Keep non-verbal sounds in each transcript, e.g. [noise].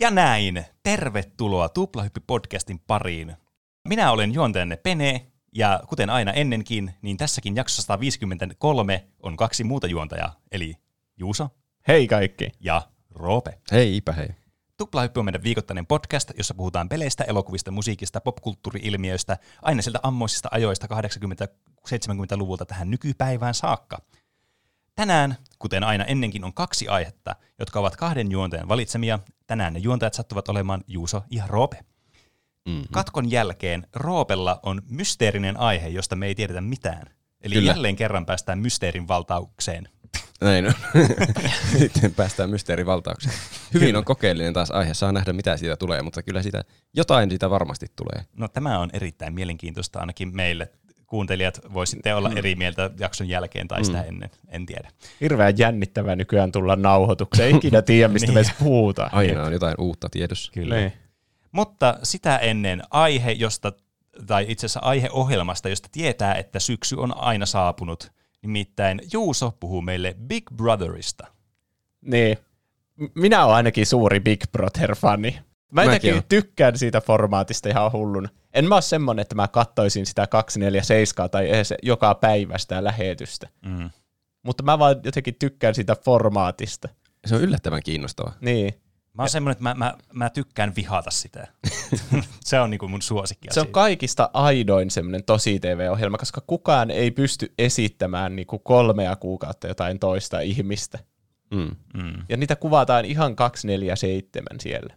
Ja näin, tervetuloa Tuplahyppi-podcastin pariin. Minä olen juontajanne Pene, ja kuten aina ennenkin, niin tässäkin jaksossa 153 on kaksi muuta juontajaa, eli Juuso Hei kaikki. ja Roope. Heipä hei. Tuplahyppi on meidän viikoittainen podcast, jossa puhutaan peleistä, elokuvista, musiikista, popkulttuuri-ilmiöistä, aina sieltä ammoisista ajoista 80-70-luvulta tähän nykypäivään saakka. Tänään, kuten aina ennenkin, on kaksi aihetta, jotka ovat kahden juontajan valitsemia. Tänään ne juontajat sattuvat olemaan Juuso ja Roope. Mm-hmm. Katkon jälkeen Roopella on mysteerinen aihe, josta me ei tiedetä mitään. Eli Kyllä. jälleen kerran päästään mysteerin valtaukseen. Näin on. [laughs] Sitten päästään mysteerivaltaukseen. Hyvin on kokeellinen taas aihe. Saa nähdä, mitä siitä tulee, mutta kyllä sitä, jotain siitä varmasti tulee. No tämä on erittäin mielenkiintoista ainakin meille. Kuuntelijat voisitte olla eri mieltä jakson jälkeen tai sitä ennen, en tiedä. Hirveän jännittävää nykyään tulla nauhoitukseen. Ikinä tiedä, mistä me [laughs] edes puhutaan. Aina on jotain uutta tiedossa. Kyllä. Niin. Mutta sitä ennen aihe, josta, tai itse asiassa aiheohjelmasta, josta tietää, että syksy on aina saapunut. Nimittäin Juuso puhuu meille Big Brotherista. niin. Minä olen ainakin suuri Big Brother-fani. Mä jotenkin tykkään siitä formaatista ihan hullun. En mä ole semmonen, että mä kattoisin sitä 247 tai edes joka päivä sitä lähetystä. Mm. Mutta mä vaan jotenkin tykkään siitä formaatista. Se on yllättävän kiinnostavaa. Niin. Mä oon semmoinen, että mä, mä, mä tykkään vihata sitä. [laughs] se on niinku mun suosikki Se on kaikista aidoin semmoinen tosi TV-ohjelma, koska kukaan ei pysty esittämään niinku kolmea kuukautta jotain toista ihmistä. Mm. mm. Ja niitä kuvataan ihan 247 siellä.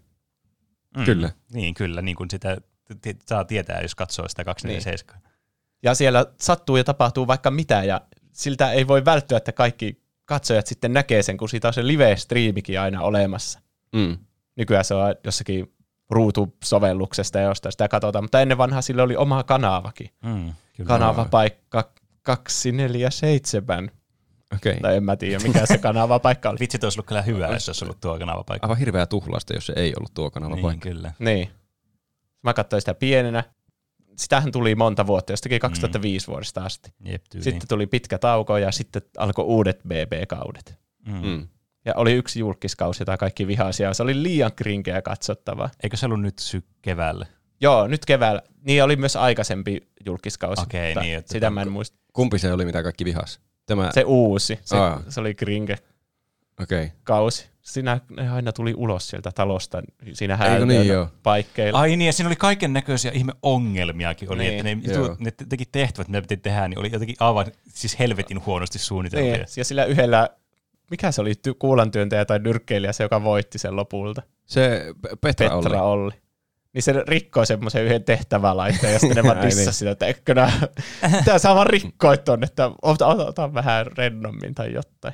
Mm. Kyllä. Niin, kyllä, niin kuin sitä t- saa tietää, jos katsoo sitä 247. Ja siellä sattuu ja tapahtuu vaikka mitä, ja siltä ei voi välttyä, että kaikki katsojat sitten näkee sen, kun siitä on se live-striimikin aina olemassa. Mm. Nykyään se on jossakin ruutusovelluksesta ja jostain sitä katsotaan, mutta ennen vanhaa sillä oli oma kanavakin. Mm, kyllä. Kanavapaikka 247. Okei. Okay. Tai en mä tiedä, mikä se kanavapaikka oli. Vitsi, olisi ollut kyllä hyvä, jos olisi ollut tuo kanavapaikka. Aivan hirveä tuhlausta, jos se ei ollut tuo kanava Niin, kyllä. Niin. Mä katsoin sitä pienenä. Sitähän tuli monta vuotta, jostakin 2005 vuodesta asti. Jep, tyyliin. Sitten tuli pitkä tauko ja sitten alkoi uudet BB-kaudet. Mm. Mm. Ja oli yksi julkiskausi, jota kaikki vihasi, ja se oli liian krinkeä katsottavaa. Eikö se ollut nyt sy- keväällä? Joo, nyt keväällä. Niin oli myös aikaisempi julkiskausi. Okei, mutta niin, että Sitä mä en muista. Kumpi se oli, mitä kaikki vihas? Tämä, Se uusi. Se, Aa. se oli okei. Okay. Siinä ne aina tuli ulos sieltä talosta. Siinä Eikö häältöön niin, paikkeilla. Ai niin, ja siinä oli kaiken näköisiä ihme ongelmiakin. Oli, Niin. että ne, Joo. ne teki tehtävät, mitä piti tehdä, niin oli jotenkin aivan siis helvetin huonosti suunniteltuja. Niin, ja sillä yhdellä, mikä se oli, ty- kuulantyöntäjä tai nyrkkeilijä, se joka voitti sen lopulta. Se Petra, Petra oli. Olli. Niin se rikkoi semmoisen yhden tehtävälaitteen, ja sitten ne vaan [laughs] niin. dissasi sitä, että eikö nää, [laughs] tää saa vaan rikkoa tonne, että ota, ota, ota vähän rennommin tai jotain.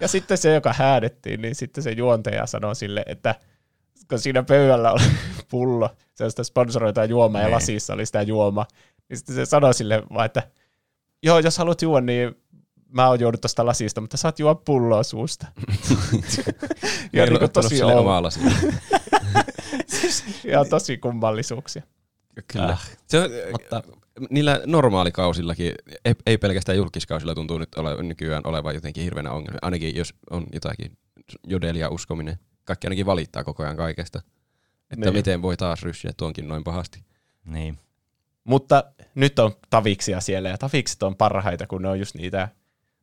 Ja sitten se, joka häädettiin, niin sitten se juontaja sanoi sille, että kun siinä pöydällä oli [laughs] pullo, se on sitä sponsoroitua juomaa ja Niin. lasissa oli sitä juomaa, niin sitten se sanoi sille vaan, että joo, jos haluat juoda, niin mä oon juonut tosta lasista, mutta saat juoda pulloa suusta. [laughs] ja niin ottanut tosi, omaa lasia. [laughs] ja tosi kummallisuuksia. Kyllä. Ah. Se on, Mutta- niillä normaalikausillakin, ei, ei pelkästään julkiskausilla tuntuu nyt ole, nykyään olevan jotenkin hirveänä ongelma. Ainakin jos on jotakin jodelia uskominen. Kaikki ainakin valittaa koko ajan kaikesta. Että Niin. miten voi taas ryssiä tuonkin noin pahasti. Niin. Mutta nyt on taviksia siellä, ja tavikset on parhaita, kun ne on just niitä,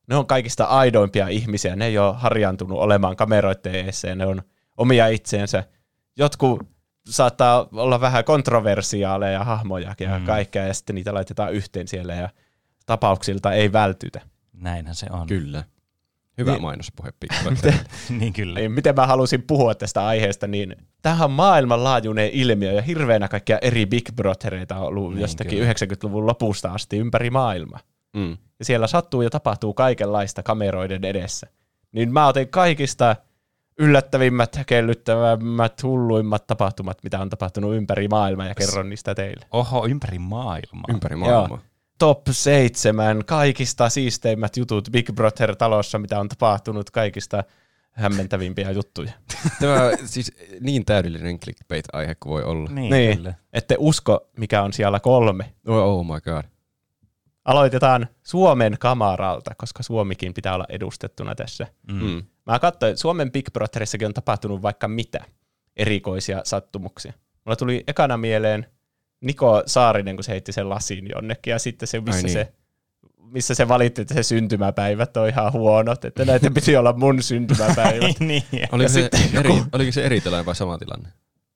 ne on kaikista aidoimpia ihmisiä, ne ei ole harjaantunut olemaan kameroiden eessä, ja ne on omia itseensä. Jotkut saattaa olla vähän kontroversiaaleja hahmojakin ja Mm. kaikkea, ja sitten niitä laitetaan yhteen siellä, ja tapauksilta ei vältytä. Näinhän se on. Kyllä. Hyvä Niin. mainospuhe [laughs] [laughs] niin kyllä. Niin, miten mä halusin puhua tästä aiheesta, niin tämähän on maailmanlaajuinen ilmiö, ja hirveänä kaikkia eri Big Brothereita on ollut Niin, jostakin kyllä. 90-luvun lopusta asti ympäri maailmaa. Mm. ja siellä sattuu ja tapahtuu kaikenlaista kameroiden edessä. Niin mä otin kaikista yllättävimmät, häkellyttävämmät, hulluimmat tapahtumat, mitä on tapahtunut ympäri maailmaa ja kerron niistä teille. Oho, ympäri maailmaa. Ympäri maailmaa. Top 7 kaikista siisteimmät jutut Big Brother-talossa, mitä on tapahtunut, kaikista hämmentävimpiä juttuja. [laughs] Tämä on siis niin täydellinen clickbait-aihe kuin voi olla. Niin, Niin. Ette usko, mikä on siellä kolme. Oh, oh my god. Aloitetaan Suomen kamaralta, koska Suomikin pitää olla edustettuna tässä. Mm. Mm. Mä katsoin, Suomen Big Brotherissakin on tapahtunut vaikka mitä. erikoisia sattumuksia. Mulla tuli ekana mieleen Niko Saarinen, kun se heitti sen lasin jonnekin, ja sitten se, missä, Ai niin. se, missä se valitti, että se syntymäpäivät on ihan huonot, että näitä piti olla mun syntymäpäivät. [laughs] niin. Oliko, se sitten eri, joku- oliko se eri tilanne vai sama tilanne?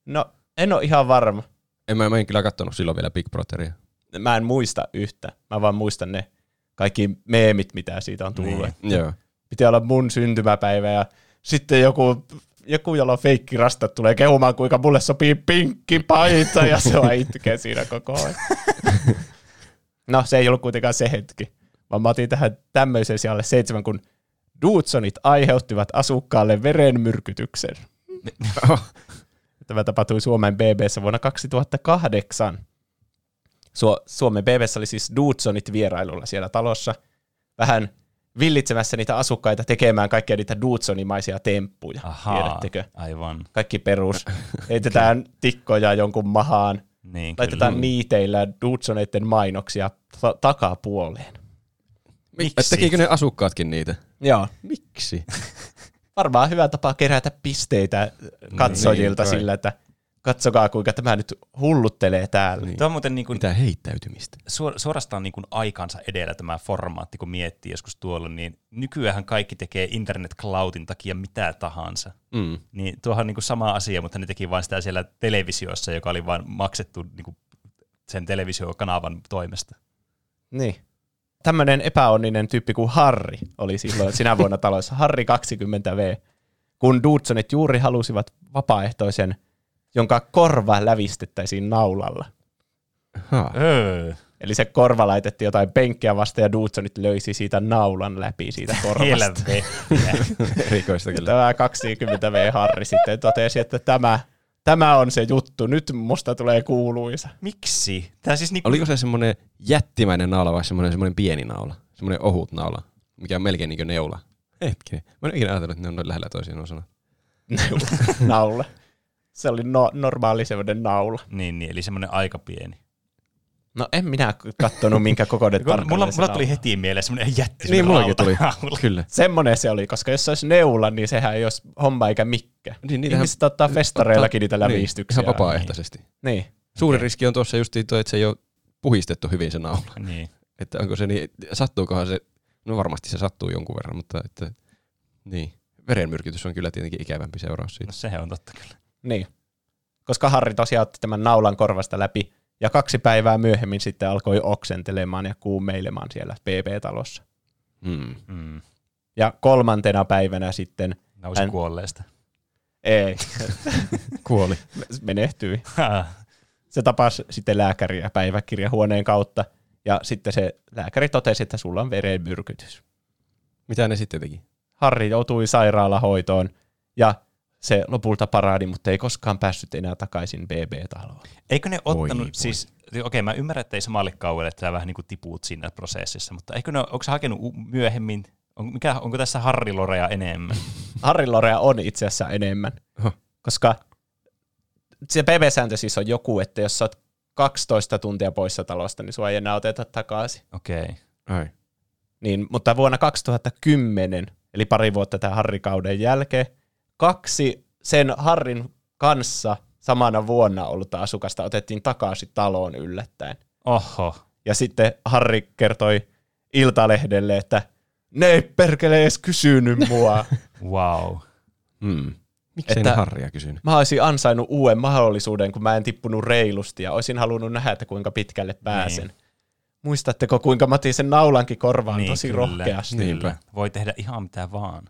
No, en ole ihan varma. En mä, mä en kyllä katsonut silloin vielä Big Brotheria. Mä en muista yhtä. Mä vaan muistan ne kaikki meemit, mitä siitä on tullut. Niin. Joo. Piti olla mun syntymäpäivä ja sitten joku, joku jolla on feikki rastat tulee kehumaan, kuinka mulle sopii pinkki paita ja se vaan itkee siinä koko ajan. [laughs] No, se ei ollut kuitenkaan se hetki, vaan mä otin tähän tämmöisen sijalle seitsemän, kun Dudsonit aiheuttivat asukkaalle verenmyrkytyksen. [laughs] Tämä tapahtui Suomen BBssä vuonna 2008. Su- Suomen BBssä oli siis Dudsonit vierailulla siellä talossa. Vähän villitsemässä niitä asukkaita tekemään kaikkia niitä Dudsonimaisia temppuja. Ahaa, Tiedättekö? aivan. Kaikki perus. [laughs] Heitetään tikkoja jonkun mahaan. Niin, Laitetaan kyllä. niiteillä Dudsoneiden mainoksia ta- takapuoleen. Miksi? Tekikö ne asukkaatkin niitä? Joo. Miksi? [laughs] Varmaan hyvä tapa kerätä pisteitä katsojilta Niin, sillä, että katsokaa kuinka tämä nyt hulluttelee täällä. Niin. Tuo on muuten niin kuin, Mitä heittäytymistä? suor- suorastaan niin kuin aikansa edellä tämä formaatti, kun miettii joskus tuolla, niin nykyään kaikki tekee internet cloudin takia mitä tahansa. Mm. Niin tuohan on niin kuin sama asia, mutta ne teki vain sitä siellä televisiossa, joka oli vain maksettu niin kuin sen televisiokanavan toimesta. Niin. Tämmöinen epäonninen tyyppi kuin Harri oli silloin sinä vuonna taloissa. Harri 20V. Kun Dudsonit juuri halusivat vapaaehtoisen, jonka korva lävistettäisiin naulalla. Ha. Öö. Eli se korva laitettiin jotain penkkiä vasta ja Dudsonit löysi siitä naulan läpi siitä korvasta. [laughs] Erikoista kyllä. Tämä 20V Harri sitten totesi, että tämä, tämä on se juttu. Nyt musta tulee kuuluisa. Miksi? Tämä siis niinku, Oliko se semmoinen jättimäinen naula vai semmoinen, semmoinen pieni naula? Semmoinen ohut naula, mikä on melkein niin kuin neula. Hetkinen. Mä en ikinä ajatellut, että ne on noin lähellä toisiaan nuo sanat. naula. Se oli no, normaali semmoinen naula. Niin, niin, eli semmoinen aika pieni. No en minä kattonut, minkä kokoinen [laughs] tarkalleen mulla, se mulla naula. tuli heti mieleen semmoinen jätti. Niin, semmoinen mullakin tuli. Kyllä. Semmoinen se oli, koska jos se olisi neula, niin sehän ei olisi homma eikä mikkä. Niin, niitähän- Ihmiset ottaa festareillakin niitä lävistyksiä. Niin, ihan vapaaehtoisesti. Niin. Suuri riski on tuossa just tuo, että se ei ole puhistettu hyvin se naula. Niin. Että onko se niin, sattuukohan se, no varmasti se sattuu jonkun verran, mutta että, niin. Verenmyrkytys on kyllä tietenkin ikävämpi seuraus siitä. No sehän on totta kyllä. Niin. Koska Harri tosiaan otti tämän naulan korvasta läpi, ja kaksi päivää myöhemmin sitten alkoi oksentelemaan ja kuumeilemaan siellä PP-talossa. Mm. Mm. Ja kolmantena päivänä sitten, Nousi Hän- kuolleesta. ei, [laughs] Kuoli. menehtyi. Se tapasi sitten lääkäriä päiväkirjahuoneen kautta, ja sitten se lääkäri totesi, että sulla on verenmyrkytys. Mitä ne sitten teki? Harri joutui sairaalahoitoon, ja se lopulta parani, mutta ei koskaan päässyt enää takaisin BB-taloon. Eikö ne ottanut, voi. siis, okei mä ymmärrän, että ei samalle kauelle, että sä vähän niin kuin tiput siinä prosessissa, mutta eikö ne, onko se hakenut myöhemmin, on, mikä, onko tässä Harri Lorea enemmän? [laughs] Harri Lorea on itse asiassa enemmän, koska se BB-sääntö siis on joku, että jos sä oot 12 tuntia poissa talosta, niin sua ei enää oteta takaisin. Okei. Okay. Ai. Niin, mutta vuonna 2010, eli pari vuotta tämän Harri-kauden jälkeen, kaksi sen Harrin kanssa samana vuonna ollutta asukasta otettiin takaisin taloon yllättäen. Oho. Ja sitten Harri kertoi Iltalehdelle, että ne ei perkele edes kysynyt mua. [laughs] Wow. Mm. Miksei Että- ne Harria kysynyt? Mä olisin ansainnut uuden mahdollisuuden, kun mä en tippunut reilusti ja olisin halunnut nähdä, että kuinka pitkälle pääsen. Niin. Muistatteko, kuinka mä otin sen naulankin korvaan Niin, tosi kyllä. rohkeasti? Niinpä. Voi tehdä ihan mitä vaan.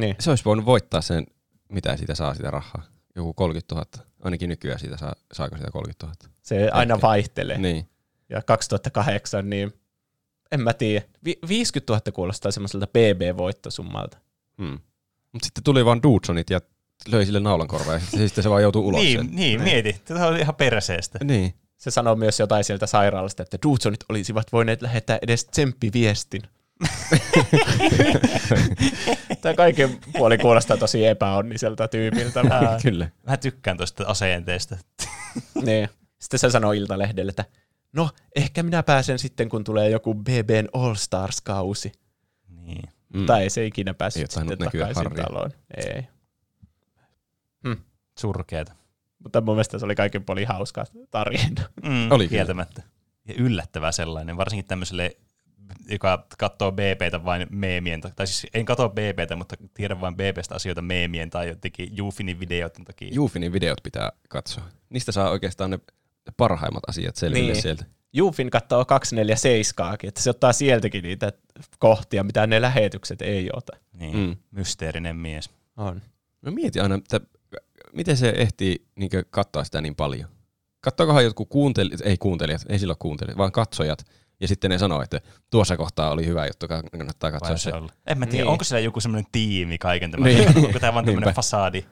Niin. Se olisi voinut voittaa sen, mitä siitä saa sitä rahaa. Joku 30 000. Ainakin nykyään siitä saa, saako sitä 30 000. Se aina vaihtelee. Niin. Ja 2008, niin en mä tiedä. Vi- 50 000 kuulostaa semmoiselta BB-voittosummalta. Hmm. Mutta sitten tuli vaan Dudsonit ja löi sille naulan korvaan ja sitten se vaan joutuu ulos. Niin, sieltä. niin, mieti. Tämä oli ihan perseestä. Niin. Se sanoo myös jotain sieltä sairaalasta, että Dudsonit olisivat voineet lähettää edes tsemppiviestin. [laughs] Tämä kaiken puoli kuulostaa tosi epäonniselta tyypiltä. [laughs] Ää, Kyllä. Mä tykkään tuosta asenteesta. [laughs] niin. Sitten se sanoi Iltalehdelle, että no, ehkä minä pääsen sitten, kun tulee joku BBn All Stars-kausi. Niin. Mm. Tai ei se ikinä Ei päässyt tainnut sitten takaisin Harria. taloon. Ei. Surkeeta. Mutta mun mielestä se oli kaiken puolin hauska tarina. Mm, Oli kieltämättä. Ja yllättävä sellainen, varsinkin tämmöiselle, joka katsoo BBtä vain meemien, tai siis en katso BBtä, mutta tiedän vain BBstä asioita meemien tai jotenkin Jufinin videoiden takia. Juufinin videot pitää katsoa. Niistä saa oikeastaan ne parhaimmat asiat selville Niin. sieltä. Jufin katsoo 247, että se ottaa sieltäkin niitä kohtia, mitä ne lähetykset ei ota. Niin, Mm. mysteerinen mies. On. Mä mietin aina, että miten se ehtii niin katsoa sitä niin paljon. Kattookohan jotkut kuuntelijat, ei kuuntelijat, ei silloin kuuntelijat, vaan katsojat. Ja sitten ne sanoo, että tuossa kohtaa oli hyvä juttu, kannattaa katsoa Vai se. se olla. En mä tiedä, Niin. niin. onko siellä joku semmoinen tiimi kaiken tämän? Niin. Niin. Onko tämä vaan tämmöinen fasadi?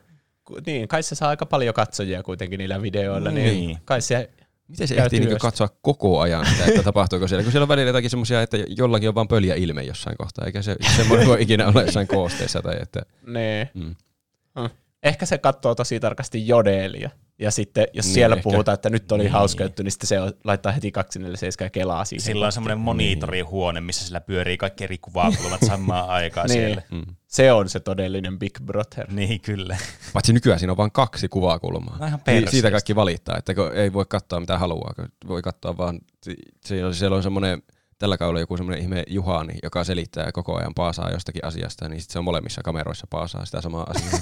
Niin, kai se saa aika paljon katsojia kuitenkin niillä videoilla, niin, Niin. niin kai se Miten se ehtii niin työstä. katsoa koko ajan sitä, että tapahtuuko siellä? Kun siellä on välillä jotakin semmoisia, että jollakin on vaan pöljä ilme jossain kohtaa, eikä se semmoinen [laughs] voi ikinä olla jossain koosteessa. Tai että, Nee. mm. Ehkä se katsoo tosi tarkasti jodelia. Ja sitten, jos Niin, siellä ehkä. puhutaan, että nyt oli Niin. hauska juttu, niin sitten se laittaa heti 247 ja kelaa siihen. Sillä on semmoinen monitorihuone, missä sillä pyörii kaikki eri kuvakulmat [laughs] samaan aikaan Niin. siellä. Mm. Se on se todellinen Big Brother. Niin, kyllä. Paitsi nykyään siinä on vain kaksi kuvakulmaa. No ihan Niin, siitä kaikki valittaa, että ei voi katsoa mitä haluaa, voi katsoa vaan, siellä on, siellä on semmoinen, tällä kaudella joku semmoinen ihme Juhani, joka selittää koko ajan paasaa jostakin asiasta, niin sitten se on molemmissa kameroissa paasaa sitä samaa asiaa.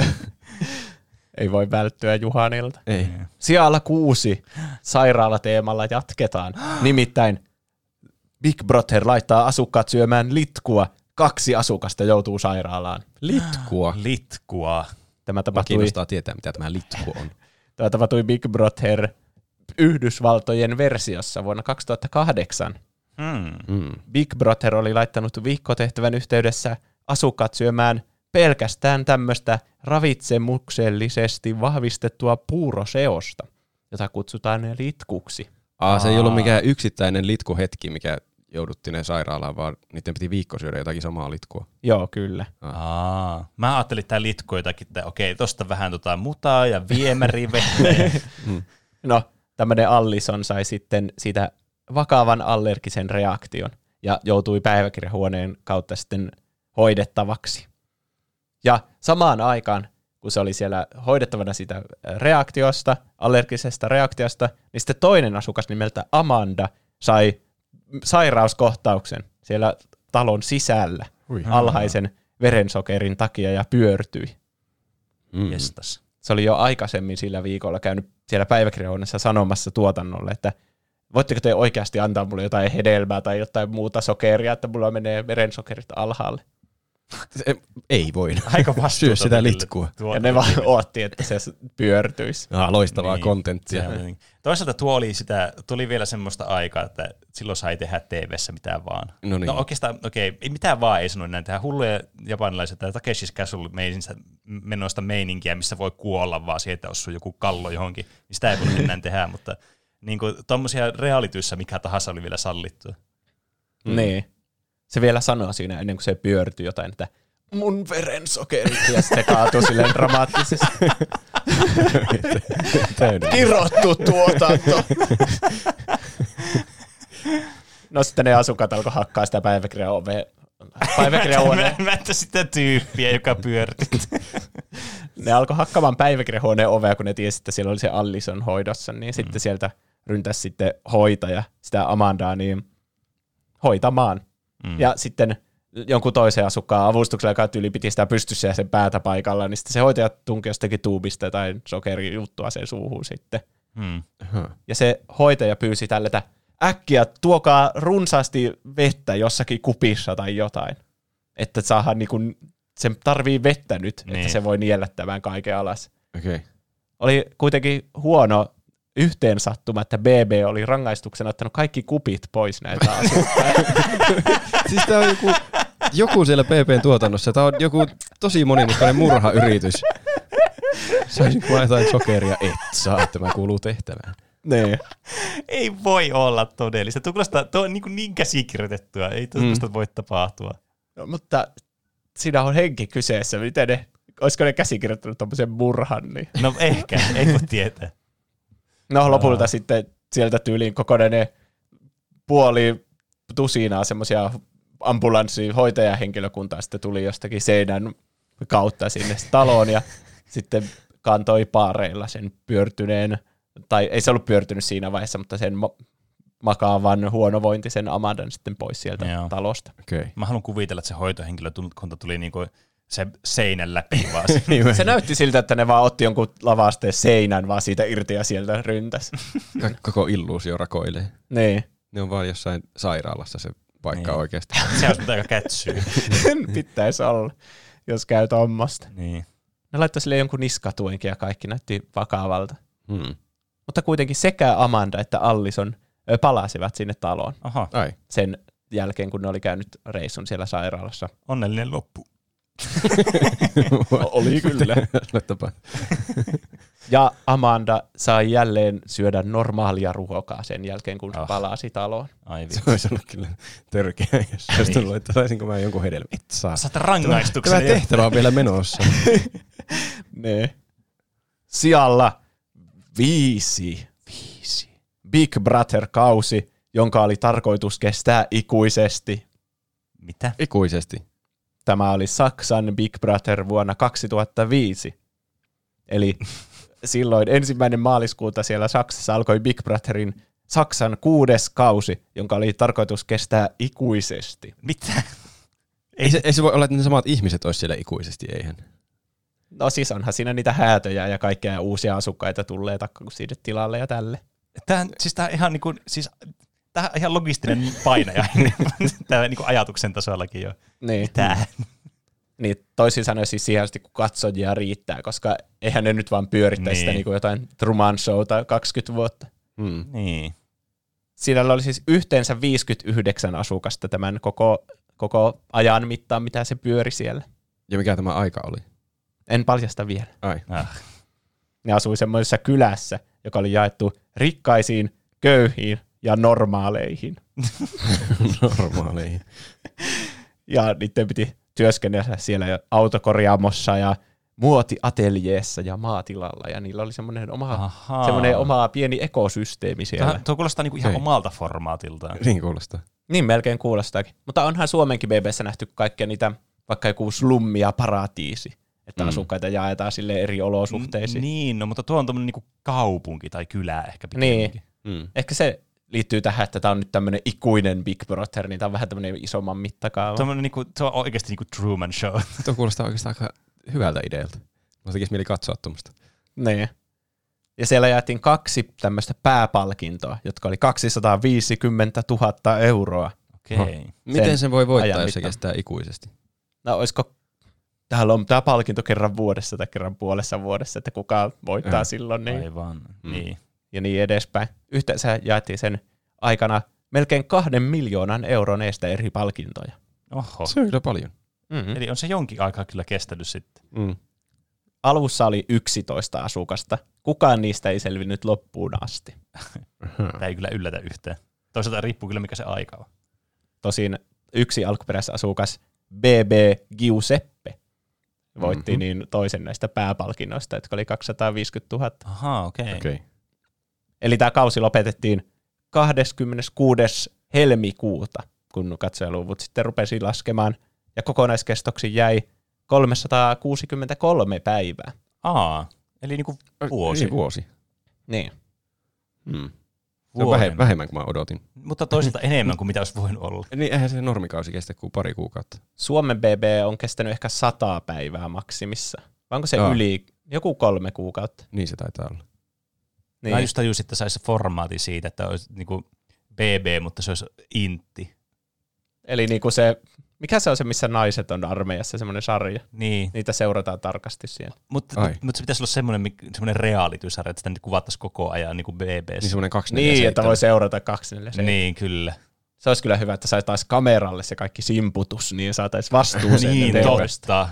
[laughs] Ei voi välttyä Juhanilta. ei. Sijalla kuusi sairaalateemalla jatketaan. [gasps] Nimittäin Big Brother laittaa asukkaat syömään litkua. Kaksi asukasta joutuu sairaalaan. Litkua. [gasps] Litkua. Tämä Mä tapahtui, kiinnostaa tietää, mitä tämä litku on. [laughs] tämä tapahtui Big Brother Yhdysvaltojen versiossa vuonna 2008. Hmm. Mm. Big Brother oli laittanut viikkotehtävän yhteydessä asukkaat syömään pelkästään tämmöistä ravitsemuksellisesti vahvistettua puuroseosta, jota kutsutaan litkuksi. Aa, se ei ollut mikään yksittäinen litkuhetki, mikä jouduttiin ne sairaalaan, vaan niiden piti viikko syödä jotakin samaa litkua. Joo, kyllä. Aa, mä ajattelin, että tämä litku jotakin, että okei, tosta vähän tota mutaa ja viemärivettä. [laughs] No, tämmöinen Allison sai sitten siitä vakavan allergisen reaktion ja joutui päiväkirjahuoneen kautta sitten hoidettavaksi. Ja samaan aikaan, kun se oli siellä hoidettavana sitä reaktiosta, allergisesta reaktiosta, niin sitten toinen asukas nimeltä Amanda sai sairauskohtauksen siellä talon sisällä Ui. alhaisen verensokerin takia ja pyörtyi. Mm. Jestas. se oli jo aikaisemmin sillä viikolla käynyt siellä päiväkirjahuoneessa sanomassa tuotannolle, että voitteko te oikeasti antaa mulle jotain hedelmää tai jotain muuta sokeria, että mulla menee verensokerit alhaalle. Se, ei voi. Aika Syö sitä litkua. Tuo- Ja ne vaan ootti, että se pyörtyisi. Ah, loistavaa Niin, kontenttia. oli- Toisaalta tuo oli sitä, tuli vielä semmoista aikaa, että silloin sai tehdä TV-ssä mitä vaan. No niin. No oikeastaan, okei, ei mitään vaan ei sanonut näin tehdä. Hulluja japanilaiset tai Takeshis Castle menoista meininkiä, missä voi kuolla vaan siihen, että osuu joku kallo johonkin. Niin sitä ei voi [laughs] enää tehdä, mutta niin kuin, tommosia realityssä mikä tahansa oli vielä sallittua. Mm. Niin. Se vielä sanoo siinä ennen kuin se pyörtyi jotain, että mun verensokerit, ja sitten se kaatuu silleen dramaattisesti. [laughs] Kirottu tuotanto! no sitten ne asukkaat alkoi hakkaa sitä päiväkirjan ovea. Päiväkirjahuoneen. [laughs] Mä, mä että sitä tyyppiä, joka pyörti. ne alkoi hakkaamaan päiväkirjahuoneen ovea, kun ne tiesi, että siellä oli se Allison hoidossa, niin mm. sitten sieltä ryntäsi sitten hoitaja sitä Amandaa niin hoitamaan. Mm. Ja sitten jonkun toisen asukkaan avustuksella, joka tyyli piti sitä pystyssä ja sen päätä paikalla, niin sitten se hoitaja tunki jostakin tuubista tai sokerijuttua sen suuhun sitten. Hmm. Ja se hoitaja pyysi tälle, että äkkiä tuokaa runsaasti vettä jossakin kupissa tai jotain. Että saadaan niinku, se tarvii vettä nyt, niin. Niin. että se voi niellä tämän kaiken alas. Okei. Okay. Oli kuitenkin huono yhteensattuma, että BB oli rangaistuksena ottanut kaikki kupit pois näiltä asukkailta. [laughs] Siis tää on joku, joku siellä PPn tuotannossa. Tää on joku tosi monimutkainen murhayritys. Saisinko mä jotain sokeria? Et saa, että mä kuuluu tehtävään. niin. Ei voi olla todellista. Tuo kuulostaa, tuo on niin, kuin niin käsikirjoitettua. Ei tuosta mm. voi tapahtua. No, mutta siinä on henki kyseessä. Miten ne, olisiko ne käsikirjoittanut tuommoisen murhan? Niin. No ehkä, ei voi tietää. No lopulta sitten sieltä tyyliin kokonainen ne puoli tusinaa semmoisia ambulanssi hoitajahenkilökuntaa sitten tuli jostakin seinän kautta sinne taloon ja [laughs] sitten kantoi paareilla sen pyörtyneen, tai ei se ollut pyörtynyt siinä vaiheessa, mutta sen ma- makaavan huonovointisen Amandan sitten pois sieltä Joo. talosta. Okei. Mä haluan kuvitella, että se hoitohenkilökunta tuli niinku se seinän läpi vaan. [laughs] Niin, Se näytti siltä, että ne vaan otti jonkun lavasteen seinän vaan siitä irti ja sieltä ryntäs. [laughs] Koko illuusio rakoilee. niin. Ne on vaan jossain sairaalassa se paikka Niin. oikeasti. [laughs] se olisi aika kätsyy. Pitäisi olla, jos käy tuommoista. niin. Ne laittoi sille jonkun niskatuenkin ja kaikki näytti vakavalta. Hmm. Mutta kuitenkin sekä Amanda että Allison palasivat sinne taloon Aha, Ai. sen jälkeen, kun ne oli käynyt reissun siellä sairaalassa. onnellinen loppu. [laughs] Oli kyllä. [laughs] Ja Amanda sai jälleen syödä normaalia ruokaa sen jälkeen, kun Ah. palasi taloon. Ai Se olisi ollut kyllä törkeä, jos se olisi tullut, että saisinko mä jonkun hedelmän. Et saa. Saat Tämä rangaistuksen. tehtävä on vielä menossa. [laughs] Ne. Sijalla viisi. Viisi. Big Brother-kausi, jonka oli tarkoitus kestää ikuisesti. Mitä? Ikuisesti. Tämä oli Saksan Big Brother vuonna 2005. Eli silloin ensimmäinen maaliskuuta siellä Saksassa alkoi Big Brotherin Saksan kuudes kausi, jonka oli tarkoitus kestää ikuisesti. Mitä? Ei se, ei se voi olla, että ne samat ihmiset olisi siellä ikuisesti, eihän. No siis onhan siinä niitä häätöjä ja kaikkea uusia asukkaita tulee takka siitä tilalle ja tälle. Tämähän, siis tää ihan niinku, siis Tämä on ihan logistinen painaja. [laughs] Tämä niinku ajatuksen tasollakin jo. Niin. Tää. Niin toisin sanoen siis siihen asti, kun katsojia riittää, koska eihän ne nyt vaan pyörittäisi Niin. sitä niin kuin jotain Truman Showta 20 vuotta. Mm. Niin. Siinä oli siis yhteensä 59 asukasta tämän koko, koko ajan mittaan, mitä se pyöri siellä. Ja mikä tämä aika oli? En paljasta vielä. Ai. Ah. Ne asui semmoisessa kylässä, joka oli jaettu rikkaisiin, köyhiin ja normaaleihin. [laughs] Normaaleihin. Ja niiden piti työskennellä siellä autokorjaamossa ja muotiateljeessa ja maatilalla. Ja niillä oli semmoinen oma, semmoinen oma pieni ekosysteemi siellä. Tuo, tuo kuulostaa niinku ihan Okei. omalta formaatiltaan. Niin kuulostaa. Niin melkein kuulostaakin. Mutta onhan Suomenkin BBssä nähty kaikkia niitä, vaikka joku slummi ja paratiisi, että Mm. asukkaita jaetaan sille eri olosuhteisiin. N- Niin, no, mutta tuo on tuommoinen niinku kaupunki tai kylä ehkä Niin. pikemminkin. Mm. Ehkä se liittyy tähän, että tämä on nyt tämmöinen ikuinen Big Brother, niin tämä on vähän tämmöinen isomman mittakaava. Tuommoinen niinku, se on oikeasti niinku Truman Show. [laughs] Tuo kuulostaa oikeastaan aika hyvältä idealta. Mä tekisi mieli katsoa tuommoista. Niin. Ja siellä jaettiin kaksi tämmöistä pääpalkintoa, jotka oli 250 000 euroa. Okei. Okay. Miten Sen sen voi voittaa, jos se kestää ikuisesti? No olisiko, täällä on tämä palkinto kerran vuodessa tai kerran puolessa vuodessa, että kuka voittaa Äh, silloin. Niin. Aivan. Mm. Niin. Ja niin edespäin. Yhteensä jaettiin sen aikana melkein kahden miljoonan euron eestä eri palkintoja. Oho. Se on kyllä paljon. Mm-hmm. Eli on se jonkin aikaa kyllä kestänyt sitten. Mm. Alussa oli 11 asukasta. Kukaan niistä ei selvinnyt loppuun asti. Tämä ei kyllä yllätä yhtään. Toisaalta riippuu kyllä mikä se aika on. Tosin yksi alkuperäisasukas, BB Giuseppe, voitti Mhm. niin toisen näistä pääpalkinnoista, jotka oli 250 000. Ahaa, okei. Okay. Okei. Okay. Eli tämä kausi lopetettiin 26. helmikuuta, kun katsojaluvut sitten rupesi laskemaan, ja kokonaiskestoksi jäi 363 päivää. Aa, eli niinku vuosi. Niin, vuosi. Niin. Mm. Se on Vuoden. vähe, vähemmän kuin mä odotin. Mutta toisaalta enemmän kuin mitä olisi voinut olla. [laughs] Niin eihän se normikausi kestä kuin pari kuukautta. Suomen BB on kestänyt ehkä 100 päivää maksimissa. Vai onko se Joo. yli joku kolme kuukautta? Niin se taitaa olla. Niin. Mä just tajusin, että saisi formaati siitä, että olisi niinku BB, mutta se olisi intti. Eli niinku se, mikä se on se, missä naiset on armeijassa, semmoinen sarja. Niin, Niitä seurataan tarkasti siellä. mutta, Ai. mutta se pitäisi olla semmoinen, semmoinen reality-sarja, että sitä nyt kuvattaisiin koko ajan niin kuin Niin BBssä. semmoinen kaksi Niin, että voi seurata kaksi neljä Niin, niin kyllä. Se olisi kyllä hyvä, että saataisiin kameralle se kaikki simputus, niin saataisiin vastuuseen [laughs] niin, teoista. totta.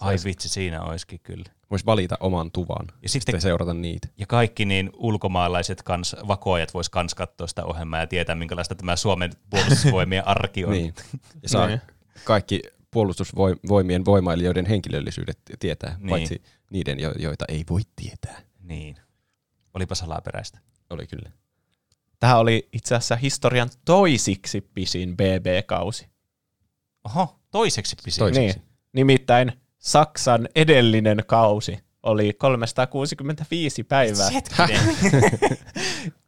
Ai vitsi, siinä olisikin kyllä. Voisi valita oman tuvan Ja, sitten, sitten seurata niitä. ja kaikki niin ulkomaalaiset kans, vakoajat vois kans katsoa sitä ohjelmaa ja tietää, minkälaista tämä Suomen [laughs] puolustusvoimien arki on. Niin. Ja saa Niin. kaikki puolustusvoimien voimailijoiden henkilöllisyydet tietää, Niin. paitsi niiden, jo- joita ei voi tietää. niin. Olipa salaperäistä. Oli kyllä. Tämä oli itse asiassa historian toisiksi pisin BB-kausi. Oho, toiseksi pisin. Toiseksi. Niin. Nimittäin Saksan edellinen kausi oli 365 päivää, [laughs]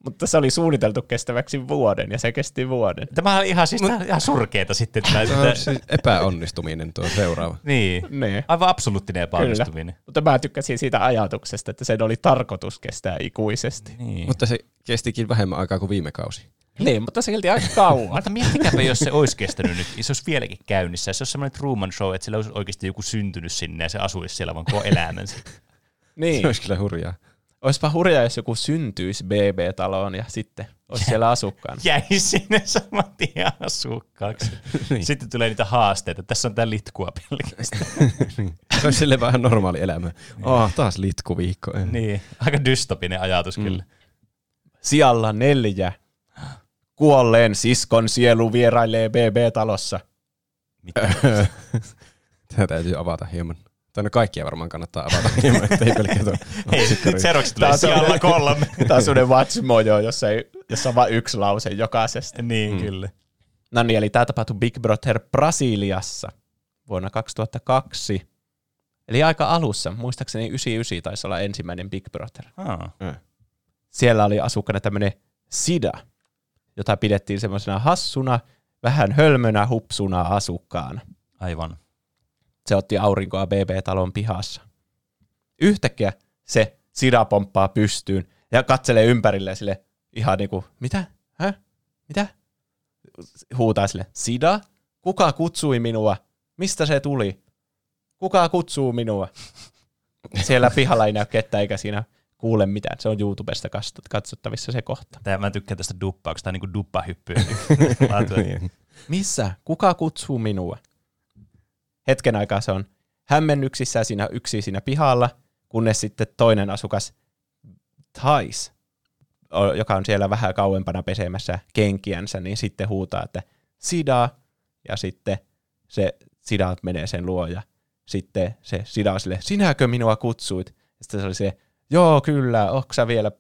mutta se oli suunniteltu kestäväksi vuoden ja se kesti vuoden. Tämä on ihan, siis, on ihan surkeeta sitten. Tämä, Se on siis epäonnistuminen tuo seuraava. niin. Niin. Aivan absoluuttinen epäonnistuminen. Mutta mä tykkäsin siitä ajatuksesta, että sen oli tarkoitus kestää ikuisesti. Niin. Mutta se kestikin vähemmän aikaa kuin viime kausi. Niin, mutta silti aika kauan. Mutta miettikääpä, jos se olisi kestänyt nyt, se olisi vieläkin käynnissä. Se olisi semmoinen Truman Show, että sillä olisi oikeasti joku syntynyt sinne ja se asuisi siellä vaan koko elämänsä. niin. Se olisi kyllä hurjaa. Olisipa hurjaa, jos joku syntyisi BB-taloon ja sitten olisi siellä asukkaana. Jäi sinne saman tien asukkaaksi. Sitten tulee niitä haasteita. Tässä on tää litkua pelkästään. [laughs] Se olisi sille vähän normaali elämä. Oh, taas litkuviikko. niin, aika dystopinen ajatus kyllä. Sijalla neljä. Kuolleen siskon sielu vierailee BB-talossa. Mitä? [laughs] Tätä täytyy avata hieman. Tai no kaikkia varmaan kannattaa avata hieman, ettei [laughs] pelkkä tuo Hei, seuraavaksi tulee on sijalla kolme. [laughs] Tämä on sellainen Watchmojo, jossa, ei, jossa on vain yksi lause jokaisesta. niin, Mm. kyllä. No niin, eli tämä tapahtui Big Brother Brasiliassa vuonna 2002. Eli aika alussa, muistaakseni 99 taisi olla ensimmäinen Big Brother. Ah. Siellä oli asukkaana tämmöinen Sida, jota pidettiin semmoisena hassuna, vähän hölmönä hupsuna asukkaana. Aivan. Se otti aurinkoa BB-talon pihassa. Yhtäkkiä se Sida pomppaa pystyyn ja katselee ympärille sille ihan niinku, mitä? Hä? Mitä? Huutaa sille, Sida? Kuka kutsui minua? Mistä se tuli? Kuka kutsuu minua? Siellä pihalla ei näy ketään eikä siinä kuule mitään. Se on YouTubesta katsottavissa se kohta. Tää, mä tykkään tästä duppauksesta, on niinku. [laughs] Niin. Missä? Kuka kutsuu minua? Hetken aikaa se on hämmennyksissä siinä yksi siinä pihalla, kunnes sitten toinen asukas Thais, joka on siellä vähän kauempana pesemässä kenkiänsä, niin sitten huutaa, että Sida, ja sitten se Sida menee sen luo, ja sitten se Sida on sille, sinäkö minua kutsuit? Ja sitten se oli se, joo kyllä, onko vielä,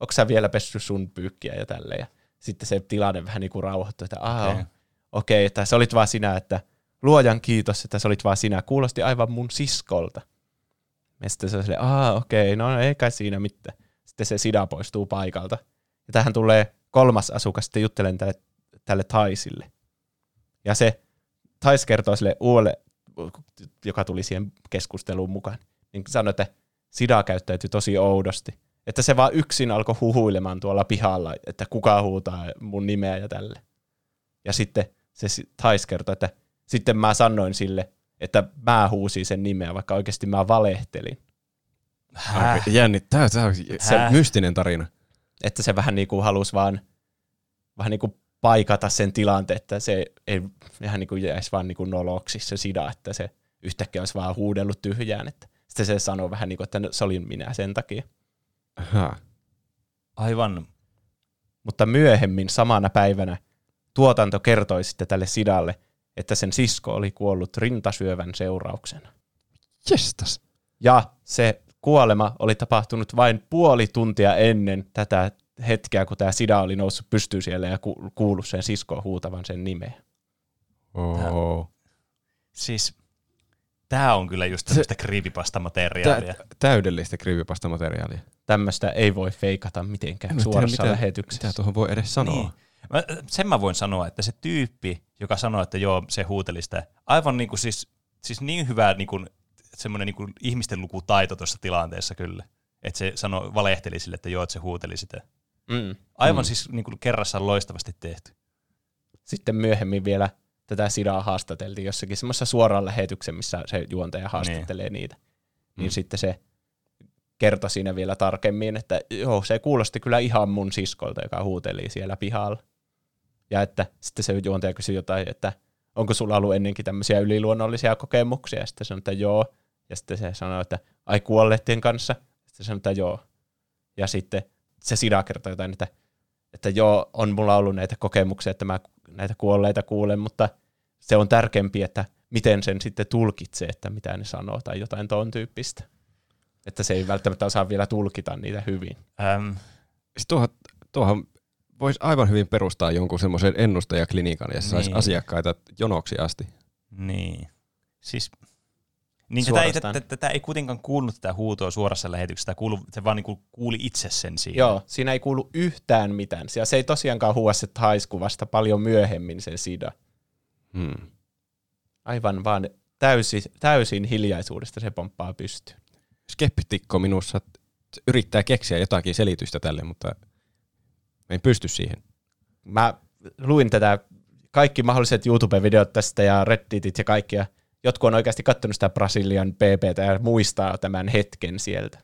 onko sä vielä pessy sun pyykkiä ja tälleen, ja sitten se tilanne vähän niin kuin rauhoittui, että aha, Okei. okei, että se olit vaan sinä, että luojan kiitos, että se olit vaan sinä. Kuulosti aivan mun siskolta. Ja sitten se on silleen, aa okei, no ei kai siinä mitään. Sitten se sida poistuu paikalta. Ja tähän tulee kolmas asukas sitten juttelen tälle, tälle Taisille. Ja se Tais kertoo sille uudelle, joka tuli siihen keskusteluun mukaan, niin sanoi, että Sida käyttäytyi tosi oudosti. Että se vaan yksin alkoi huhuilemaan tuolla pihalla, että kuka huutaa mun nimeä ja tälle. Ja sitten se Thais kertoi, että sitten mä sanoin sille, että mä huusin sen nimeä, vaikka oikeasti mä valehtelin. Häh? Jännittää. Tämä on se mystinen tarina. Että se vähän niin kuin halusi vaan vähän niin kuin paikata sen tilanteen, että se ei ihan niin kuin jäisi vaan niin kuin noloksi se sida, että se yhtäkkiä olisi vaan huudellut tyhjään. Että sitten se sanoi vähän niin kuin, että no, se olin minä sen takia. Aha. Aivan. Mutta myöhemmin samana päivänä tuotanto kertoi sitten tälle sidalle, että sen sisko oli kuollut rintasyövän seurauksena. Jestas. Ja se kuolema oli tapahtunut vain puoli tuntia ennen tätä hetkeä, kun tämä Sida oli noussut pystyyn siellä ja ku- kuullut sen siskoon huutavan sen nimeä. Oh. Siis tää on kyllä just tämmöistä creepypasta-materiaalia. Tä, täydellistä creepypasta-materiaalia. Tämmöistä ei voi feikata mitenkään En mä tiedä, suorassa mitä- lähetyksessä. Mitä tuohon voi edes sanoa? Niin. Mä, sen mä voin sanoa, että se tyyppi, joka sanoi, että joo, se huuteli sitä, aivan niin kuin siis, siis niin hyvä niin kuin, semmoinen niin kuin ihmisten lukutaito tuossa tilanteessa kyllä. Että se sanoi, valehteli sille, että joo, että se huuteli sitä. Mm. Aivan Mm. siis niin kuin kerrassaan loistavasti tehty. Sitten myöhemmin vielä tätä Sidaa haastateltiin jossakin semmoisessa suoraan lähetyksen, missä se juontaja haastattelee niin. niitä. Niin Mm. sitten se kertoi siinä vielä tarkemmin, että joo, se kuulosti kyllä ihan mun siskolta, joka huuteli siellä pihalla. Ja että sitten se juontaja kysyi jotain, että onko sulla ollut ennenkin tämmöisiä yliluonnollisia kokemuksia? Ja sitten sanoi, että joo. Ja sitten se sanoi, että ai kuolleiden kanssa? Sitten sanoi, että joo. Ja sitten se Sida kertoi jotain, että, että joo, on mulla ollut näitä kokemuksia, että mä näitä kuolleita kuulen, mutta se on tärkeämpi, että miten sen sitten tulkitsee, että mitä ne sanoo tai jotain tuon tyyppistä. Että se ei välttämättä osaa vielä tulkita niitä hyvin. Ähm, Siis tuohon, tuohon voisi aivan hyvin perustaa jonkun semmoisen ennustajaklinikan, jossa saisi Niin. asiakkaita jonoksi asti. niin. Siis Niin tätä ei, tätä, tätä ei kuitenkaan kuulunut tätä huutoa suorassa lähetyksessä, kuulu, se vaan niinku kuuli itse sen siihen. Joo, siinä ei kuulu yhtään mitään. Ja se ei tosiaankaan huua se haisku vasta paljon myöhemmin sen sida. Hmm. Aivan vaan täysi, täysin hiljaisuudesta se pomppaa pystyyn. Skeptikko minussa yrittää keksiä jotakin selitystä tälle, mutta en pysty siihen. Mä luin tätä kaikki mahdolliset YouTube-videot tästä ja Redditit ja kaikkia. Jotkut on oikeasti katsonut sitä Brasilian PPtä ja muistaa tämän hetken sieltä.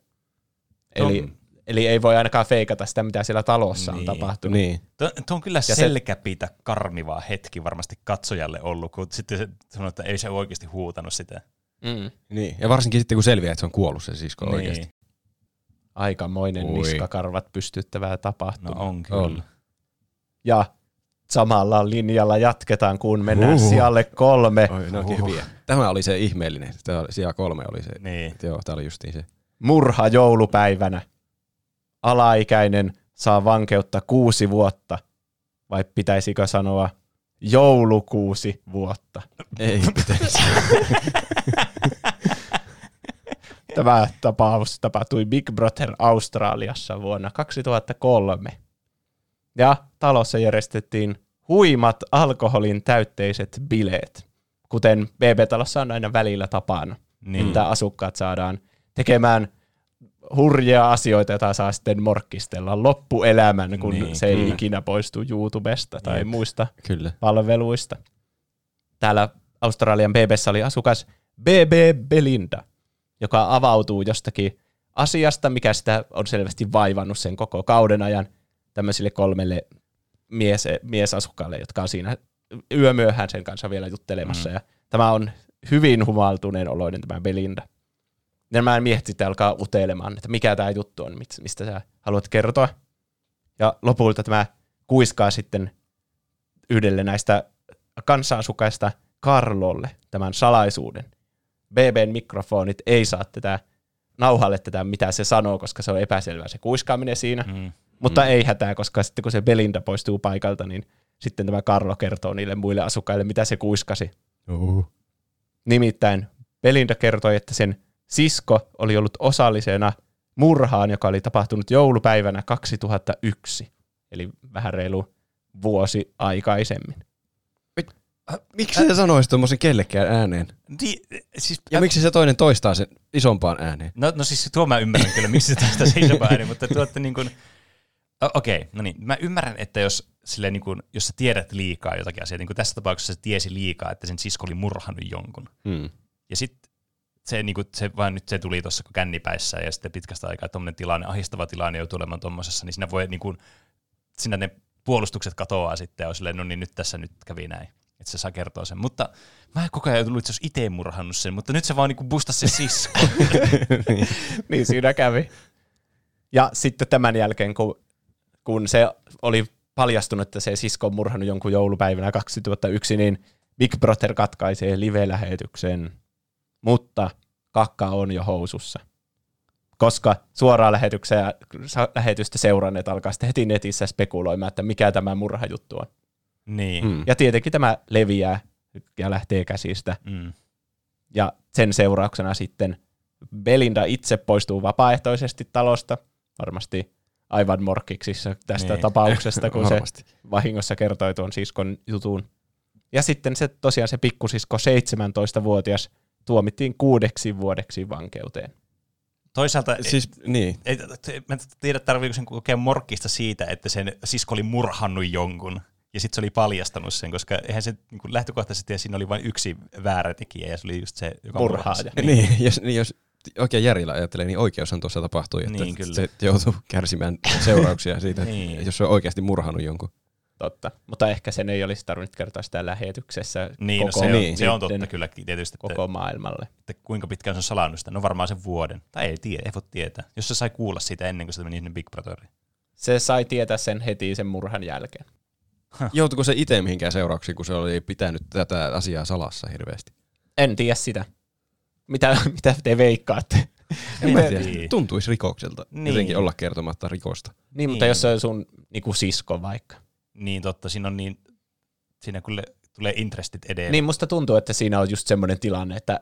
Eli, No. Eli ei voi ainakaan feikata sitä, mitä siellä talossa Niin. on tapahtunut. Niin. Tuo, tuo on kyllä se- selkäpiitä karmivaa hetki varmasti katsojalle ollut, kun sitten se sanoo, että ei se oikeasti huutanut sitä. Mm. niin. Ja varsinkin sitten, kun selviää, että se on kuollut se sisko niin. oikeasti. Aikamoinen Ui. niskakarvat pystyttävää No tapahtuma. on kyllä. On. Ja samalla linjalla jatketaan, kun mennään Huhhuh. sijalle kolme. Oi, onkin hyviä. Tämä oli se ihmeellinen. Tämä sija kolme oli se. Niin. Joo, tämä oli justiin se. Murha joulupäivänä. Alaikäinen saa vankeutta kuusi vuotta. Vai pitäisikö sanoa joulukuusi vuotta? Ei pitäisi. [laughs] Tämä tapaus tapahtui Big Brother Australiassa vuonna 2003. Ja talossa järjestettiin huimat alkoholin täytteiset bileet, kuten BB-talossa on aina välillä tapana. Niin. Että asukkaat saadaan tekemään hurjia asioita, joita saa sitten morkkistella loppuelämän, kun Niin, se ei kyllä. ikinä poistu YouTubesta tai Jep. muista Kyllä. palveluista. Täällä Australian BBssä oli asukas BB Belinda, joka avautuu jostakin asiasta, mikä sitä on selvästi vaivannut sen koko kauden ajan tämmöisille kolmelle mies, miesasukkaalle, jotka on siinä yömyöhään sen kanssa vielä juttelemassa. Mm. Ja tämä on hyvin humaltuneen oloinen tämä Belinda. Ja nämä miehet sitten alkaa utelemaan, että mikä tämä juttu on, mistä sä haluat kertoa. Ja lopulta tämä kuiskaa sitten yhdelle näistä kansanasukkaista Karlolle tämän salaisuuden. BBn mikrofonit ei saa tätä nauhalle tätä, mitä se sanoo, koska se on epäselvää se kuiskaaminen siinä. Mm. Mutta ei hätää, koska sitten kun se Belinda poistuu paikalta, niin sitten tämä Karlo kertoo niille muille asukkaille, mitä se kuiskasi. Uhu. Nimittäin Belinda kertoi, että sen sisko oli ollut osallisena murhaan, joka oli tapahtunut joulupäivänä 2001, eli vähän reilu vuosi aikaisemmin. Äh, Miksi se sanoisi tuommoisen kellekään ääneen? Di, siis, Ja miksi se toinen toistaa sen isompaan ääneen? No, no siis tuo mä ymmärrän kyllä, miksi se tästä se iso ääni, mutta tuotte niin kuin, okei, okay, no niin, mä ymmärrän, että jos, silleen niin kuin, jos sä tiedät liikaa jotakin asiaa, niin kuin tässä tapauksessa se tiesi liikaa, että sen sisko oli murhannut jonkun. Hmm. Ja sitten se, niin kuin, se vaan nyt se tuli tuossa kännipäissä ja sitten pitkästä aikaa tuommoinen tilanne, ahistava tilanne joutuu olemaan tuommoisessa, niin siinä voi niin kuin, siinä ne puolustukset katoaa sitten ja on silleen, no niin nyt tässä nyt kävi näin. Että se saa kertoa sen. Mutta mä koko ajan tullut, että se olisi itse murhannut sen, mutta nyt se vaan niin bustasi se sisko. [laughs] niin siinä kävi. Ja sitten tämän jälkeen, kun, kun se oli paljastunut, että se sisko on murhannut jonkun joulupäivänä 2001, niin Big Brother katkaisee live-lähetyksen, mutta kakka on jo housussa. Koska suoraan lähetystä seuranneet alkaa sitten heti netissä spekuloimaan, että mikä tämä murhajuttu on. niin. Hmm. Ja tietenkin tämä leviää ja lähtee käsistä. Mm. Ja sen seurauksena sitten Belinda itse poistuu vapaaehtoisesti talosta, varmasti aivan morkkiksissa tästä Niin. tapauksesta, kun se vahingossa kertoi tuon siskon jutun. Ja sitten se tosiaan se pikkusisko 17-vuotias tuomittiin kuudeksi vuodeksi vankeuteen. Toisaalta siis, Siis, niin. ei, ei, mä en tiedä, tarviiko sen kokea morkkista siitä, että sen sisko oli murhannut jonkun. Ja sitten se oli paljastanut sen, koska eihän se niin kuin lähtökohtaisesti, ja siinä oli vain yksi väärä tekijä, ja se oli just se, joka Murhaaja. murhasi. Niin, jos, niin, jos oikein järjellä ajattelee, niin oikeushan tuossa tapahtui, että Niin, kyllä. se joutuu kärsimään seurauksia siitä, Niin. niin. jos se on oikeasti murhannut jonkun. Totta. Mutta ehkä sen ei olisi tarvinnut kertoa sitä lähetyksessä Niin, no koko, se, on, niin. se on totta kyllä tietysti, että, koko maailmalle. että kuinka pitkään se on salannut sitä. No varmaan sen vuoden. Tai ei tiedä, ei voi tietää. Jos se sai kuulla siitä ennen kuin se meni sinne Big Brotheriin. Se sai tietää sen heti sen murhan jälkeen. Joutuiko se itse mihinkään seurauksiin, kun se oli pitänyt tätä asiaa salassa hirveästi? En tiedä sitä. Mitä, [laughs] mitä te veikkaatte? En mä tiedä. Tuntuisi rikokselta Niin. jotenkin olla kertomatta rikosta. Niin, mutta Niin. jos se on sun niinku sisko vaikka. Niin totta, siinä on niin, siinä kyllä tulee interestit edelleen. Niin musta tuntuu, että siinä on just semmoinen tilanne, että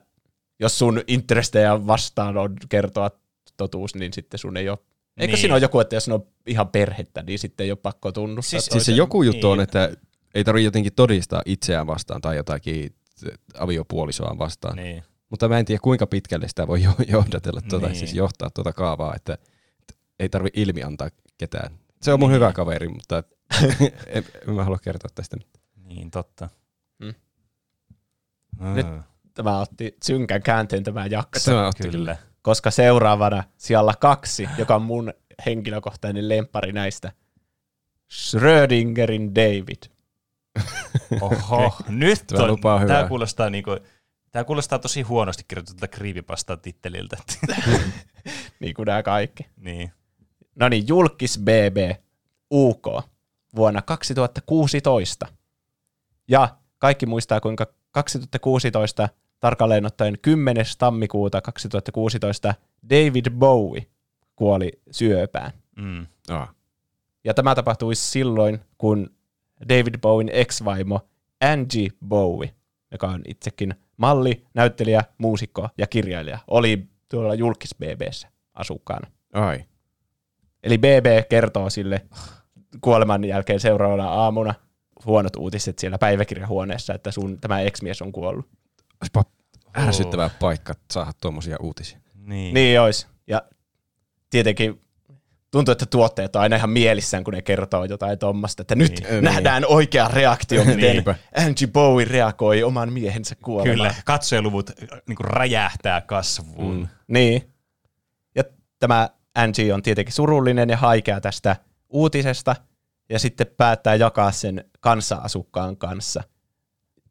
jos sun intrestejä vastaan on kertoa totuus, niin sitten sun ei ole Eikö Niin. siinä ole joku, että jos ne on ihan perhettä, niin sitten ei ole pakko tunnustaa Siis- Siis se joku juttu on, Niin. että ei tarvitse jotenkin todistaa itseään vastaan tai jotakin aviopuolisoaan vastaan. Niin. Mutta mä en tiedä kuinka pitkälle sitä voi jo- johdatella, tuota, Niin. siis johtaa tuota kaavaa, että että ei tarvi ilmi antaa ketään. Se on mun Niin. hyvä kaveri, mutta [laughs] en, en mä halua kertoa tästä. nyt. Niin, totta. Mm. Mm. Nyt- Tämä otti synkän käänteen tämä jakso, Se on kyllä. Koska seuraavana sijalla kaksi, joka on mun henkilökohtainen lempari näistä, Schrödingerin David. [laughs] Oho, nyt Tämä on, lupaa tämä kuulostaa niinku, Tämä kuulostaa tosi huonosti kirjoitetulta creepypasta titteliltä. [laughs] Niin kuin nämä kaikki. niin. No niin, Julkis BB UK vuonna 2016. Ja kaikki muistaa, kuinka 2016, tarkalleen ottaen 10. tammikuuta 2016, David Bowie kuoli syöpään. Mm. Ah. Ja tämä tapahtui silloin, kun David Bowen ex-vaimo Angie Bowie, joka on itsekin malli, näyttelijä, muusikko ja kirjailija, oli tuolla Julkis BBssä asukkaana. Ai. Eli BB kertoo sille kuoleman jälkeen seuraavana aamuna huonot uutiset siellä päiväkirjahuoneessa, että sun tämä ex-mies on kuollut. Olisipa ärsyttävä paikka saada tuommoisia uutisia. Niin. Niin olisi. Ja tietenkin tuntuu, että tuotteet on aina ihan mielissään, kun ne kertoo jotain tuommoista, että nyt Niin. nähdään oikea reaktio, miten Niinpä. Angie Bowie reagoi oman miehensä kuolemaan. Kyllä, katsojaluvut niin räjähtää kasvuun. Mm. Niin. Ja tämä Angie on tietenkin surullinen ja haikea tästä uutisesta, ja sitten päättää jakaa sen kanssa-asukkaan kanssa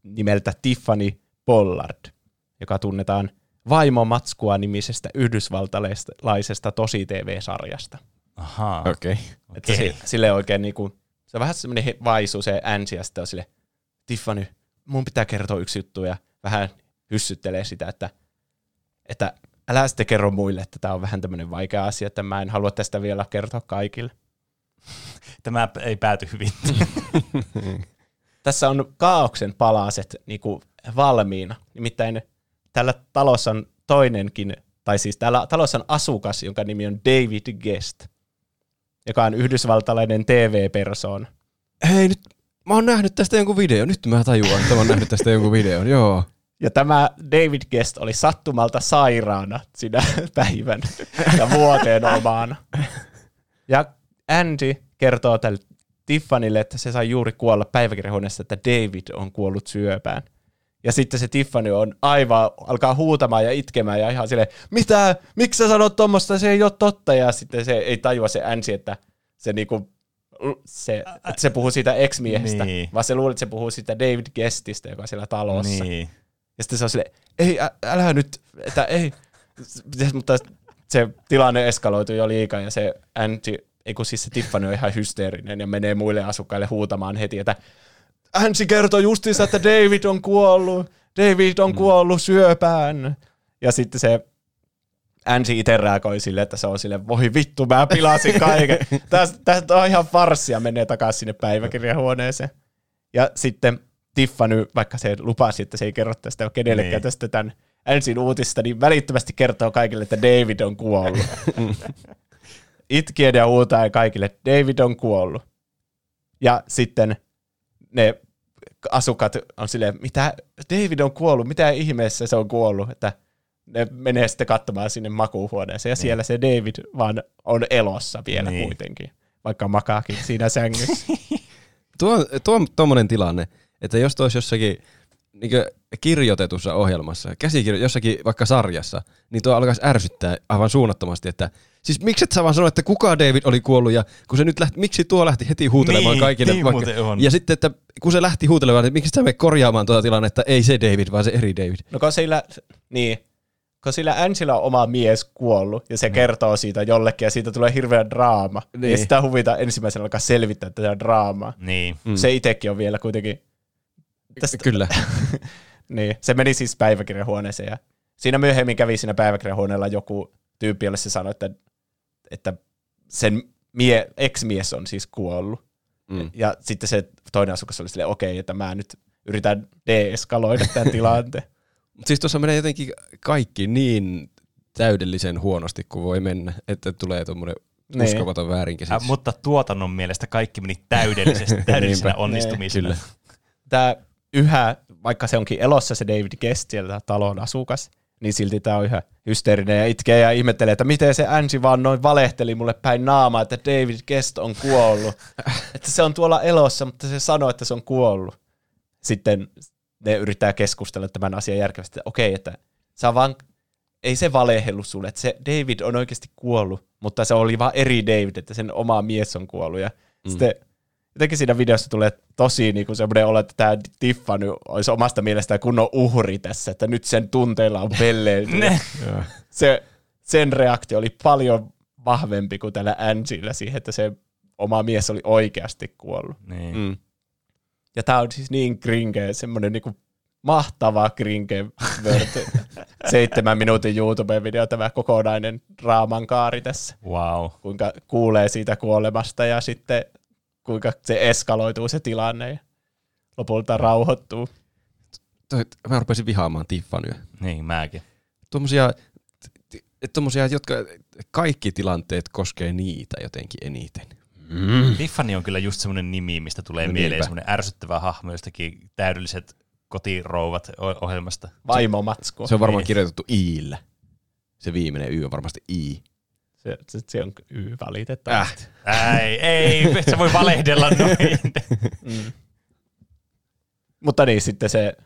nimeltä Tiffany Pollard, joka tunnetaan Vaimo Matskua nimisestä yhdysvaltalaisesta tosi-TV-sarjasta. Ahaa. Okei. Okay. Että Okei. se, sille oikein niinku, se on vähän semmoinen vaisu se Angie, ja sitten on sille, Tiffany, mun pitää kertoa yksi juttu, ja vähän hyssyttelee sitä, että, että älä sitten kerro muille, että tämä on vähän tämmöinen vaikea asia, että mä en halua tästä vielä kertoa kaikille. [laughs] Tämä ei pääty hyvin. [laughs] Tässä on kaauksen palaset niinku valmiina. Nimittäin tällä talossa on toinenkin, tai siis täällä talossa on asukas, jonka nimi on David Guest, joka on yhdysvaltalainen TV-persoona. Hei nyt, mä oon nähnyt tästä jonkun videon. Nyt mä tajuan, että mä oon nähnyt tästä jonkun videon. Joo. Ja tämä David Guest oli sattumalta sairaana sinä [laughs] päivän ja vuoteen omaana. Ja Andy kertoo tälle Tiffanylle, että se sai juuri kuolla päiväkirjahuoneessa, että David on kuollut syöpään. Ja sitten se Tiffany on aivan, alkaa huutamaan ja itkemään ja ihan silleen, mitä, miksi sä sanot tuommoista, se ei ole totta. Ja sitten se ei tajua se Angie, että se niinku, se, että se puhuu siitä ex-miehestä, Niin. vaan se luulee, että se puhuu siitä David Guestistä, joka on siellä talossa. niin. Ja sitten se on silleen, ei, ä, älä nyt, että ei. Mutta se tilanne eskaloitui jo liikaa ja se Angie, ei kun siis se Tiffany on ihan hysteerinen ja menee muille asukkaille huutamaan heti, että Angie kertoi justiinsa, että David on kuollut, David on kuollut syöpään. Ja sitten se Angie itse reagoi sille, että se on sille, voi vittu, mä pilasin kaiken. [laughs] Tästä, tästä on ihan farssia, menee takaisin sinne päiväkirjahuoneeseen. Ja sitten Tiffany, vaikka se lupasi, että se ei kerro tästä kenellekään Niin. tästä tämän ensin uutisesta, niin välittömästi kertoo kaikille, että David on kuollut. [laughs] Itkien ja huutaen kaikille, David on kuollut. Ja sitten ne asukkaat on silleen, mitä David on kuollut, mitä ihmeessä se on kuollut, että ne menee sitten katsomaan sinne makuuhuoneeseen, ja siellä se David vaan on elossa vielä Niin. kuitenkin, vaikka makaakin siinä sängyssä. [laughs] Tuo, tuo on tommonen tilanne, että jos tuossa jossakin niin kirjoitetussa ohjelmassa, käsikirjo, jossakin vaikka sarjassa, niin tuo alkaisi ärsyttää aivan suunnattomasti, että siis miksi et sä vaan sano, että kuka David oli kuollut ja kun se nyt lähti, miksi tuo lähti heti huutelemaan Niin, kaikille. niin muuten on. Ja sitten, että kun se lähti huutelemaan, niin miksi sä me korjaamaan tuota tilannetta, ei se David, vaan se eri David. No kun sillä, niin, kun sillä Angela on oma mies kuollut, ja se kertoo siitä jollekin, ja siitä tulee hirveä draama. Niin. Niin. Ja sitä huvita ensimmäisenä alkaa selvittää tätä draamaa. Niin. Mm. Se itsekin on vielä kuitenkin, tästä, Kyllä. [laughs] niin, se meni siis päiväkirjahuoneeseen, ja siinä myöhemmin kävi siinä päiväkirjahuoneella joku tyyppi, jolle se sanoi, että, että sen mie, ex-mies on siis kuollut. Mm. Ja sitten se toinen asukas oli silleen, okei, että mä nyt yritän deeskaloida tämän tilanteen. [laughs] Mut siis tuossa menee jotenkin kaikki niin täydellisen huonosti kuin voi mennä, että tulee tuommoinen Niin. uskomaton väärinkäsitys. Äh, mutta tuotannon mielestä kaikki meni täydellisesti, [laughs] täydellisenä onnistumisena. Kyllä. Tämä yhä, vaikka se onkin elossa se David Guest siellä talon asukas, niin silti tämä on yhä hysteerinen ja itkee ja ihmettelee, että miten se Angie vaan noin valehteli mulle päin naamaa, että David Guest on kuollut. [laughs] että se on tuolla elossa, mutta se sanoi, että se on kuollut. Sitten ne yrittää keskustella tämän asian järkevästi, että okei, että sä vaan, ei se valehellut sulle, että se David on oikeasti kuollut, mutta se oli vaan eri David, että sen oma mies on kuollut. Ja mm. sitten jotenkin siinä videossa tulee tosi niin kuin semmoinen olo, että tämä Tiffany olisi omasta mielestään kunnon uhri tässä, että nyt sen tunteilla on pelleilty. Se, sen reaktio oli paljon vahvempi kuin tällä Angela siihen, että se oma mies oli oikeasti kuollut. Niin. Mm. Ja tämä on siis niin gringe, semmoinen niinku mahtava word. [laughs] Seitsemän minuutin YouTube-video, tämä kokonainen draaman kaari tässä. Wow. Kuinka kuulee siitä kuolemasta ja sitten kuinka se eskaloituu se tilanne ja lopulta rauhoittuu. Toi, mä rupesin vihaamaan Tiffanyä. Niin, mäkin. Tuommoisia, tommosia, jotka kaikki tilanteet koskee niitä jotenkin eniten. Mm. Tiffany on kyllä just semmoinen nimi, mistä tulee No mieleen niinpä. semmoinen ärsyttävä hahmo jostakin täydelliset kotirouvat ohjelmasta. Vaimo matsku. Se on varmaan Niin. kirjoitettu Iillä. Se viimeinen Y on varmasti I. Se, se, se on Y valitettavasti. Äh. Ei, ei, sä voi valehdella [laughs] noin. Mm. Mutta niin, sitten se,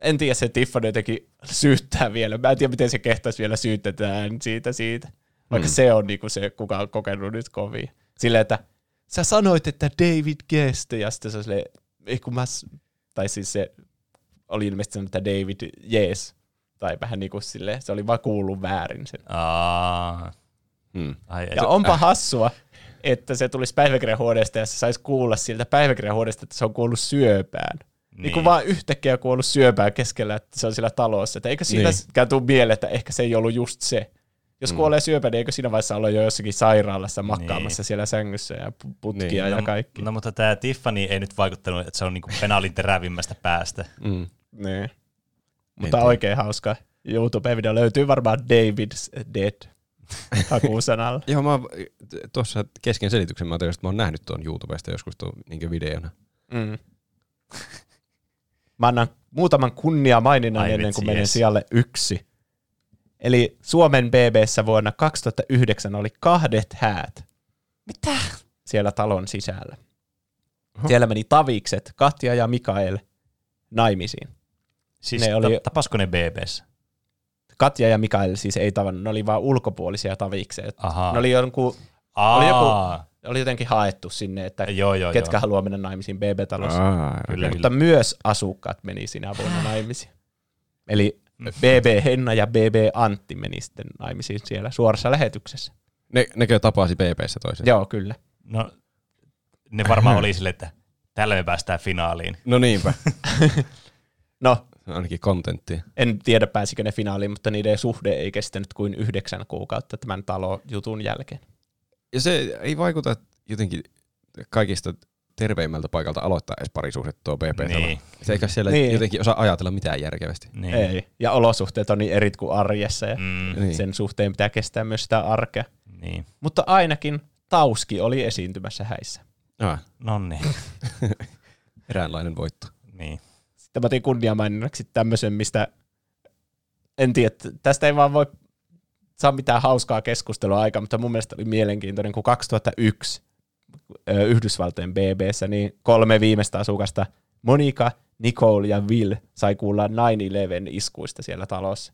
en tiedä, se Tiffany jotenkin syyttää vielä. Mä en tiedä, miten se kehtaisi vielä syytetään siitä siitä. Vaikka Mm. se on niinku se, kuka on kokenut nyt kovin. Silleen, että sä sanoit, että David Guest, ja sitten se on silleen, ei kun mä, tai siis se oli ilmeisesti sanonut, että David Yes. Tai vähän niin kuin silleen, se oli vaan kuullut väärin sen. Aa, Hmm. ai, Ja onpa hassua, että se tulisi päiväkirjahuoneesta ja se saisi kuulla siltä päiväkirjahuoneesta, että se on kuollut syöpään. Niin. niin kuin vaan yhtäkkiä kuollut syöpään keskellä, että se on siellä talossa. Että eikö Niin. siinäkään tule mieleen, että ehkä se ei ollut just se. Jos mm. kuolee syöpään, niin eikö siinä vaiheessa olla jo jossakin sairaalassa makkaamassa Niin. siellä sängyssä ja pu- putkia Niin. ja no, kaikki. No mutta tämä Tiffany ei nyt vaikuttanut, että se on niinku penaalin terävimmästä päästä. Mm. Niin. Mutta tiedä. oikein hauska YouTube-video löytyy varmaan David's Dead hakusanalla. Joo, mä tuossa kesken selityksen mä tajusin, että mä oon nähnyt tuon YouTubesta joskus tuon niin videona. Mm. Mä annan muutaman kunnia maininnan Ai ennen kuin menen yes. sijalle yksi. Eli Suomen BBssä vuonna 2009 oli kahdet häät. Mitä? Siellä talon sisällä. Oho. Siellä meni tavikset, Katja ja Mikael, naimisiin. Siis Ne oli... tapasko ne BBssä? Katja ja Mikael siis ei tavannut, ne oli vaan ulkopuolisia tavikseja. Ahaa. Ne oli, jonkun, Aa, oli joku- oli jotenkin haettu sinne, että joo, joo, ketkä joo. haluaa mennä naimisiin BB-talossa. Aa, Kyllä, Mutta myös asukkaat meni sinä vuonna naimisiin. Eli BB Henna ja BB Antti meni sitten naimisiin siellä suorassa lähetyksessä. Ne, nekö tapasi BBssä toisen? Joo, kyllä. No, ne varmaan [laughs] oli silleen, että tällä me päästään finaaliin. No niinpä. [laughs] [laughs] No, ainakin kontenttia. en tiedä pääsikö ne finaaliin, mutta niiden suhde ei kestänyt kuin yhdeksän kuukautta tämän talojutun jälkeen. Ja se ei vaikuta jotenkin kaikista terveimmältä paikalta aloittaa edes parisuhdet tuo bb Niin. Se eikä siellä Niin. niin. jotenkin osaa ajatella mitään järkevästi. Niin. Ei. Ja olosuhteet on niin erit kuin arjessa ja Mm, Niin. sen suhteen pitää kestää myös sitä arkea. niin. Mutta ainakin Tauski oli esiintymässä häissä. Ah, No niin. [laughs] eräänlainen voitto. niin. Sitten mä otin kunniamaininnaksi tämmöisen, mistä en tiedä, tästä ei vaan voi saa mitään hauskaa keskustelua aikaa, mutta mun mielestä oli mielenkiintoinen, kun 2001 ö, Yhdysvaltojen BBssä, niin kolme viimeistä asukasta, Monika, Nicole ja Will, sai kuulla 9-11 iskuista siellä talossa.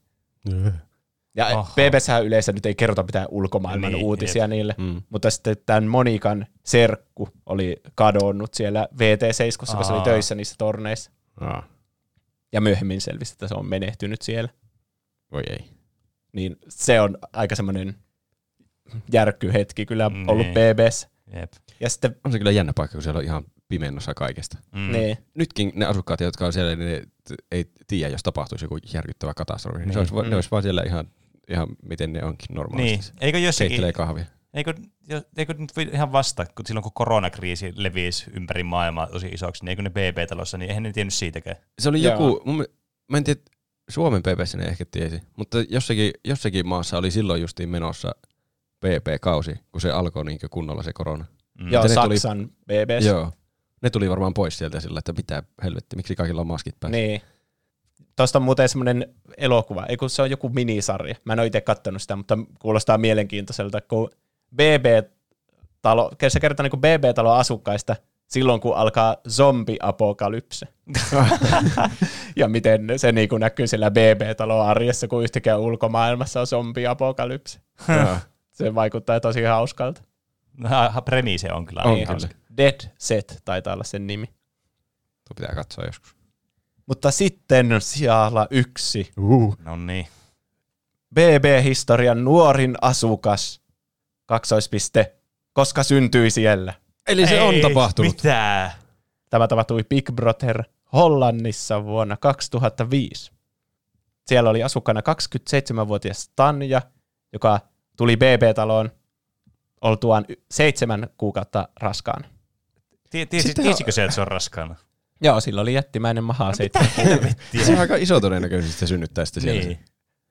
Ja Oho. BBssähän yleensä nyt ei kerrota mitään ulkomaailman Niin, uutisia jep. niille, Mm. mutta sitten tämän Monikan serkku oli kadonnut siellä VT7, kun se oli töissä niissä torneissa. Ah, Ja myöhemmin selvisi, että se on menehtynyt siellä. voi ei. Niin se on aika semmoinen järkkyhetki kyllä Niin. ollut BBssä. Jep. Ja sitten, On se kyllä jännä paikka, kun siellä on ihan pimennossa kaikesta. Mm. mm. niin, Nytkin ne asukkaat, jotka on siellä, niin ne ei tiedä, jos tapahtuisi joku järkyttävä katastrofi. Niin. Se olisi, Mm. ne olisi vaan siellä ihan, ihan miten ne onkin normaalisti. Niin. Eikö jossakin, Keittelee kahvia. Eikö, jo- eikö nyt voi ihan vasta, kun silloin kun koronakriisi levisi ympäri maailmaa tosi isoksi, niin eikö ne BB-talossa, niin eihän ne tiennyt siitäkään. Se oli Joo. joku, mun, mä en tiedä, Suomen BBC ne ehkä tiesi, mutta jossakin, jossakin maassa oli silloin justiin menossa PP-kausi, kun se alkoi niin kunnolla se korona. Mm. Joo, ne tuli- Saksan BBC. Joo. Ne tuli varmaan pois sieltä sillä, että mitä helvetti, miksi kaikilla on maskit päässä. Niin. Tuosta on muuten semmoinen elokuva, ei kun se on joku minisarja. Mä en ole itse kattonut sitä, mutta kuulostaa mielenkiintoiselta, kun BB-talo, se kertoo niin BB-talon asukkaista silloin, kun alkaa zombiapokalypse. [laughs] ja miten se niin kuin näkyy siellä BB-talon arjessa, kun yhtäkkiä ulkomaailmassa on zombiapokalypse. Se vaikuttaa tosi hauskalta. No, premiise on kyllä On niin kyllä. Dead Set taitaa olla sen nimi. Tuo pitää katsoa joskus. Mutta sitten sijalla yksi. No niin. BB-historian nuorin asukas. Kaksoispiste. Koska syntyi siellä. Eli se on Ei, tapahtunut. Mitä? Tämä tapahtui Big Brother Hollannissa vuonna 2005. Siellä oli asukkaana 27-vuotias Tanja, joka tuli BB-taloon oltuaan seitsemän kuukautta raskaana. Tiesikö se, että se on raskaana? Joo, sillä oli jättimäinen maha seitsemän Se on aika iso todennäköisesti se synnyttää sitten siellä. Niin.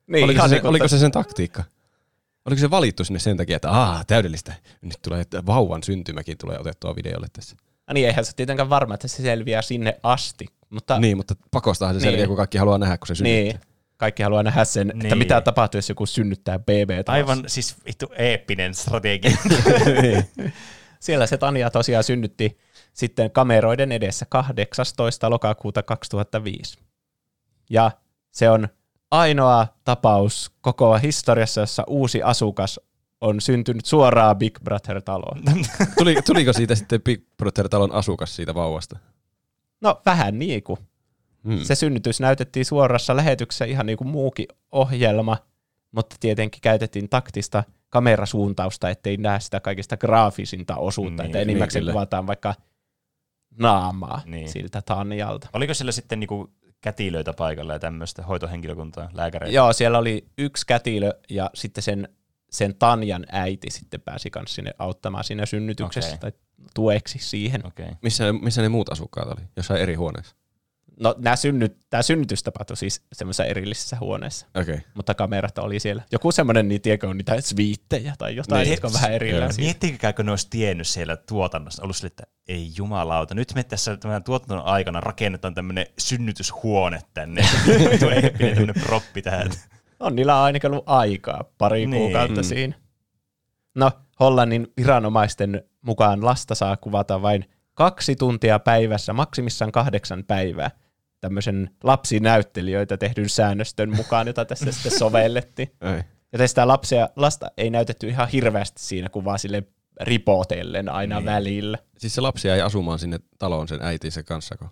niin, Oliko, se, niin oliko se sen taktiikka? Oliko se valittu sinne sen takia, että aah, täydellistä. Nyt tulee, että vauvan syntymäkin tulee otettua videolle tässä. Ah niin, eihän se tietenkään varma, että se selviää sinne asti. Mutta Niin, mutta pakostahan se Niin. selviää, kun kaikki haluaa nähdä, kun se synnyttää. niin, kaikki haluaa nähdä sen, niin. että Niin. mitä tapahtuu, jos joku synnyttää BB. Aivan siis vittu eeppinen strategia. [laughs] Siellä se Tanja tosiaan synnytti sitten kameroiden edessä 18. lokakuuta 2005. Ja se on ainoa tapaus koko historiassa, jossa uusi asukas on syntynyt suoraan Big Brother-taloon. [laughs] Tuli, tuliko siitä sitten Big Brother-talon asukas siitä vauvasta? No vähän niin kuin. Hmm. Se synnytys näytettiin suorassa lähetyksessä ihan niin kuin muukin ohjelma, mutta tietenkin käytettiin taktista kamerasuuntausta, ettei näe sitä kaikista graafisinta osuutta, Niin, että niin, enimmäkseen kyllä. kuvataan vaikka naamaa Niin. siltä Tanjalta. Oliko siellä sitten niinku kätilöitä paikalla ja tämmöistä hoitohenkilökuntaa, lääkäreitä? Joo, siellä oli yksi kätilö ja sitten sen, sen Tanjan äiti sitten pääsi kanssa sinne auttamaan siinä synnytyksessä Okei. tai tueksi siihen. Okay. Missä, missä ne muut asukkaat oli? Jossain eri huoneessa? No nämä synnyt, tämä synnytys tapahtui siis semmoisessa erillisessä huoneessa, Okei. Okay. mutta kamerat oli siellä. Joku semmoinen, niin tiedätkö, on niitä sviittejä tai jotain, Niin. jotka on vähän erillään. Miettikääkö ne olisi tiennyt siellä tuotannossa, ollut sille, että ei jumalauta, nyt me tässä tämän tuotannon aikana rakennetaan tämmöinen synnytyshuone tänne. [laughs] Tuo eeppinen tämmöinen proppi tähän. On niillä ainakin ollut aikaa, pari Niin. kuukautta Mm. siinä. No, Hollannin viranomaisten mukaan lasta saa kuvata vain kaksi tuntia päivässä, maksimissaan kahdeksan päivää, tämmöisen lapsinäyttelijöitä tehdyn säännöstön mukaan, jota tässä sitten sovellettiin. Ei. Joten sitä lapsia, lasta ei näytetty ihan hirveästi siinä, kun vaan sille ripotellen aina Niin. välillä. Siis se lapsi jäi asumaan sinne taloon sen äitinsä kanssa, kun...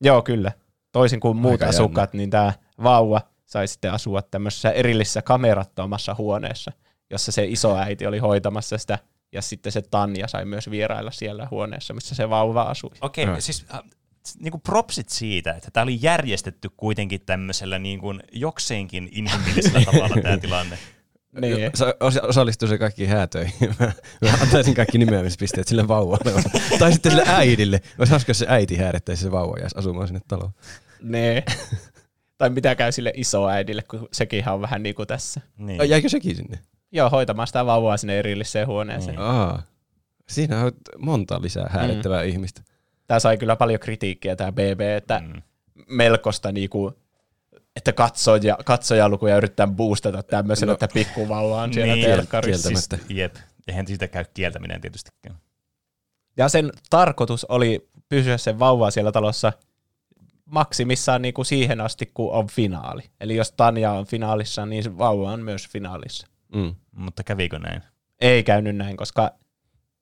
Joo, kyllä. Toisin kuin muut Aika jännä. asukkaat, niin tämä vauva sai sitten asua tämmöisessä erillisessä kamerattomassa huoneessa, jossa se iso äiti oli hoitamassa sitä, ja sitten se Tanja sai myös vierailla siellä huoneessa, missä se vauva asui. Okei, okay, siis äh, niinku propsit siitä, että tämä oli järjestetty kuitenkin tämmöisellä niin kuin jokseenkin inhimillisellä [laughs] tavalla tämä tilanne. Niin. Osa- osallistui se kaikki häätöihin. Mä, [laughs] mä antaisin kaikki nimeämispisteet sille vauvalle. [laughs] tai sitten sille äidille. Olisi hauska, jos se äiti häädettäisi se vauva jäisi asumaan sinne taloon. Nee. tai mitä käy sille isoäidille, kun sekin on vähän niin kuin tässä. Niin. Jäikö sekin sinne? Joo, hoitamaan sitä vauvaa sinne erilliseen huoneeseen. Mm. Aa. Siinä on monta lisää häädettävää mm. ihmistä. Tämä sai kyllä paljon kritiikkiä, tämä BB, että Mm. melkoista niinku, että katsoja, katsojalukuja yrittää boostata tämmöisellä, No. että pikkuvauva on siellä Niin, telkkarissa. kieltämättä. Jep, eihän siitä käy kieltäminen tietystikään. Ja sen tarkoitus oli pysyä sen vauvaa siellä talossa maksimissaan niinku siihen asti, kun on finaali. Eli jos Tanja on finaalissa, niin se vauva on myös finaalissa. Mm. Mutta kävikö näin? Ei käynyt näin, koska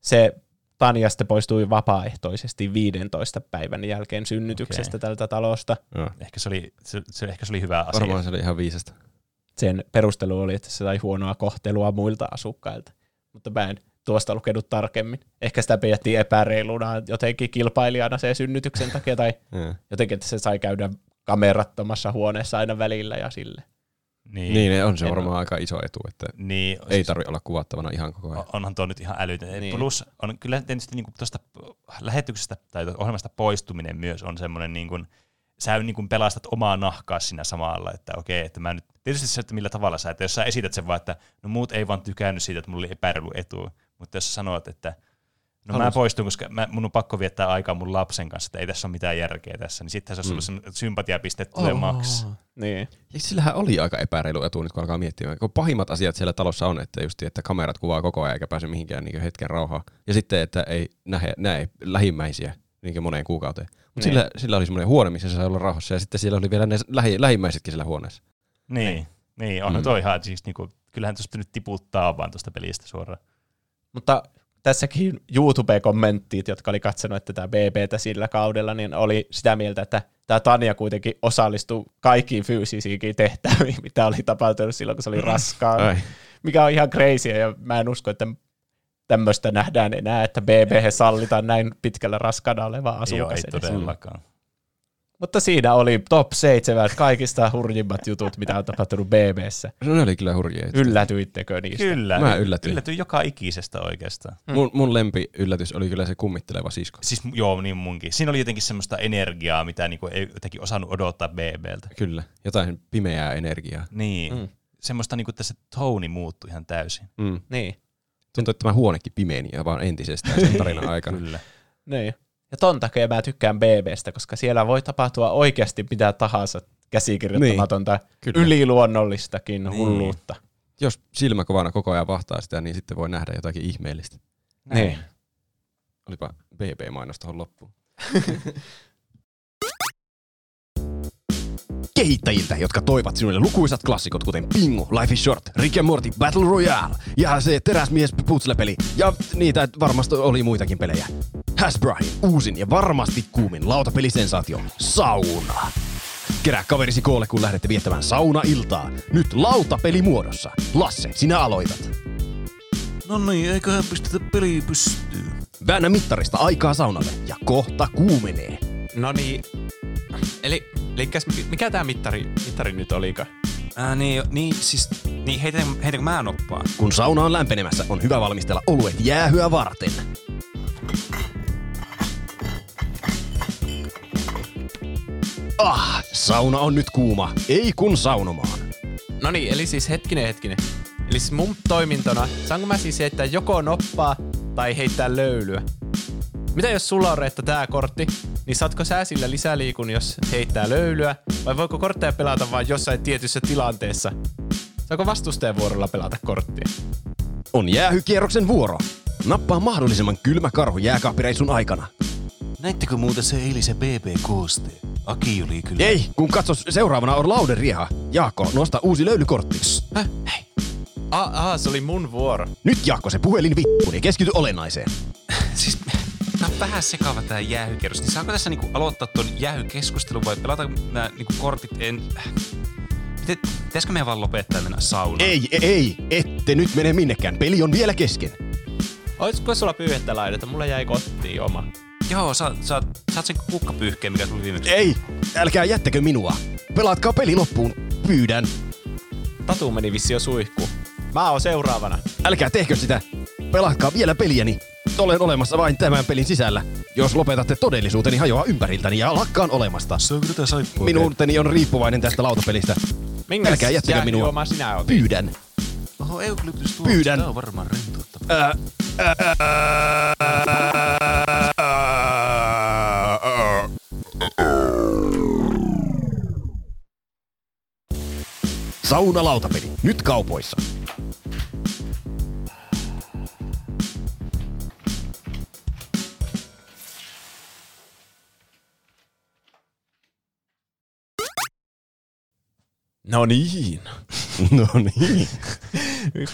se Tanja sitten poistui vapaaehtoisesti 15 päivän jälkeen synnytyksestä Okei. tältä talosta. Joo. Ehkä se oli, se, se, ehkä se oli hyvä asia. Varmaan se oli ihan viisasta. Sen perustelu oli, että se sai huonoa kohtelua muilta asukkailta. Mutta mä en tuosta lukenut tarkemmin. Ehkä sitä pidettiin epäreiluna jotenkin kilpailijana se synnytyksen takia, tai jotenkin, että se sai käydä kamerattomassa huoneessa aina välillä ja sille. Niin, Niin, on se En varmaan aika iso etu, että niin ei tarvi olla kuvattavana ihan koko ajan. on- onhan tuo nyt ihan älytön. Niin. Niin. Plus on kyllä tietysti niin tuosta lähetyksestä tai ohjelmasta poistuminen myös on semmoinen, niin kuin, sä niin kuin pelastat omaa nahkaa siinä samalla, että okei, että mä nyt, tietysti se, että millä tavalla sä, että jos sä esität sen vaan, että no muut ei vaan tykännyt siitä, että mulla oli epäreilu etu, mutta jos sä sanot, että no mä Halus- poistun, koska mä, mun on pakko viettää aikaa mun lapsen kanssa, että ei tässä ole mitään järkeä tässä, niin sittenhän se on sulle mm. sympatiapisteet tulee maks. Niin. Ja sillähän oli aika epäreilu etu nyt, kun alkaa miettimään. Kun pahimmat asiat siellä talossa on, että just, että kamerat kuvaa koko ajan eikä pääse mihinkään niin hetken rauhaa. Ja sitten, että ei näe, näe lähimmäisiä niin moneen kuukauteen. Mutta Niin. sillä, sillä oli semmoinen huone, missä se sai olla rauhassa. Ja sitten siellä oli vielä ne lähi, lähimmäisetkin siellä huoneessa. Niin, niin on mm. Mm. toi ihan siis niinku, kyllähän tuosta nyt tiputtaa vaan tuosta pelistä suoraan. Mutta tässäkin YouTube-kommenttit, jotka oli katsonut tätä BBtä sillä kaudella, niin oli sitä mieltä, että tämä Tanja kuitenkin osallistui kaikkiin fyysisiinkin tehtäviin, [laughs] mitä oli tapahtunut silloin, kun se oli raskaan. Ai. Mikä on ihan crazy, ja mä en usko, että tämmöistä nähdään enää, että BB sallitaan näin pitkällä raskaana oleva Joo, asukas. ei edes. todellakaan. Mutta siinä oli top 7 kaikista hurjimmat jutut, mitä on tapahtunut BBssä. No ne oli kyllä hurjia. Yllätyittekö niistä? Kyllä. Mä yllätyin. Yllätyin joka ikisestä oikeastaan. Mun, mun lempi yllätys oli kyllä se kummitteleva sisko. Siis joo, niin munkin. Siinä oli jotenkin semmoista energiaa, mitä niinku ei jotenkin osannut odottaa BBltä. Kyllä, jotain pimeää energiaa. Niin. Mm. Mm. Semmoista niinku, että se toni muuttui ihan täysin. Mm. Niin. Tuntuu, että tämä huonekin pimeeni ja vaan entisestään sen tarinan [laughs] aikana. Kyllä. Niin. Ja ton takia mä tykkään BBstä, koska siellä voi tapahtua oikeasti mitä tahansa käsikirjoittamatonta, niin. Kyllä. yliluonnollistakin Niin. niin. hulluutta. Jos silmäkovana koko ajan vahtaa sitä, niin sitten voi nähdä jotakin ihmeellistä. Niin. Olipa BB-mainos tuohon loppuun. [laughs] kehittäjiltä, jotka toivat sinulle lukuisat klassikot, kuten Pingu, Life is Short, Rick and Morty, Battle Royale ja se teräsmies putsle-peli. Ja niitä varmasti oli muitakin pelejä. Hasbroin uusin ja varmasti kuumin lautapelisensaatio, sauna. Kerää kaverisi koolle, kun lähdette viettämään sauna-iltaa. Nyt lautapeli muodossa. Lasse, sinä aloitat. No niin, eiköhän pistetä peli pystyyn. Väännä mittarista aikaa saunalle ja kohta kuumenee. No niin. Eli, elikkäs, mikä tämä mittari, mittari nyt olikaan? Ää, niin, niin, siis, niin heitä, heitänkö mä noppaan? Kun sauna on lämpenemässä, on hyvä valmistella oluet jäähyä varten. Ah, sauna on nyt kuuma. Ei kun saunomaan. No niin, eli siis hetkinen hetkinen. Eli siis mun toimintona, saanko mä siis heittää joko noppaa tai heittää löylyä? Mitä jos sulla on Reetta tää kortti, niin saatko sä sillä lisäliikun, jos heittää löylyä? Vai voiko kortteja pelata vain jossain tietyssä tilanteessa? Saako vastustajan vuorolla pelata korttia? On jäähykierroksen vuoro. Nappaa mahdollisimman kylmä karhu jääkaappireissun aikana. Näittekö muuten se eilisen BB-kooste? Aki oli kyllä. Ei, kun katsos, seuraavana on lauderieha. Jaakko, nosta uusi löylykortti. Häh? Hei. Aa, se oli mun vuoro. Nyt Jaakko se puhelin vittuun ja keskity olennaiseen. [laughs] Siis, tää on vähän sekava tää jäähykerros. Niin saanko tässä niinku aloittaa ton jäähykeskustelun vai pelata nää niinku kortit en... Miten, pitäisikö meidän vaan lopettaa mennä saunaan? Ei, ei, ei, ette nyt mene minnekään. Peli on vielä kesken. Olisiko sulla pyyhettä laidata? Mulla jäi kotiin oma. Joo, sä, sä, saat sen kukkapyyhkeen, mikä tuli viimeksi. Ei, älkää jättäkö minua. Pelaatkaa peli loppuun. Pyydän. Tatu meni vissi jo suihkuun. Mä oon seuraavana. Älkää tehkö sitä. Pelatkaa vielä peliäni. Olen olemassa vain tämän pelin sisällä. Jos lopetatte todellisuuteni hajoaa ympäriltäni ja lakkaan olemasta. Tätä saippua? Minuuteni on riippuvainen tästä lautapelistä. Minkäs Älkää jättäkö minua. sinä otit? Pyydän. Oho, eukalyptus tuo. Pyydän. Tää on varmaan rentouttava. Ää, ää, Sauna lautapeli. Nyt kaupoissa. No niin. [laughs] No niin.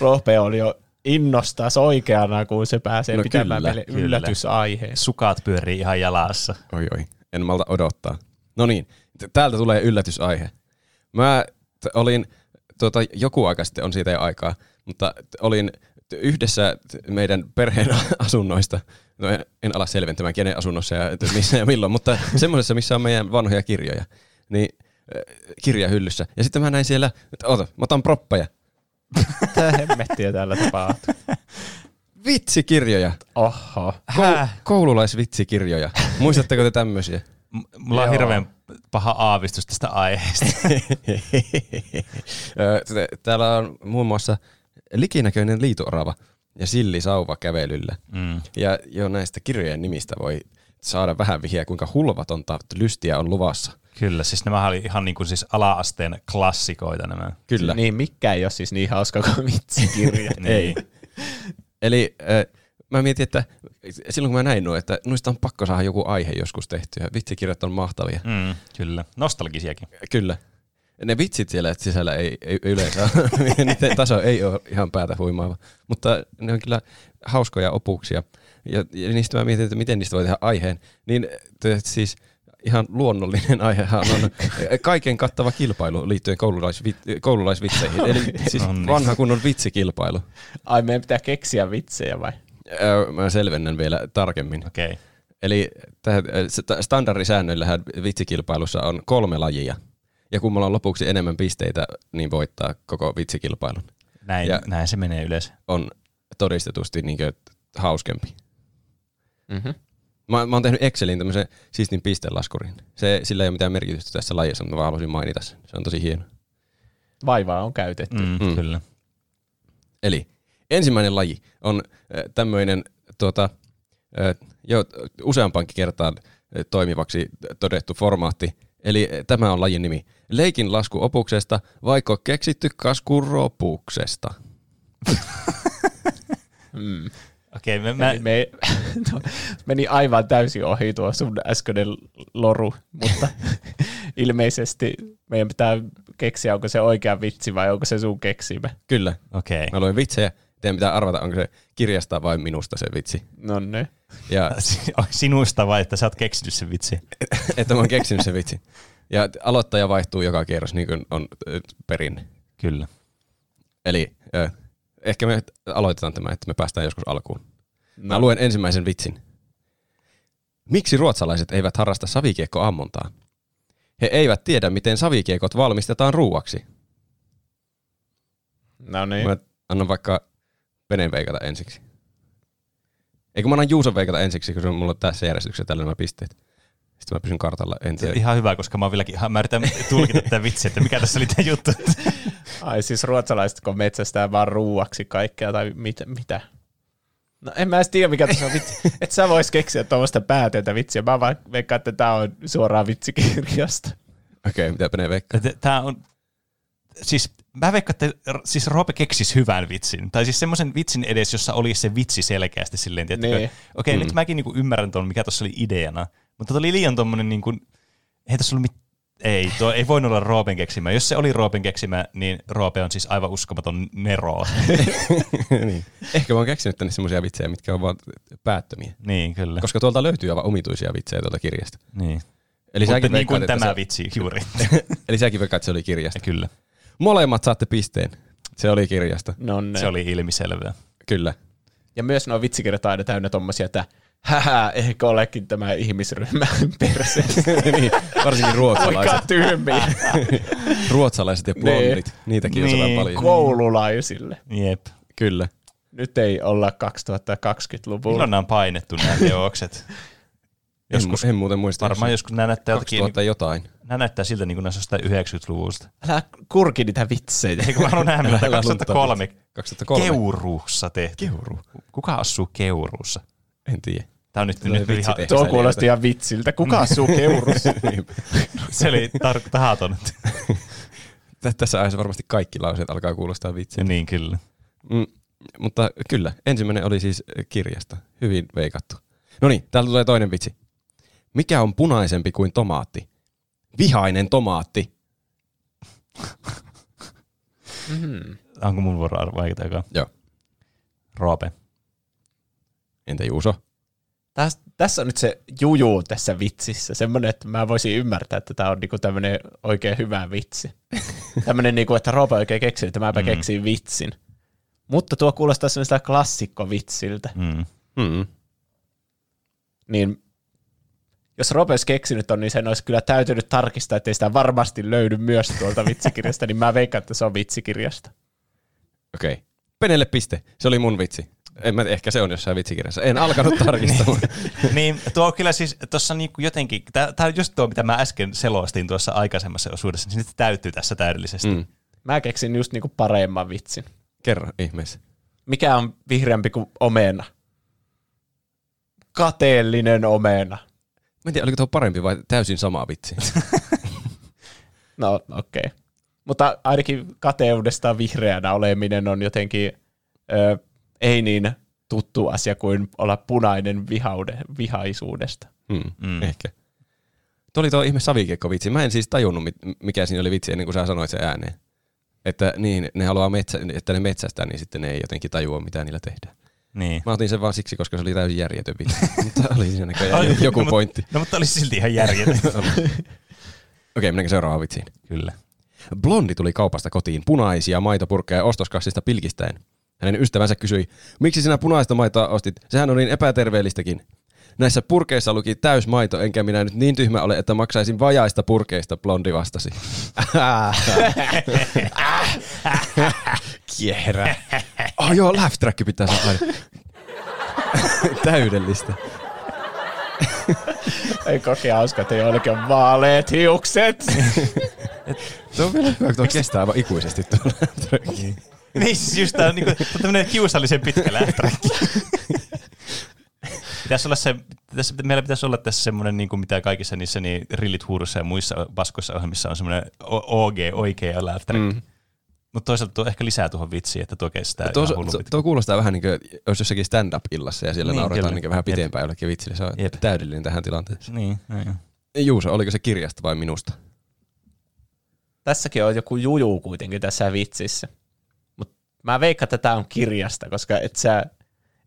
Rope on jo innostaa oikeana, kun se pääsee No pitämään kyllä, meille kyllä. yllätysaiheen. Sukat pyörii ihan jalassa. Oi oi, en malta odottaa. No niin, täältä tulee yllätysaihe. Mä t- olin, tuota, joku aika sitten on siitä jo aikaa, mutta t- olin t- yhdessä t- meidän perheen [laughs] asunnoista, no en, en ala selventämään kenen asunnossa ja t- missä ja milloin, mutta semmoisessa, missä on meidän vanhoja kirjoja, niin kirjahyllyssä. Ja sitten mä näin siellä, että ota, mä otan proppeja. [laughs] Mitä hemmettiä täällä tapahtuu? Vitsikirjoja. Oho. Häh? Koululaisvitsikirjoja. Muistatteko te tämmöisiä? M- Mulla on Joo. hirveän paha aavistus tästä aiheesta. [laughs] Täällä on muun muassa likinäköinen liitoorava ja sillisauva kävelyllä. Mm. Ja jo näistä kirjojen nimistä voi saada vähän vihjeä, kuinka hulvatonta lystiä on luvassa. Kyllä, siis nämä oli ihan niin kuin siis ala-asteen klassikoita nämä. Kyllä. Niin, mikä ei ole siis niin hauska kuin vitsikirja. [laughs] Ei. Eli äh, mä mietin, että silloin kun mä näin nuo, että noista on pakko saada joku aihe joskus tehtyä. Vitsikirjat on mahtavia. Mm, kyllä, nostalgisiakin. Kyllä. Ne vitsit siellä sisällä ei, ei yleensä, [laughs] niiden taso ei ole ihan päätä huimaava, mutta ne on kyllä hauskoja opuksia. Ja, ja niistä mä mietin, että miten niistä voi tehdä aiheen. Niin te- siis ihan luonnollinen aihehan on kaiken kattava kilpailu liittyen koululaisvit- koululaisvitseihin. Eli [laughs] siis vanha kunnon vitsikilpailu. Ai, meidän pitää keksiä vitsejä vai? Öö, Mä selvennän vielä tarkemmin. Okei. Okay. Eli standardisäännöillähän vitsikilpailussa on kolme lajia. Ja kun mulla on lopuksi enemmän pisteitä, niin voittaa koko vitsikilpailun. Näin, Ja- näin se menee yleensä. On todistetusti niin hauskempi. Mm-hmm. Mä, mä oon tehnyt Excelin tämmöisen siistin pistelaskurin. Se, sillä ei ole mitään merkitystä tässä lajissa, mutta mä vaan halusin mainita sen. Se on tosi hieno. Vaivaa on käytetty. Mm, Mm. Kyllä. Eli ensimmäinen laji on tämmöinen tuota, jo useampaankin kertaan toimivaksi todettu formaatti. Eli tämä on lajin nimi. Leikin lasku opuksesta, vaikka keksitty kaskuropuksesta. [laughs] Mm. Okei, okay, me, Mä... mä, Me, [laughs] no, meni aivan täysin ohi tuo sun äskeinen loru, mutta [laughs] ilmeisesti meidän pitää keksiä, onko se oikea vitsi vai onko se sun keksimä. Kyllä. okei. Okay. Mä luin vitsejä. Teidän pitää arvata, onko se kirjasta vai minusta se vitsi. No ne. Ja [laughs] Sinusta vai, että sä oot keksinyt sen vitsi? että mä oon keksinyt sen vitsi. Ja aloittaja vaihtuu joka kierros, niin kuin on perinne. Kyllä. Eli ehkä me aloitetaan tämä, että me päästään joskus alkuun. Mä No. luen ensimmäisen vitsin. Miksi ruotsalaiset eivät harrasta savikiekkoammuntaa? He eivät tiedä, miten savikiekot valmistetaan ruuaksi. No niin. Mä annan vaikka veneen veikata ensiksi. Eikö mä annan Juuson veikata ensiksi, kun se on mulla tässä järjestyksessä tällä nämä pisteet. Sitten mä pysyn kartalla. En tiedä. Ihan hyvä, koska mä oon vieläkin, ihan, mä yritän tulkita tätä vitsiä, että mikä tässä oli tämä juttu. [laughs] [laughs] Ai siis ruotsalaiset, kun metsästää vaan ruuaksi kaikkea tai mit, mitä? No en mä edes tiedä, mikä tässä on vitsi. [laughs] Et sä vois keksiä tuommoista päätöntä vitsiä. Mä vaan veikkaan, että tää on suoraan vitsikirjasta. Okei, okay, mitä menee veikkaa? Tämä on, siis mä veikkaan, että siis Roope keksis hyvän vitsin. Tai siis semmoisen vitsin edes, jossa oli se vitsi selkeästi silleen? Niin. Okei, Mm. nyt mäkin niinku ymmärrän tuon, mikä tuossa oli ideana. Mutta tuo oli liian tommonen niinku, ei tässä ollut mit, ei, tuo ei voinut olla Roopen keksimä. Jos se oli Roopen keksimä, niin Roope on siis aivan uskomaton nero. [laughs] niin. Ehkä mä oon keksinyt tänne semmoisia vitsejä, mitkä on vaan päättömiä. niin, kyllä. Koska tuolta löytyy aivan omituisia vitsejä tuolta kirjasta. niin. Eli Mutta säkin, niin kuin veikkaat, tämä että vitsi juuri. se, [laughs] eli säkin veikkaat, että se oli kirjasta. kyllä. Molemmat saatte pisteen. Se oli kirjasta. No ne. Se oli ilmiselvää. Kyllä. Ja myös nuo vitsikirjat on aina täynnä tommosia, että hähä, ehkä olekin tämä ihmisryhmä [laughs] perseessä. [laughs] niin, varsinkin ruotsalaiset. tyhmiä [laughs] ruotsalaiset ja blondit. Niitäkin on Niin. paljon. koululaisille. Jep. Kyllä. Nyt ei olla 2020-luvulla. Milloin nämä on painettu nämä teokset? En, Joskus, en muuten muista. varmaan joskus nämä näyttää, jotakin, 2000 jotain. nämä näyttää siltä niin kuin näissä jostain 90-luvusta. Älä kurki niitä vitsejä. Eikö mä haluan nähdä, mitä Älä 2003 2003. Keuruussa tehtiin. Keuru. Kuka asuu Keuruussa? En tiedä. Tämä on nyt, Tulee nyt vitsi ihan. Tuo kuulosti ihan vitsiltä. Kuka asuu [laughs] keurussa? Niin. se oli tar- tahaton. [laughs] Tä- Tässä ajassa varmasti kaikki lauseet alkaa kuulostaa vitsiä. niin kyllä. Mm, mutta kyllä, ensimmäinen oli siis äh, kirjasta. Hyvin veikattu. No niin, täältä tulee toinen vitsi. Mikä on punaisempi kuin tomaatti? Vihainen tomaatti. Mm. Onko mun vuoro joka? Joo. Roope. Entä Juuso? Täs, tässä on nyt se juju tässä vitsissä. Semmoinen, että mä voisin ymmärtää, että tämä on niinku tämmöinen oikein hyvä vitsi. [laughs] tämmöinen, niinku, että Roope oikein keksi, että mäpä Mm. keksin vitsin. Mutta tuo kuulostaa semmoiselta klassikkovitsiltä. Mm. Mm. Niin jos Roope olisi keksinyt on, niin sen olisi kyllä täytynyt tarkistaa, että ei sitä varmasti löydy myös tuolta vitsikirjasta, niin mä veikkaan, että se on vitsikirjasta. Okei. Okay. Penelle piste. Se oli mun vitsi. En mä, ehkä se on jossain vitsikirjassa. En alkanut [laughs] tarkistamaan. niin, tuo on kyllä siis tuossa niinku jotenkin, tämä on just tuo, mitä mä äsken selostin tuossa aikaisemmassa osuudessa, niin se täyttyy tässä täydellisesti. mm. Mä keksin just niinku paremman vitsin. Kerro ihmeessä. Mikä on vihreämpi kuin omena? Kateellinen omena. Mä en tiedä, oliko tuo parempi vai täysin sama vitsi. [laughs] No okei. Okay. Mutta ainakin kateudesta vihreänä oleminen on jotenkin ö, ei niin tuttu asia kuin olla punainen vihaude, vihaisuudesta. Mm. Mm. Ehkä. Tuo oli tuo ihme savikiekko vitsi. Mä en siis tajunnut, mikä siinä oli vitsi ennen kuin sä sanoit sen ääneen. Että niin, ne haluaa metsä, että ne metsästää, niin sitten ne ei jotenkin tajua, mitä niillä tehdään. Niin. Mä otin sen vaan siksi, koska se oli täysin järjetön vitsi. [laughs] Mutta oli siinä näköjään joku no, pointti. Mutta, no mutta oli silti ihan järjetön. [laughs] Okei, mennäänkö seuraavaan vitsiin? kyllä. Blondi tuli kaupasta kotiin punaisia maitopurkkeja ostoskassista pilkistäen. Hänen ystävänsä kysyi, miksi sinä punaista maitoa ostit? Sehän on niin epäterveellistäkin. Näissä purkeissa luki täys maito, enkä minä nyt niin tyhmä ole, että maksaisin vajaista purkeista, blondi vastasi. Kierä. Oh joo, laugh track pitää saada. Täydellistä. Ei kokea hauska, että joillekin on vaaleet hiukset. Tuo on vielä hyvä, kun tuo kestää aivan ikuisesti tuolla. [laughs] niin siis just tää on niinku, tämmönen kiusallisen pitkä lähträkki. [laughs] Pitäisi olla se, tässä, meillä pitäisi olla tässä semmoinen, niin kuin mitä kaikissa niissä niin rillit huurussa ja muissa paskoissa ohjelmissa on semmoinen OG, oikea lähträkki. Mm. Mm. Mutta toisaalta tuo ehkä lisää tuohon vitsiin, että tuo kestää Tuo, ihan tuo, tuo kuulostaa vähän niin kuin, jos jossakin stand-up-illassa ja siellä Niin, nauretaan kyllä. niin vähän Jep. pitempään jollekin vitsille. Se on Jep. täydellinen tähän tilanteeseen. Niin, niin. Juuso, oliko se kirjasta vai minusta? Tässäkin on joku juju kuitenkin tässä vitsissä. Mä veikkaan, että tämä on kirjasta, koska et sä,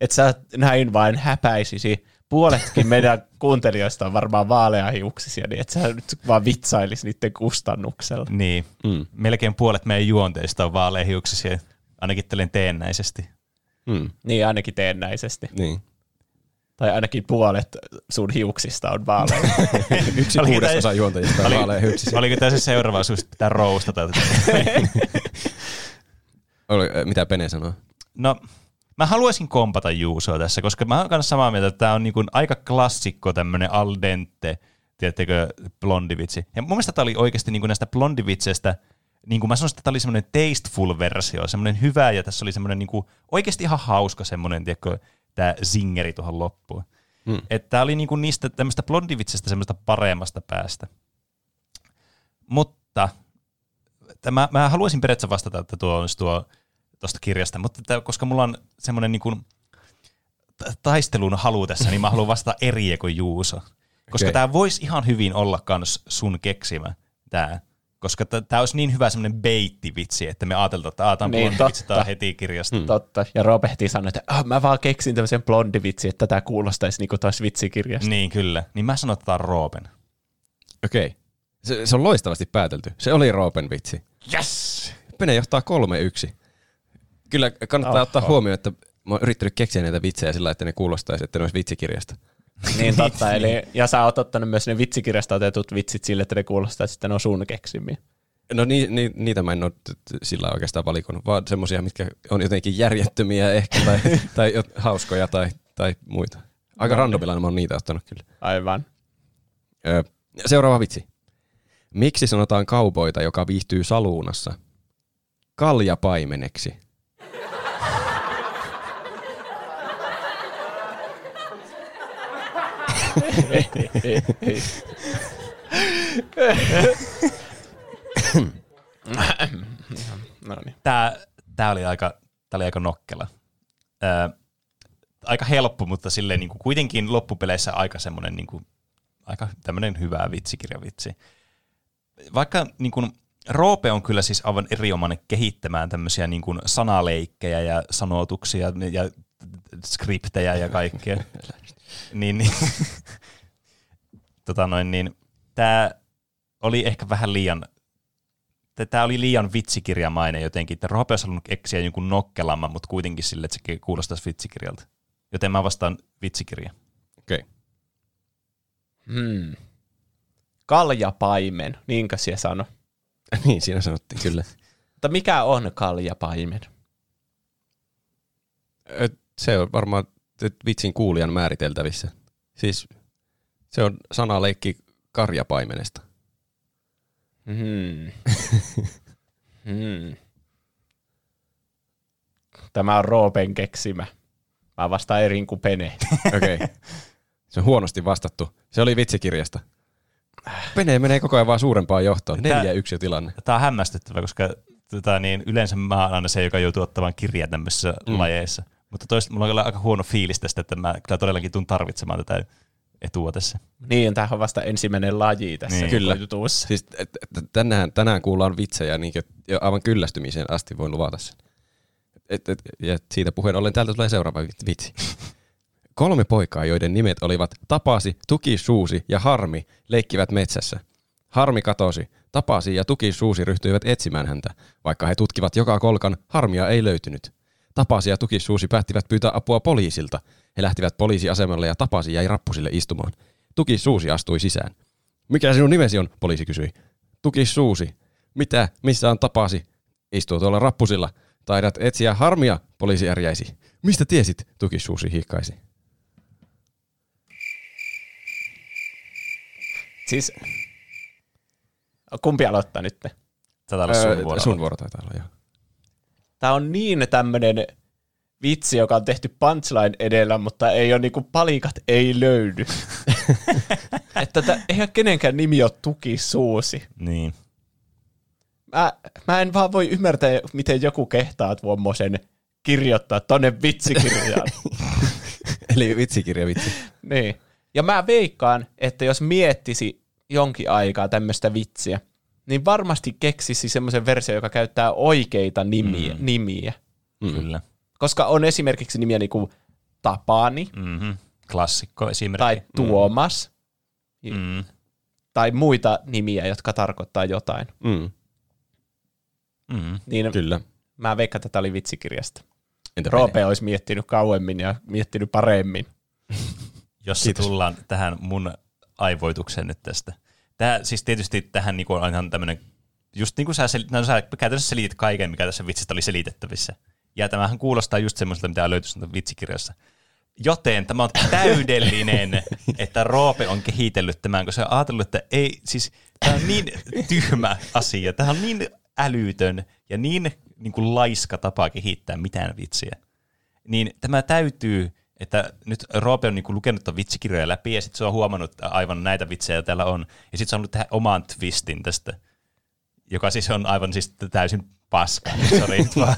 et sä näin vain häpäisisi. Puoletkin meidän kuuntelijoista on varmaan vaaleahiuksisia, niin et sä nyt vaan vitsailisi niiden kustannuksella. niin. Mm. Melkein puolet meidän juonteista on vaaleahiuksisia, ainakin tällainen teennäisesti. Mm. Niin ainakin teennäisesti. Niin. Tai ainakin puolet sun hiuksista on vaaleja. [laughs] Yksi kuudesosa juontajista on oli- vaalea hyksissä. Oliko tämä se seuraava osuus, pitää roustata? [laughs] Oli, äh, mitä Pene sanoo? No, mä haluaisin kompata Juusoa tässä, koska mä oon kanssa samaa mieltä, että tämä on niin aika klassikko tämmöinen al dente, tiedättekö, blondivitsi. Ja mun mielestä tämä oli oikeasti niin näistä blondivitseistä, niin kuin mä sanoisin, että tämä oli semmoinen tasteful versio, semmoinen hyvä, ja tässä oli semmoinen niin oikeasti ihan hauska semmoinen, tiedätkö, tämä zingeri tuohon loppuun. Hmm. Että tämä oli niin kuin niistä tämmöistä blondivitsestä semmoista paremmasta päästä. Mutta tämä, mä haluaisin periaatteessa vastata, että tuo olisi tuo tuosta kirjasta, mutta tämä, koska mulla on semmoinen niin kuin taistelun halu tässä, niin mä haluan vastata eri kuin Juuso. Koska okay. tämä voisi ihan hyvin olla kans sun keksimä, tämä. Koska tämä olisi niin hyvä semmoinen beittivitsi, että me ajateltaan, että tämä on Niin, blondivitsi, heti kirjasta. Hmm. Totta. Ja Robertti sanoi, että ah, mä vaan keksin tämmöisen blondivitsi, että tämä kuulostaisi niin kuin taas vitsikirjasta. Niin, kyllä. Niin mä sanon, että tämä on Roopen. Okei. Okay. Se, se on loistavasti päätelty. Se oli Roopen vitsi. Yes! Pene johtaa 3-1. Kyllä kannattaa Oho. ottaa huomioon, että mä oon yrittänyt keksiä näitä vitsejä sillä, että ne kuulostaisi, että ne olisi vitsikirjasta. Niin totta, [laughs] eli, ja sä oot ottanut myös ne vitsikirjasta otetut vitsit sille, että ne kuulostaa, että ne on sun keksimiä. No ni, ni, niitä mä en ole sillä oikeastaan valikoinut, vaan semmosia, mitkä on jotenkin järjettömiä ehkä, tai, [laughs] tai hauskoja tai, tai muita. Aika randomilla mä oon niitä ottanut kyllä. Aivan. Öö, seuraava vitsi. Miksi sanotaan kauboita, joka viihtyy saluunassa? Kaljapaimeneksi. No niin. Tämä, tämä oli aika, tämä oli aika nokkela. Ää, aika helppo, mutta silleen niin kuin kuitenkin loppupeleissä aika semmoinen niin kuin, aika tämmöinen hyvä vitsikirjavitsi. Vaikka niin kuin, Roope on kyllä siis aivan erinomainen kehittämään tämmöisiä niin kuin sanaleikkejä ja sanotuksia ja skriptejä ja kaikkea. [laughs] niin, niin, tota noin, niin tämä oli ehkä vähän liian tämä oli liian vitsikirjamainen jotenkin, että Roope olisi halunnut keksiä jonkun nokkelamman, mutta kuitenkin sille, että se kuulostaisi vitsikirjalta. Joten mä vastaan vitsikirja. Okei. Okay. Hmm. Kaljapaimen, niinkö siellä sano? [laughs] niin, siinä sanottiin kyllä. Mutta mikä on kaljapaimen? Se on varmaan vitsin kuulijan määriteltävissä. Siis se on sanaleikki karjapaimenesta. Hmm. [laughs] hmm. Tämä on Roopen keksimä. Mä vastaan eri kuin Pene. [laughs] Okei. Okay. Se on huonosti vastattu. Se oli vitsikirjasta. Pene menee koko ajan vaan suurempaan johtoon. Tää- Neljä yksi tilanne. Tämä on hämmästyttävä, koska tota, niin, yleensä mä oon aina se, joka joutuu ottamaan kirjaa tämmöisissä mm. lajeissa. Mutta toista, mulla on kyllä aika huono fiilis tästä, että mä kyllä todellakin tuun tarvitsemaan tätä etua tässä. Niin, tämähän on vasta ensimmäinen laji tässä Niin. niin, Kyllä. jutussa. Siis et, et, tänään, tänään kuullaan vitsejä niin jo aivan kyllästymiseen asti voin luvata sen. Et, et, ja siitä puheen ollen täältä tulee seuraava vit- vitsi. Kolme poikaa, joiden nimet olivat Tapasi, Tuki, Suusi ja Harmi, leikkivät metsässä. Harmi katosi. Tapasi ja Tuki Suusi ryhtyivät etsimään häntä. Vaikka he tutkivat joka kolkan, Harmia ei löytynyt. Tapasi ja Tuki Suusi päättivät pyytää apua poliisilta. He lähtivät poliisiasemalle ja Tapasi jäi rappusille istumaan. Tuki Suusi astui sisään. Mikä sinun nimesi on? Poliisi kysyi. Tuki Suusi. Mitä? Missä on Tapasi? Istuu tuolla rappusilla. Taidat etsiä harmia, poliisi ärjäisi. Mistä tiesit? Tuki Suusi hiikkaisi. Siis, kumpi aloittaa nyt? Tätä sun Öö, vuoro. sun vuoro taitaa olla, joo. Tämä on niin tämmöinen vitsi, joka on tehty punchline edellä, mutta ei ole niinku palikat ei löydy. [laughs] että tä, eihän kenenkään nimi ole Tuki Suusi. Niin. Mä, mä en vaan voi ymmärtää, miten joku kehtaa tuommoisen kirjoittaa tonne vitsikirjaan. [laughs] Eli vitsikirja vitsi. niin. Ja mä veikkaan, että jos miettisi jonkin aikaa tämmöistä vitsiä, niin varmasti keksisi semmoisen versio, joka käyttää oikeita nimiä. Mm. nimiä. Mm. Kyllä. Koska on esimerkiksi nimiä niin kuin Tapani Mm-hmm. Klassikko esimerkki. tai Tuomas Mm. tai muita nimiä, jotka tarkoittaa jotain. Mm, Mm. Niin kyllä. mä veikkaan, että tämä oli vitsikirjasta. Entä Roope olisi miettinyt kauemmin ja miettinyt paremmin. Jos tullaan tähän mun aivoitukseen nyt tästä. Tämä, siis tietysti tähän niinku on ihan tämmöinen, just niin kuin sä, sel, no, sä käytännössä selitit kaiken, mikä tässä vitsistä oli selitettävissä. Ja tämähän kuulostaa just semmoiselta, mitä löytyy sieltä vitsikirjassa. Joten tämä on täydellinen, [laughs] että Roope on kehitellyt tämän, koska se on ajatellut, että ei, siis tämä on niin tyhmä asia, tämä on niin älytön ja niin, niin kuin laiska tapa kehittää mitään vitsiä. Niin tämä täytyy, että nyt Roope on niinku lukenut ton vitsikirjoja läpi ja sitten se on huomannut, että aivan näitä vitsejä täällä on. Ja sitten se on ollut tehdä oman twistin tästä, joka siis on aivan siis täysin paska. [laughs] Vaan.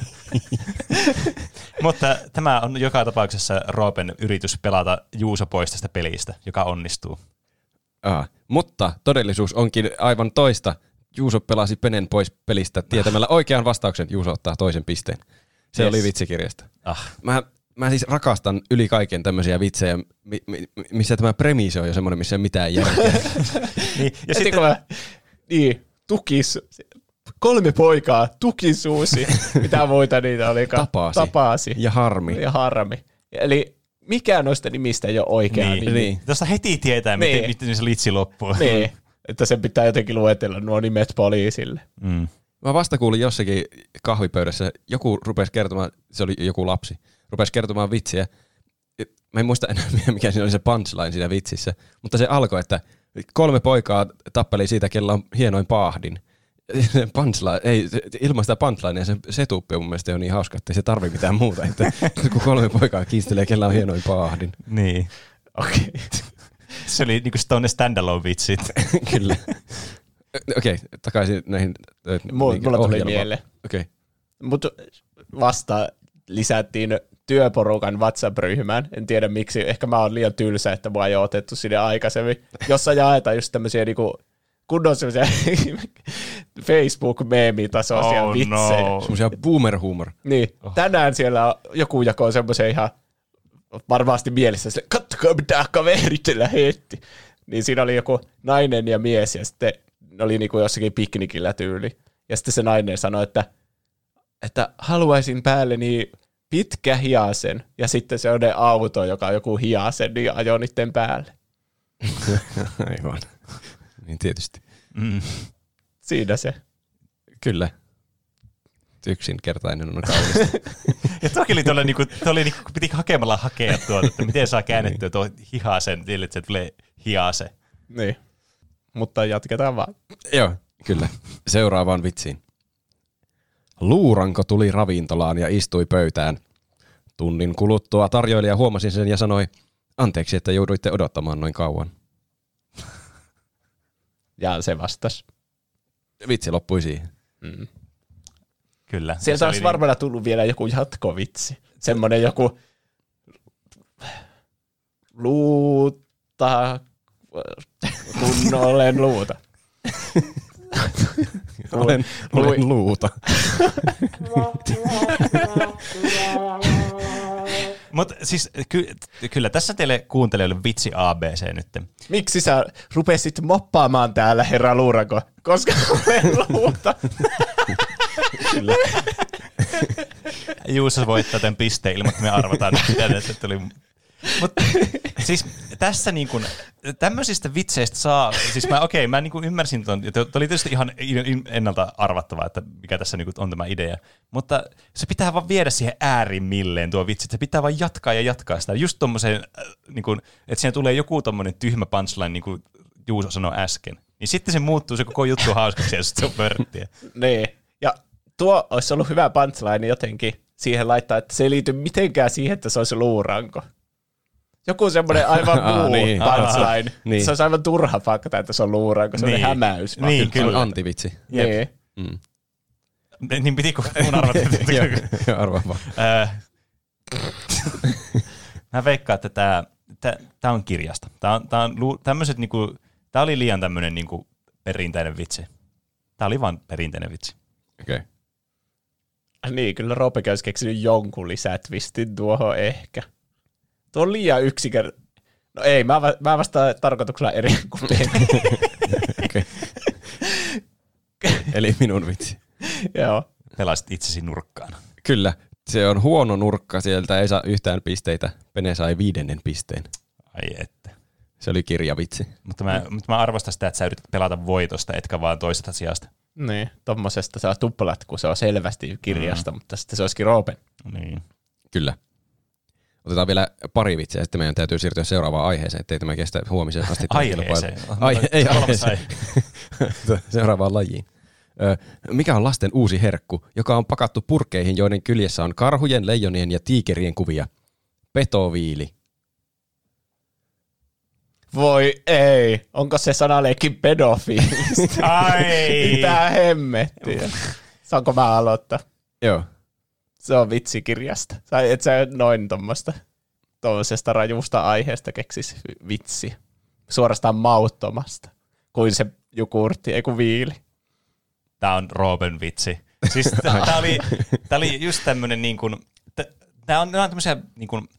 Mutta tämä on joka tapauksessa Roopen yritys pelata Juuso pois tästä pelistä, joka onnistuu. Ah, mutta todellisuus onkin aivan toista. Juuso pelasi Penen pois pelistä tietämällä oikean vastauksen. Juuso ottaa toisen pisteen. Se Yes. oli vitsikirjasta. Ah, Mä, mä siis rakastan yli kaiken tämmöisiä vitsejä, mi, mi, missä tämä premiisi on jo semmoinen, missä ei ole mitään järkeä. [laughs] niin, ja sitten, kun mä, niin, tukis, kolme poikaa, tukisuusi, [laughs] mitä muita niitä oli? Tapasi. Tapasi. ja harmi. ja harmi. Eli mikään noista nimistä ei ole oikea niin, nimi. niin. Tuosta heti tietää, miten, Niin. miten se litsi loppuu. Niin, että sen pitää jotenkin luetella nuo nimet poliisille. Mm. Mä vasta kuulin jossakin kahvipöydässä, joku rupesi kertomaan, se oli joku lapsi, rupesi kertomaan vitsiä. Mä en muista enää, [laughs] mikä siinä oli se punchline siinä vitsissä, mutta se alkoi, että kolme poikaa tappeli siitä, kella on hienoin paahdin. Se punchline, ei, se- ilman sitä punchlinea se setuppi on mun mielestä jo niin hauska, että ei se tarvi mitään muuta. Että [laughs] kun kolme poikaa kiistelee, kella on hienoin paahdin. Niin. Okei. [laughs] Se oli niinku Stone standalone vitsit. Kyllä. Okei, okay, takaisin näihin Mulla, niin, mulla tuli mieleen. Okei. Okay. Mutta vasta lisättiin työporukan WhatsApp-ryhmään. En tiedä miksi. Ehkä mä oon liian tylsä, että mua ei ole otettu sinne aikaisemmin. Jossa jaetaan just tämmöisiä niinku kunnon semmoisia [laughs] Facebook-meemitasoisia Oh vitsejä. no. Semmoisia boomer humor. Niin, Oh. tänään siellä on- joku jakoi semmoisen ihan varmasti mielessä, sille, kattokaa mitä kaverit lähetti. Niin siinä oli joku nainen ja mies ja sitten ne oli niinku jossakin piknikillä tyyli. Ja sitten se nainen sanoi, että, että haluaisin päälleni pitkä hiasen. Ja sitten se on ne auto, joka on joku hiasen, niin ajoi niiden päälle. [laughs] Aivan. Niin tietysti. Mm. Siinä se. Kyllä. yksinkertainen on kaunista. [laughs] Ja toki oli tuolla, niinku, oli niinku, piti hakemalla hakea tuota, että miten saa käännettyä tuo hihasen, sille, että se tulee hiase. Niin. Mutta jatketaan vaan. Joo, kyllä. Seuraavaan vitsiin. Luuranko tuli ravintolaan ja istui pöytään. Tunnin kuluttua tarjoilija huomasi sen ja sanoi, anteeksi, että jouduitte odottamaan noin kauan. [laughs] Ja se vastasi. Vitsi loppui siihen. Mm. Kyllä. Sieltä Se olisi oli varmaan tullut vielä joku jatkovitsi. Semmoinen joku luuta, kun olen luuta. [laughs] Olen, olen luuta. Mutta siis ky- kyllä tässä teille kuuntelijoille vitsi ABC nyt. Miksi sä rupesit moppaamaan täällä, herra Luurako? Koska olen luuta. Juuso voittaa tämän pisteen ilman, että me arvataan, mitä että tuli. Mutta siis tässä niin kun, tämmöisistä vitseistä saa, siis mä okei, okay, mä niin ymmärsin ton, ja oli tietysti ihan ennalta arvattavaa, että mikä tässä niin on tämä idea, mutta se pitää vaan viedä siihen äärimmilleen tuo vitsi, että se pitää vaan jatkaa ja jatkaa sitä, just tommoseen, äh, niin kun, että siinä tulee joku tommonen tyhmä punchline, niin kuin Juuso sanoi äsken, niin sitten se muuttuu se koko juttu hauskaksi ja sitten se on pörttiä. niin. Ja tuo olisi ollut hyvä punchline jotenkin siihen laittaa, että se ei liity mitenkään siihen, että se olisi luuranko. Joku semmoinen aivan Aa, [laughs] muu niin. [laughs] punchline. Niin. Se olisi aivan turha fakta, että se on luuranko. Se on Niin. hämäys. vaan. Niin, Se on kyllä. antivitsi. Jep. Niin. Mm. Niin pitikö mun [laughs] arvata? Joo, arvaa vaan. Mä veikkaan, että tämä, tämä on kirjasta. Tämä on, tämä on tämmöiset niinku, tämä oli liian tämmöinen niinku perinteinen vitsi. Tämä oli vain perinteinen vitsi. Okei. Okay. Niin, kyllä Roopekin olisi keksinyt jonkun lisätwistin tuohon ehkä. Tuo on liian yksinkertainen. No ei, mä, va- mä vastaan tarkoituksella eri [laughs] kuin. Okay. Eli minun vitsi. Joo. Pelasit itsesi nurkkaan. Kyllä, se on huono nurkka, sieltä ei saa yhtään pisteitä. Pene sai viidennen pisteen. Ai että. Se oli kirjavitsi. Mutta mä, mutta mä arvostan sitä, että sä yrität pelata voitosta, etkä vaan toisesta sijasta. Niin, tommosesta saa tuplat, kun se on selvästi kirjasta, mm. mutta sitten se olisikin Roopen. Niin. Kyllä. Otetaan vielä pari vitsiä, sitten meidän täytyy siirtyä seuraavaan aiheeseen, ettei tämä kestä huomiseen asti. [laughs] Aiheeseen. Ai, ei aiheeseen. [laughs] Seuraavaan lajiin. Ö, mikä on lasten uusi herkku, joka on pakattu purkeihin, joiden kyljessä on karhujen, leijonien ja tiikerien kuvia? Petoviili. Voi ei, onko se sanaleikki pedofiilista? Ai! Mitä hemmettiä. Saanko mä aloittaa? Joo. Se on vitsikirjasta. Sä, et sä noin tuommoista tuommoisesta rajusta aiheesta keksis vitsi. Suorastaan mauttomasta. Kuin se jogurtti, ei kun viili. Tämä on Roopen vitsi. Siis tämä [laughs] oli, tää oli just tämmöinen niin kuin, tämä on, nää on tämmöisiä niin kuin,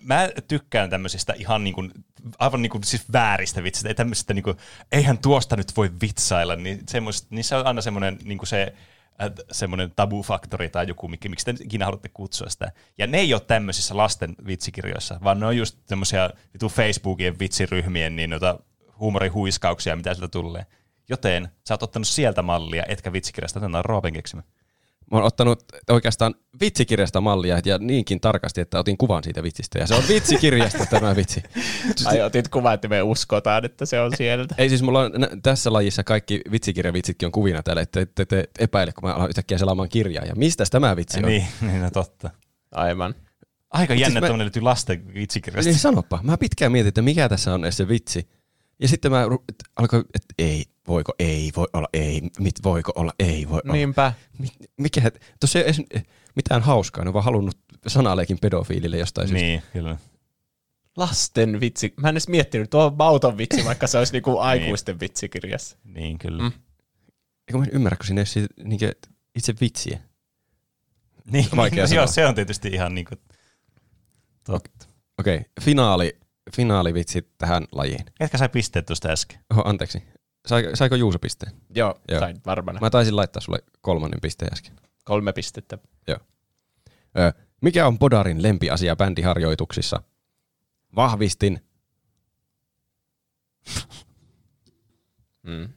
mä tykkään tämmöisistä ihan niin kuin, aivan niin kuin, siis vääristä vitsistä, ei tämmöisistä niin kuin, eihän tuosta nyt voi vitsailla, niin semmoista, niissä on aina semmoinen niin kuin se, semmoinen tabufaktori tai joku, miksi, te ikinä haluatte kutsua sitä. Ja ne ei ole tämmöisissä lasten vitsikirjoissa, vaan ne on just semmoisia Facebookien vitsiryhmien niin noita huumorihuiskauksia, mitä sieltä tulee. Joten sä oot ottanut sieltä mallia, etkä vitsikirjasta, tämä on Roopen keksimä. Mä oon ottanut oikeastaan vitsikirjasta mallia ja niinkin tarkasti, että otin kuvan siitä vitsistä. Ja se on vitsikirjasta [laughs] tämä vitsi. Ai otit kuva, että me uskotaan, että se on sieltä. Ei siis mulla on tässä lajissa kaikki vitsikirjavitsitkin on kuvina täällä, että te, te, te epäile, kun mä alan yhtäkkiä selaamaan kirjaa. Ja mistä tämä vitsi on? Niin, niin no totta. Aivan. Aika jännä, siis että mä- löytyy lasten vitsikirjasta. Niin sanoppa. Mä pitkään mietin, että mikä tässä on se vitsi. Ja sitten mä et alkoin, että ei, voiko, ei, voi olla, ei, mit, voiko olla, ei, voi olla. Niinpä. Mi- Mikä, tuossa ei ole edes mitään hauskaa, ne on vaan halunnut sanaleikin pedofiilille jostain syystä. Niin, kyllä. Lasten vitsi. Mä en edes miettinyt, tuo on mauton vitsi, vaikka se olisi niinku aikuisten vitsikirjassa. Niin, kyllä. Mm. Eikö mä en ymmärrä, kun siinä ei ole niinkö itse vitsiä. Niin, Vaikea no, [laughs] joo, se on tietysti ihan niin kuin, totta. Okei, finaali, finaalivitsi tähän lajiin. Ketkä sai pisteet tuosta äsken? Oho, anteeksi. Saiko, saiko Juuso pisteen? Joo, Joo. Joo. sain varmana. Mä taisin laittaa sulle kolmannen pisteen äsken. Kolme pistettä. Ö, mikä on Podarin lempiasia bändiharjoituksissa? Vahvistin. Mm.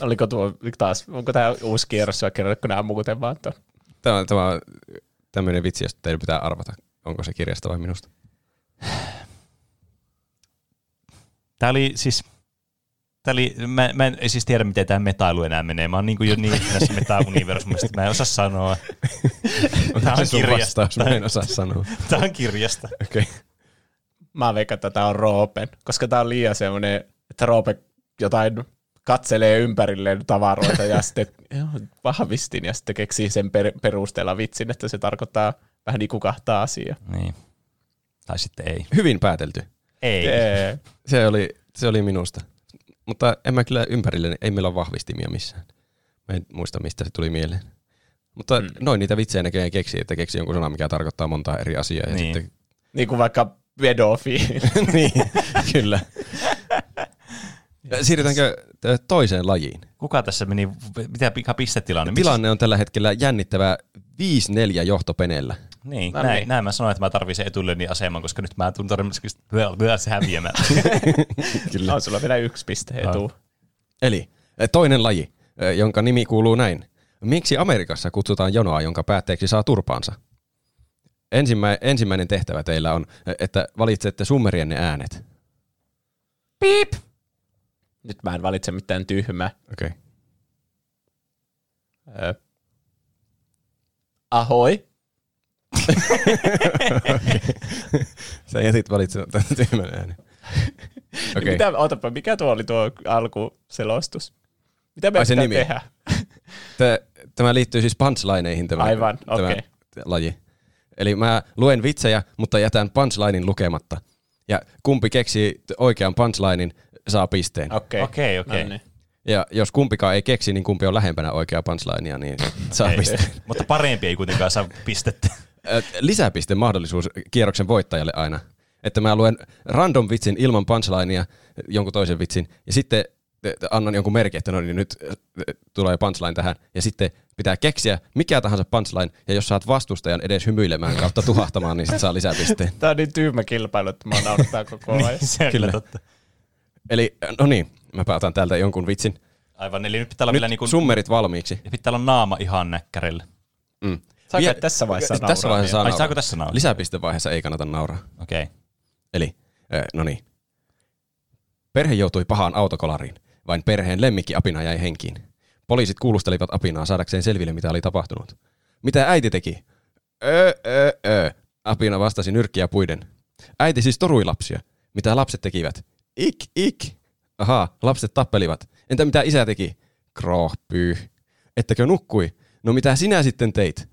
Oliko tuo taas, onko tämä uusi kierros vai kerrotko nämä muuten vaan tuon? Tämä on, tämä on tämmöinen vitsi, josta teidän pitää arvata, onko se kirjasta vai minusta. Tää oli siis... Tää oli, mä, mä en siis tiedä, miten tämä metailu enää menee. Mä oon niin jo niin tässä meta-universumissa, että mä en osaa sanoa. Tää on kirjasta. vastaus? Mä en osaa sanoa. Tää on kirjasta. Okei. Okay. Mä veikkaan, että tämä on Roopen, koska tämä on liian semmoinen, että Roope jotain katselee ympärilleen tavaroita ja sitten [laughs] joo, vahvistin ja sitten keksii sen per, perusteella vitsin, että se tarkoittaa vähän niin kuin kahta asiaa. Niin. Tai sitten ei. Hyvin päätelty. Ei. Jee. Se oli, se oli minusta. Mutta en mä kyllä ympärille, ei meillä ole vahvistimia missään. Mä en muista, mistä se tuli mieleen. Mutta mm. noin niitä vitsejä näköjään keksii, että keksii jonkun sanan, mikä tarkoittaa montaa eri asiaa. Ja Niin. sitten, Niin kuin vaikka pedofiili. [laughs] niin, kyllä. Siirrytäänkö toiseen lajiin? Kuka tässä meni, mitä pika pistetilanne? Tilanne on tällä hetkellä jännittävä 5-4 johtopeneellä. Niin, No näin, niin. näin mä sanoin, että mä tarvitsen etulyönnin aseman, koska nyt mä tulen todennäköisesti myös häviämään. [laughs] Kyllä. on sulla vielä yksi piste etu. Eli ö, toinen laji, ö, jonka nimi kuuluu näin. Miksi Amerikassa kutsutaan jonoa, jonka päätteeksi saa turpaansa? Ensimmä, ensimmäinen tehtävä teillä on, ö, että valitsette summerienne äänet. Nyt mä en valitse mitään tyhmää. Okei. Okay. Ahoi. [laughs] Sä jätit valitsematta tyhmän äänen. [laughs] Okay. Mitä, otapa, mikä tuo oli tuo alkuselostus? Mitä me se pitää nimi. tehdä? [laughs] Tä- Tämä liittyy siis punchlineihin tämä, Aivan, tämä okei. laji. Eli mä luen vitsejä, mutta jätän punchlinein lukematta. Ja kumpi keksii oikean punchlinein, saa pisteen. Okei. Okei, okei. No niin. Ja jos kumpikaan ei keksi, niin kumpi on lähempänä oikeaa punchlinea, niin saa pisteen. Mutta parempi ei kuitenkaan saa pistettä. Lisäpiste mahdollisuus kierroksen voittajalle aina. Että mä luen random vitsin ilman punchlinea, jonkun toisen vitsin, ja sitten annan jonkun merkin, että no niin nyt tulee punchline tähän, ja sitten pitää keksiä mikä tahansa punchline, ja jos saat vastustajan edes hymyilemään kautta tuhahtamaan, niin sit saa lisäpisteen. Tämä on niin tyhmä kilpailu, että mä naurattaa koko ajan. niin, se Kyllä. totta. Eli no niin, mä otan täältä jonkun vitsin. Aivan, eli nyt pitää olla Nyt vielä niin kuin, summerit valmiiksi. ja pitää olla naama ihan näkkärillä. Mm. Saako Vie- tässä vaiheessa nauraa Tässä vaiheessa saa Ai, nauraa. saako tässä nauraa? Lisäpistevaiheessa ei kannata nauraa. Okei. Okay. Eli, äh, no niin. Perhe joutui pahaan autokolariin. Vain perheen lemmikki apina jäi henkiin. Poliisit kuulustelivat apinaa saadakseen selville, mitä oli tapahtunut. Mitä äiti teki? Öö, öö, öö. Apina vastasi nyrkkiä puiden. Äiti siis torui lapsia. Mitä lapset tekivät? Ik, ik. Ahaa, lapset tappelivat. Entä mitä isä teki? Kroh, pyy. Ettäkö nukkui? No mitä sinä sitten teit?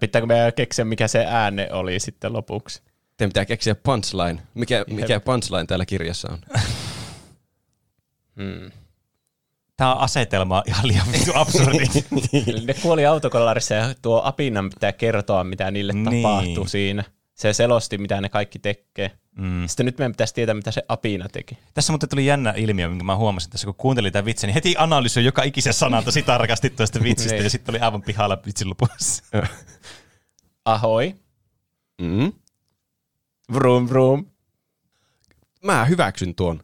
Pitääkö meidän keksiä, mikä se ääne oli sitten lopuksi? Teidän pitää keksiä punchline. Mikä, mikä punchline täällä kirjassa on? [laughs] Hmm. Tämä on asetelma ihan liian absurdi. Eli [laughs] ne kuoli autokollarissa ja tuo apinan pitää kertoa, mitä niille Niin. tapahtui siinä. Se selosti, mitä ne kaikki tekee. mm. Sitten nyt meidän pitäisi tietää, mitä se apina teki. Tässä muuten tuli jännä ilmiö, minkä mä huomasin tässä, kun kuuntelin tämän vitsin, niin heti analysoi joka ikisen sanan tosi tarkasti tuosta vitsistä, Niin. ja sitten oli aivan pihalla vitsin lopussa. [laughs] Ahoi, Mm. vroom vroom. Mä hyväksyn tuon.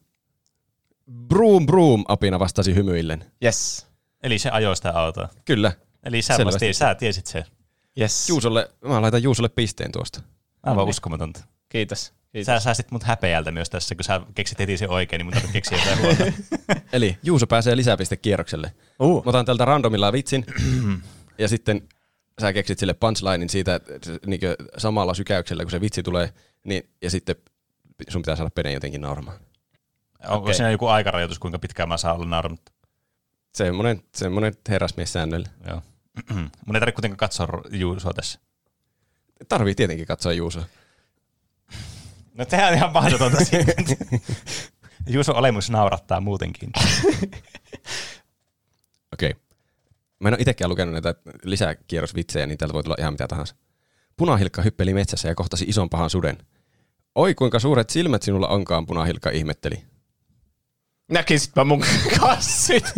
Broom broom, apina vastasi hymyillen. Yes, Eli se ajoi sitä autoa. Kyllä. Eli sä, Selvästi. vasta, sä tiesit sen. yes. Juusolle, mä laitan Juusolle pisteen tuosta. Aivan niin. uskomatonta. Kiitos. Kiitos. Sä säästit mut häpeältä myös tässä, kun sä keksit heti sen oikein, niin mun tarvitsee keksiä jotain huolta. [laughs] Eli Juuso pääsee lisäpistekierrokselle. Uh. Mä otan tältä randomilla vitsin, ja sitten sä keksit sille punchlinein siitä että niin samalla sykäyksellä, kun se vitsi tulee, niin, ja sitten sun pitää saada pene jotenkin nauramaan. Onko Okei. siinä joku aikarajoitus, kuinka pitkään mä saan olla nauramatta? Semmoinen, semmoinen herrasmies säännöllä. Joo. [clears throat] mun ei tarvitse kuitenkaan katsoa Juusoa tässä. Tarvii tietenkin katsoa Juusoa. No tehdään on ihan mahdotonta. [laughs] Juuso olemus naurattaa muutenkin. Okei. Mä en ole itsekään lukenut näitä lisäkierrosvitsejä, niin täältä voi tulla ihan mitä tahansa. Punahilkka hyppeli metsässä ja kohtasi ison pahan suden. Oi kuinka suuret silmät sinulla onkaan, punahilkka ihmetteli. Näkisitpä mun [laughs] kassit. [laughs]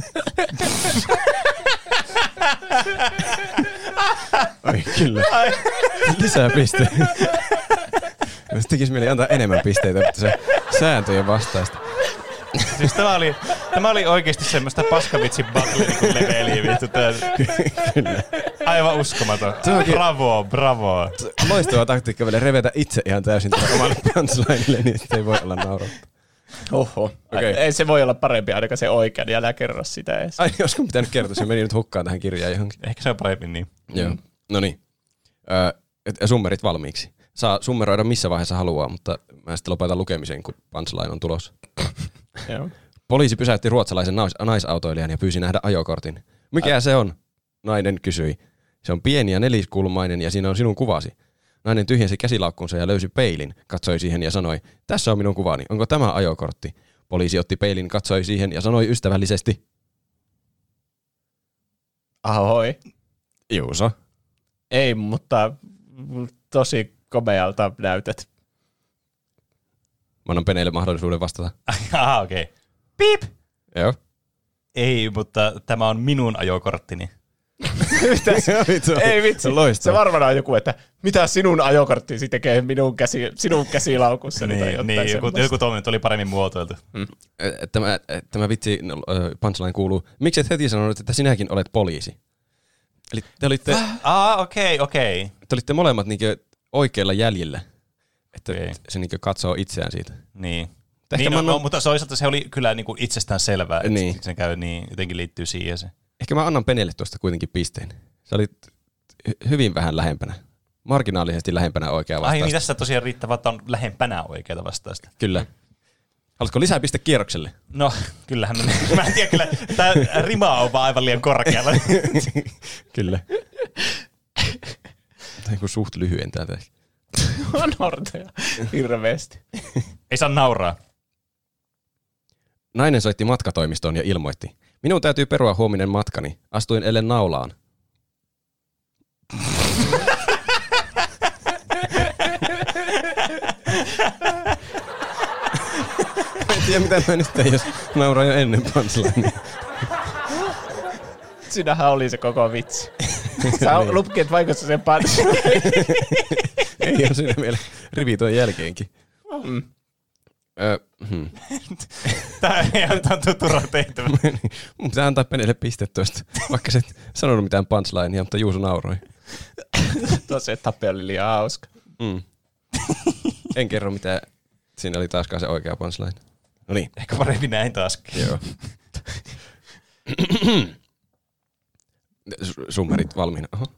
Oi kyllä. Lisää piste. Jos tekisi mieli antaa enemmän pisteitä, mutta se sääntöjen vastaista. Siis tämä oli, tämä oli oikeasti semmoista paskavitsin battle niin leveliä vittu. Tää. Aivan uskomaton. Bravo, bravo. Loistava taktiikka vielä revetä itse ihan täysin omalle punchlineille, niin ei voi olla naurattu. Oho. Okei. Ei se voi olla parempi ainakaan se oikea, niin älä kerro sitä edes. Ai, olisiko pitänyt kertoa, se meni nyt hukkaan tähän kirjaan johonkin. Ehkä se on parempi niin. Joo. No niin. Öö, summerit valmiiksi. Saa summeroida missä vaiheessa haluaa, mutta mä sitten lopetan lukemisen, kun punchline on tulossa. Joo. Poliisi pysäytti ruotsalaisen nais- naisautoilijan ja pyysi nähdä ajokortin. Mikä se on? Nainen kysyi. Se on pieni ja neliskulmainen ja siinä on sinun kuvasi. Nainen tyhjensi käsilaukkunsa ja löysi peilin, katsoi siihen ja sanoi, tässä on minun kuvani, onko tämä ajokortti? Poliisi otti peilin, katsoi siihen ja sanoi ystävällisesti, Ahoi. Juuso. Ei, mutta tosi komealta näytät. Mä annan Peneille mahdollisuuden vastata. [laughs] Aha, okei. Okay. Piip! Joo. Ei, mutta tämä on minun ajokorttini. Mitä? [laughs] Ei vitsi. Se varmaan on joku, että mitä sinun ajokorttisi tekee minun, käsi, sinun käsilaukussa. tai Niin, niin joku, joku tuominen oli paremmin muotoiltu. Ö, Tämä, tämä vitsi punchline kuuluu, miksi et heti sanonut, että sinäkin olet poliisi? Eli te olitte, Ah, okei, okay, okei. Okay. te olitte molemmat niinkö oikeilla jäljillä. Että Okei. se niinkö katsoo itseään siitä. Niin. Ehkä niin no, no, mutta toisaalta se oli kyllä niin kuin itsestään selvää, että Niin. se käy niin, jotenkin liittyy siihen se. Ehkä mä annan Penelle tuosta kuitenkin pisteen. Se oli hy- hyvin vähän lähempänä. Marginaalisesti lähempänä oikea Ai vastaus. niin tässä tosiaan riittävä, että on lähempänä oikeata vastausta. Kyllä. Haluatko lisää piste kierrokselle? No, kyllähän mä, [laughs] mä en tiedä kyllä, tämä rima on vaan aivan liian korkealla. [laughs] Kyllä. Tai kun suht lyhyen täältä. on hortoja hirveästi. Ei saa nauraa. Nainen soitti matkatoimistoon ja ilmoitti. Minun täytyy perua huominen matkani. Astuin ellen naulaan. en tiedä mitä mä nyt teen, jos nauraa jo ennen punchlinea. Sinähän oli se koko vitsi. Sä Niin. lupkit vaikussa sen panssi. Ei ole siinä vielä rivi tuon jälkeenkin. Mm. Hmm. [laughs] Tämä ei ihan turha tehtävä. [laughs] Mun pitää antaa Penelle piste tuosta, vaikka sä et sanonut mitään punchlinea, mutta Juuso nauroi. [laughs] Tosi tappe oli liian hauska. Mm. en kerro mitä, siinä oli taaskaan se oikea punchline. No niin, Ehkä parempi näin taas. joo. Su- Summerit valmiina. Oho. Äh,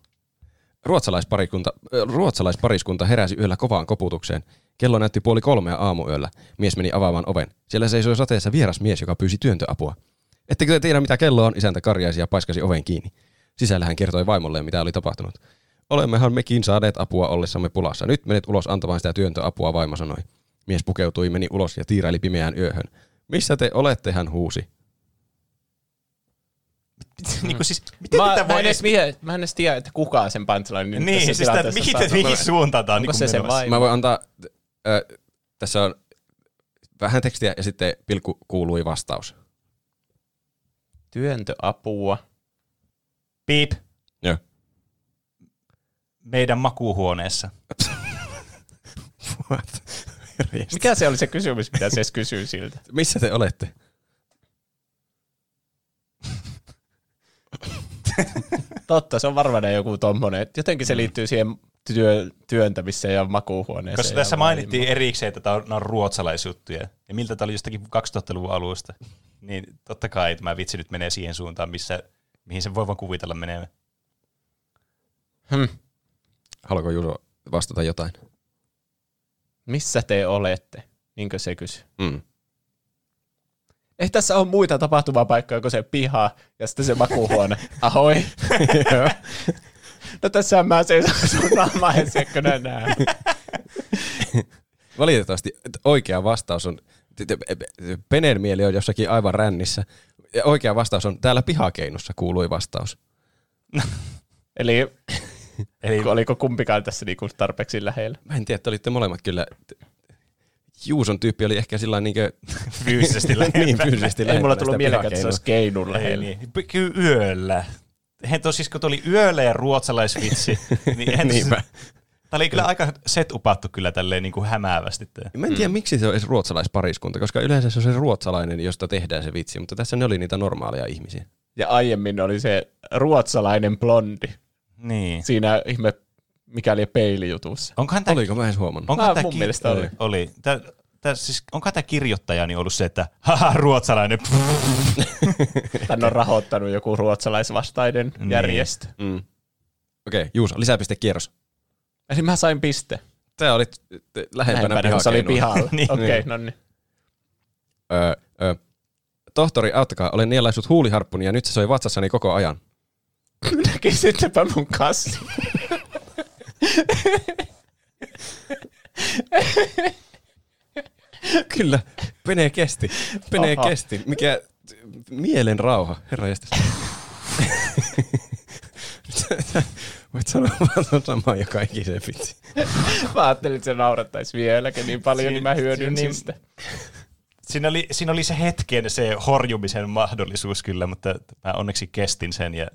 ruotsalaispariskunta heräsi yöllä kovaan koputukseen. Kello näytti puoli kolmea aamuyöllä. Mies meni avaamaan oven. Siellä seisoi sateessa vieras mies, joka pyysi työntöapua. Ettekö te tiedä, mitä kello on? Isäntä karjaisi ja paiskasi oven kiinni. Sisällä hän kertoi vaimolleen, mitä oli tapahtunut. Olemmehan mekin saaneet apua ollessamme pulassa. Nyt menet ulos antamaan sitä työntöapua, vaimo sanoi. Mies pukeutui, meni ulos ja tiiraili pimeään yöhön. Missä te olette, hän huusi. [laughs] niin kuin siis, miten Mä, tätä mä, en voi... edes, vie- mä en edes tiedä, että kuka sen punchline Niin, siis tää, mihin, mihin suuntaan tämä on Onko niin se se? Mä voin antaa, äh, tässä on vähän tekstiä ja sitten pilkku kuului vastaus. Työntöapua. Piip. Joo. Meidän makuuhuoneessa. What? Mikä se oli se kysymys, mitä se kysyy siltä? Missä te olette? Totta, se on varmaan joku tommonen. Jotenkin se liittyy siihen työ, työntämiseen ja makuuhuoneeseen. Koska tässä mainittiin vaimoon. erikseen, että tämä on, on ruotsalaisjuttuja. Ja miltä tämä oli jostakin 2000-luvun alusta. Niin totta kai tämä vitsi nyt menee siihen suuntaan, missä, mihin se voi vaan kuvitella menee. Hmm. Haluatko Juso vastata jotain? Missä te olette? Niinkö se kysyy? Mm. Ei tässä ole muita tapahtumapaikkoja kuin se piha ja sitten se makuuhuone. [laughs] Ahoi. [laughs] no tässä mä seison sun mä näen. [laughs] Valitettavasti oikea vastaus on, Penen mieli on jossakin aivan rännissä. Ja oikea vastaus on, täällä pihakeinussa kuului vastaus. [laughs] Eli Eli oliko kumpikaan tässä niinku tarpeeksi lähellä? Mä en tiedä, että olitte molemmat kyllä. Juuson tyyppi oli ehkä sillä niinkö... fyysisesti lähempänä. [laughs] niin, fyysisesti Ei mulla tullut mieleen, että se olisi keinun Ei lähellä. niin. Yöllä. Eihän tos siis, kun tuli yöllä ja ruotsalaisvitsi, [laughs] niin tos, Niinpä. Tämä oli kyllä aika set-upattu kyllä tälleen niin kuin hämäävästi. Mä en tiedä, mm. miksi se on edes ruotsalaispariskunta, koska yleensä se on se ruotsalainen, josta tehdään se vitsi, mutta tässä ne oli niitä normaaleja ihmisiä. Ja aiemmin oli se ruotsalainen blondi Niin. siinä ihme mikäli peilijutussa. Onkohan tämä, Oliko? Mä en edes huomannut. onkohan Ah, tämä mun ki- mielestä oli. oli. Tää, tää, siis, onkohan tämä kirjoittajani ollut se, että haha, ruotsalainen. [laughs] Tän on rahoittanut joku ruotsalaisvastainen Niin. järjestö. Mm. Okei, okay, Juuso, lisäpistekierros. Eli mä sain piste. Tää oli lähempänä, Lähempänä, se oli pihalla. [laughs] Niin. Okei, okay, Niin. no niin. Öö, öö, tohtori, auttakaa, olen nielaissut huuliharppuni ja nyt se soi vatsassani koko ajan. Näkisittepä mun kassi. [laughs] [laughs] Kyllä, Pene kesti. Pene Oho. kesti. Mikä mielen rauha, herra jästäs. [laughs] Voit sanoa vaan samaa joka ikisen vitsi. Mä ajattelin, että se naurattaisi vieläkin niin paljon, niin mä hyödyn niin- sitä. Siinä oli, siinä oli se hetken se horjumisen mahdollisuus kyllä, mutta mä onneksi kestin sen ja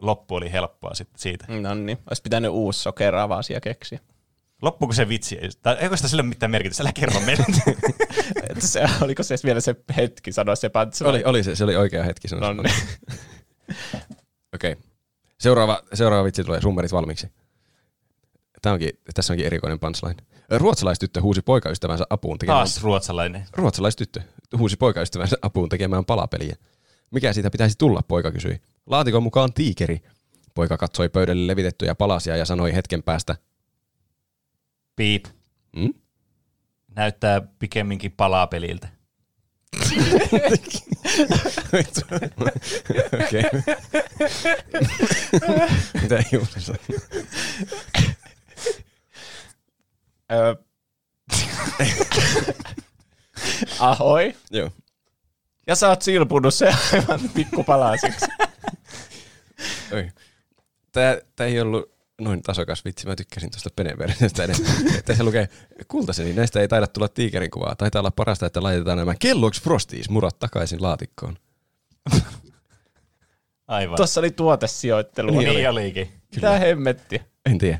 loppu oli helppoa sitten siitä. No niin, olisi pitänyt uusi sokeraava asia keksiä. Loppuuko se vitsi? Tai eikö sitä sillä ole mitään merkitystä? Älä kerro meille. [laughs] Se, oliko se vielä se hetki sanoa se pantsu? Oli, oli se, se oli oikea hetki. No sanoa. niin. [laughs] Okei. Seuraava, seuraava vitsi tulee summerit valmiiksi. Tämä onkin, tässä onkin erikoinen punchline. Ruotsalaistyttö huusi poikaystävänsä apuun tekemään... Taas ruotsalainen. Ruotsalaistyttö huusi poikaystävänsä apuun tekemään palapeliä. Mikä siitä pitäisi tulla, poika kysyi. Laatikon mukaan tiikeri. Poika katsoi pöydälle levitettyjä palasia ja sanoi hetken päästä, Piip. Hmm? Näyttää pikemminkin palapeliltä. Okei. Mitä sanoi? Öö. Ahoi. Joo. Ja sä oot silpunut se aivan pikkupalasiksi. Oi. Tää, tää ei ollut noin tasokas vitsi. Mä tykkäsin tuosta peneversiosta enemmän. [laughs] Tässä lukee, kultaseni, niin näistä ei taida tulla tiikerin kuvaa. Taitaa olla parasta, että laitetaan nämä kelloiksi frosties murat takaisin laatikkoon. [laughs] Aivan. Tuossa oli tuotesijoittelu. niin, Niin, olikin. Mitä hemmettiä? En tiedä.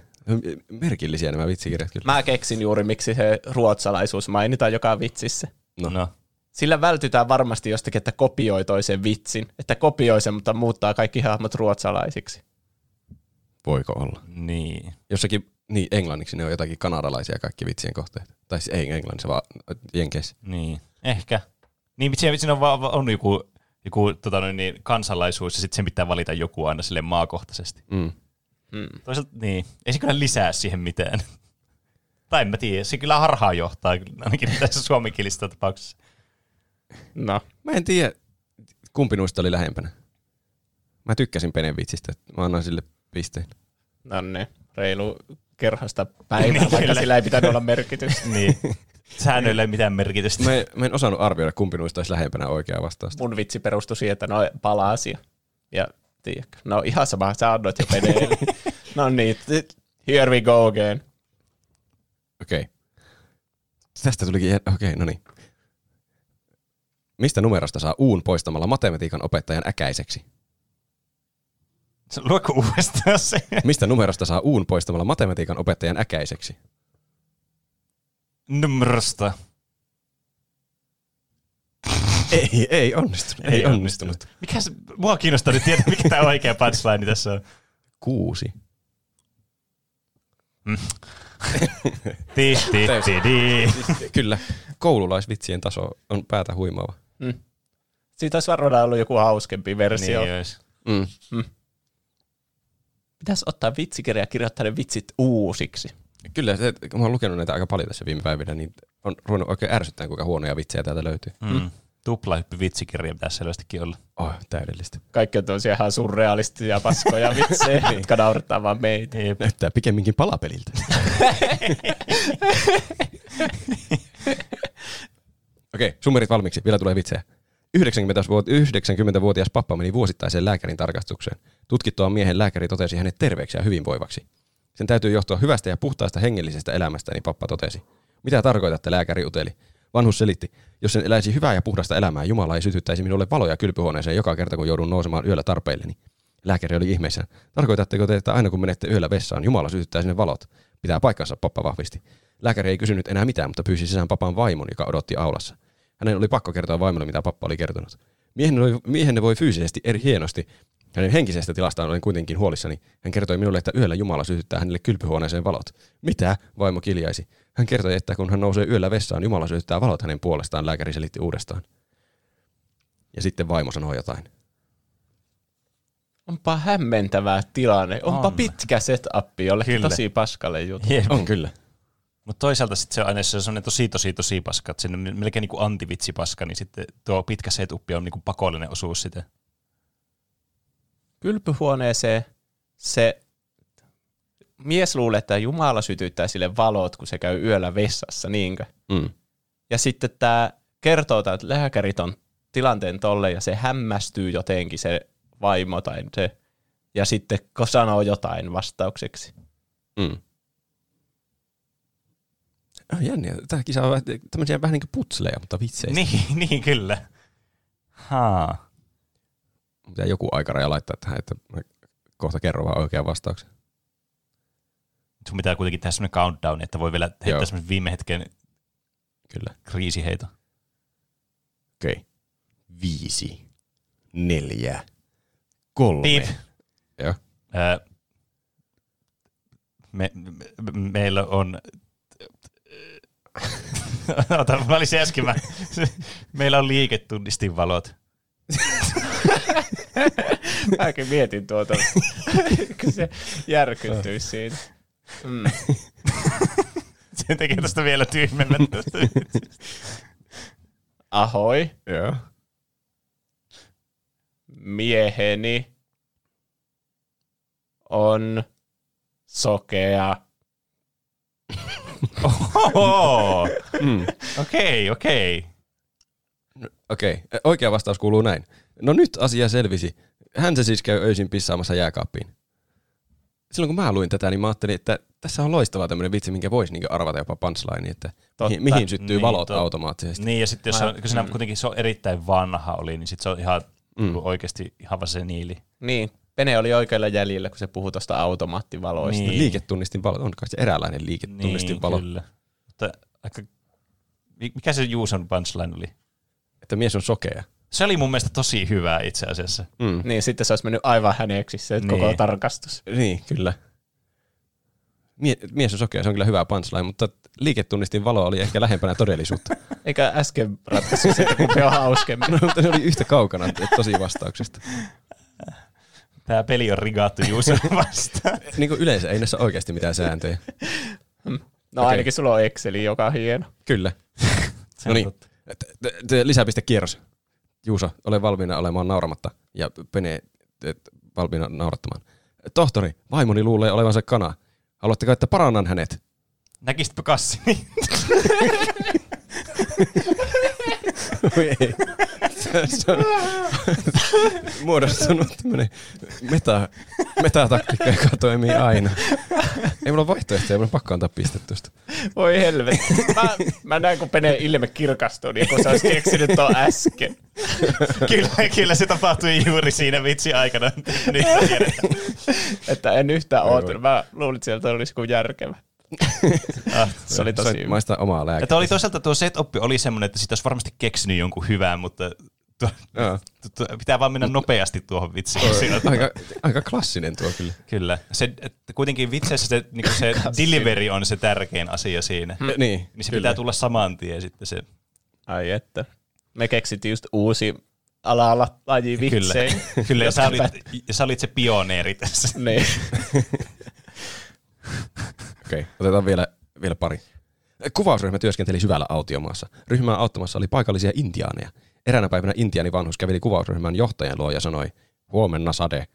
Merkillisiä nämä vitsikirjat kyllä. Mä keksin juuri, miksi se ruotsalaisuus mainitaan joka vitsissä. No. no. Sillä vältytään varmasti jostakin, että kopioi toisen vitsin. Että kopioi sen, mutta muuttaa kaikki hahmot ruotsalaisiksi. Voiko olla? Niin. Jossakin, niin englanniksi ne on jotakin kanadalaisia kaikki vitsien kohteet. Tai siis ei englannissa, vaan jenkeissä. Niin. Ehkä. Niin, siinä, siinä on, vaan, on joku, joku tota noin, niin, kansalaisuus ja sitten sen pitää valita joku aina sille maakohtaisesti. Mm. Hmm. Toisaalta niin. Ei se kyllä lisää siihen mitään. tai en mä tiedä. Se kyllä harhaa johtaa, ainakin [laughs] tässä suomenkielisessä tapauksessa. No, Mä en tiedä, kumpi noista oli lähempänä. Mä tykkäsin Penen vitsistä, että mä annan sille pisteen. no niin. Reilu kerhosta päivää, [laughs] Niin, vaikka sillä ei pitänyt olla merkitystä. [laughs] Niin. Säännöillä ei mitään merkitystä. Mä en, mä en osannut arvioida, kumpi noista olisi lähempänä oikeaa vastausta. Mun vitsi perustui siihen, että no palasia. Ja tiedätkö, no ihan sama, sä annoit jo peneelle. [laughs] no niin, here we go again. Okei. Okay. Tästä tulikin, okei, okay, no niin. Mistä numerosta saa uun poistamalla matematiikan opettajan äkäiseksi? Luokko uudestaan se? Mistä numerosta saa uun poistamalla matematiikan opettajan äkäiseksi? Numerosta. Ei, ei onnistunut. Ei, onnistunut. Mikä se, mua kiinnostaa nyt tietää, mikä tämä oikea punchline tässä on. Kuusi. Ti, ti, ti, ti. Kyllä, koululaisvitsien taso on päätä huimaava. Siitä olisi varmaan ollut joku hauskempi versio. Niin olisi. Mm. Pitäisi ottaa vitsikirja ja kirjoittaa ne vitsit uusiksi. Kyllä, se, kun mä oon lukenut näitä aika paljon tässä viime päivinä, niin on ruvennut oikein ärsyttämään, kuinka huonoja vitsejä täältä löytyy. Mm. Tuplahyppy vitsikirja pitäisi selvästikin olla. Oh, täydellistä. Kaikki on tosia ihan surrealistisia paskoja [laughs] vitsejä, jotka naurattaa vaan meitä. Jep. Näyttää pikemminkin palapeliltä. [laughs] Okei, okay, summerit valmiiksi. Vielä tulee vitsejä. 90-vuotias pappa meni vuosittaiseen lääkärin tarkastukseen. Tutkittua miehen lääkäri totesi hänet terveeksi ja hyvinvoivaksi. Sen täytyy johtua hyvästä ja puhtaasta hengellisestä elämästä, niin pappa totesi. Mitä tarkoitatte, lääkäri uteli? Vanhus selitti, jos sen eläisi hyvää ja puhdasta elämää, Jumala ei sytyttäisi minulle valoja kylpyhuoneeseen joka kerta, kun joudun nousemaan yöllä tarpeilleni. Lääkäri oli ihmeissään. Tarkoitatteko te, että aina kun menette yöllä vessaan, Jumala sytyttää sinne valot? Pitää paikkansa, pappa vahvisti. Lääkäri ei kysynyt enää mitään, mutta pyysi sisään papan vaimon, joka odotti aulassa. Hänen oli pakko kertoa vaimolle, mitä pappa oli kertonut. Miehenne voi, miehenne voi fyysisesti eri hienosti. Hänen henkisestä tilastaan olen kuitenkin huolissani. Hän kertoi minulle, että yöllä Jumala sytyttää hänelle kylpyhuoneeseen valot. Mitä? Vaimo kiljaisi. Hän kertoi, että kun hän nousee yöllä vessaan, Jumala sytyttää valot hänen puolestaan, lääkäri selitti uudestaan. Ja sitten vaimo sanoi jotain. Onpa hämmentävä tilanne. Onpa On. pitkä setup jolle Kyllä. tosi paskalle juttu. Jep. On kyllä. Mutta toisaalta sitten se on aina se on sellainen tosi tosi tosi paska, että sinne melkein niinku antivitsipaska, niin sitten tuo pitkä setup on niinku pakollinen osuus sitä. Kylpyhuoneeseen se mies luulee, että Jumala sytyttää sille valot, kun se käy yöllä vessassa, niinkö? Mm. Ja sitten tämä kertoo, että lääkärit on tilanteen tolle ja se hämmästyy jotenkin se vaimo tai se, ja sitten sanoo jotain vastaukseksi. Mm. Oh, jänniä. Tämä kisa on tämmöisiä vähän niin kuin putsleja, mutta vitseistä. Niin, [laughs] niin kyllä. Haa. Pitää joku aikaraja laittaa tähän, että kohta kerron vaan oikean vastauksen. Sun pitää kuitenkin tehdä semmoinen countdown, että voi vielä heittää Joo. semmoisen viime hetken Kyllä. kriisiheito. Okei. Okay. Viisi. Neljä. Kolme. Piip. Joo. Ää, me, me, meillä on... [laughs] Ota, mä olin se äsken. Mä, meillä on liiketunnistinvalot. [laughs] Mäkin mietin tuota, [laughs] kun se järkyttyisi siinä. Mm. Se tekee tästä vielä tyhmemmän. Ahoi, Joo. mieheni on sokea. Oho. Mm. Okei, okei. Okei, oikea vastaus kuuluu näin. No nyt asia selvisi. Hän se siis käy öisin pissaamassa jääkaappiin. Silloin kun mä luin tätä, niin mä ajattelin, että tässä on loistava tämmöinen vitsi, minkä voisi niinku arvata jopa punchline, että Totta. mihin, mihin syttyy Niin, valot totta. automaattisesti. Niin, ja sitten jos se on, kun siinä mm. kuitenkin se on erittäin vanha oli, niin sitten se on ihan Mm. mm. oikeasti ihan vaan se niili. Niin, Pene oli oikealla jäljellä, kun se puhui tuosta automaattivaloista. Niin. Liiketunnistin valo, on kai se eräänlainen liiketunnistin Niin, valo, kyllä. Mutta aika... Mi- Mikä se Juuson punchline oli? että mies on sokea. Se oli mun mielestä tosi hyvä itse asiassa. Mm. Niin, sitten se olisi mennyt aivan häneksi se Niin. koko tarkastus. Niin, kyllä. Mie- mies on sokea, se on kyllä hyvä punchline, mutta liiketunnistin valo oli ehkä lähempänä todellisuutta. [laughs] Eikä äsken ratkaisu sitä, kumpi on hauskemmin. [laughs] no, mutta se oli yhtä kaukana tosi vastauksesta. Tämä peli on rigattu Juuson [laughs] vastaan. Niin kuin yleensä ei näissä oikeasti mitään sääntöjä. No Okei. ainakin sulla on Exceli, joka on hieno. Kyllä. [laughs] Se No on niin, lisäpiste kierros. Juuso, ole valmiina olemaan nauramatta ja Pene et, valmiina naurattamaan. Tohtori, vaimoni luulee olevansa kana. Haluatteko, että parannan hänet? Näkisitkö kassini? [laughs] Ei. Se on muodostunut tämmönen meta, metataktiikka, joka toimii aina. Ei mulla ole vaihtoehtoja, mulla on pakko antaa piste tuosta. Voi helvetti. Mä, mä näen, kun Pene ilme kirkastuu, niin kun sä olisi keksinyt tuon äsken. kyllä, kyllä se tapahtui juuri siinä vitsi aikana. Nyt. Että en yhtään ootunut. Mä luulin, että sieltä olisi kuin järkevä. Ah, Se oli tosi maistaa omaa lääkettä. tuo oli toisaalta tuo setup oli semmoinen, että siitä olisi varmasti keksinyt jonkun hyvän, mutta tuo, tuo, pitää vaan mennä nopeasti tuohon vitsiin. Siinä Aika, aika klassinen tuo kyllä. Kyllä. Se, että kuitenkin vitseissä se, niin se delivery on se tärkein asia siinä. Mm. Niin, Niin se kyllä. pitää tulla saman tien sitten se. Ai että. Me keksittiin just uusi ala laji vitsejä. Kyllä, ja sä, olit, ja sä olit se pioneeri tässä. Niin. [laughs] [laughs] Okei, otetaan vielä, vielä pari. Kuvausryhmä työskenteli syvällä autiomaassa. Ryhmää auttamassa oli paikallisia intiaaneja. Eräänä päivänä intiaani vanhus käveli kuvausryhmän johtajan luo ja sanoi, huomenna sade.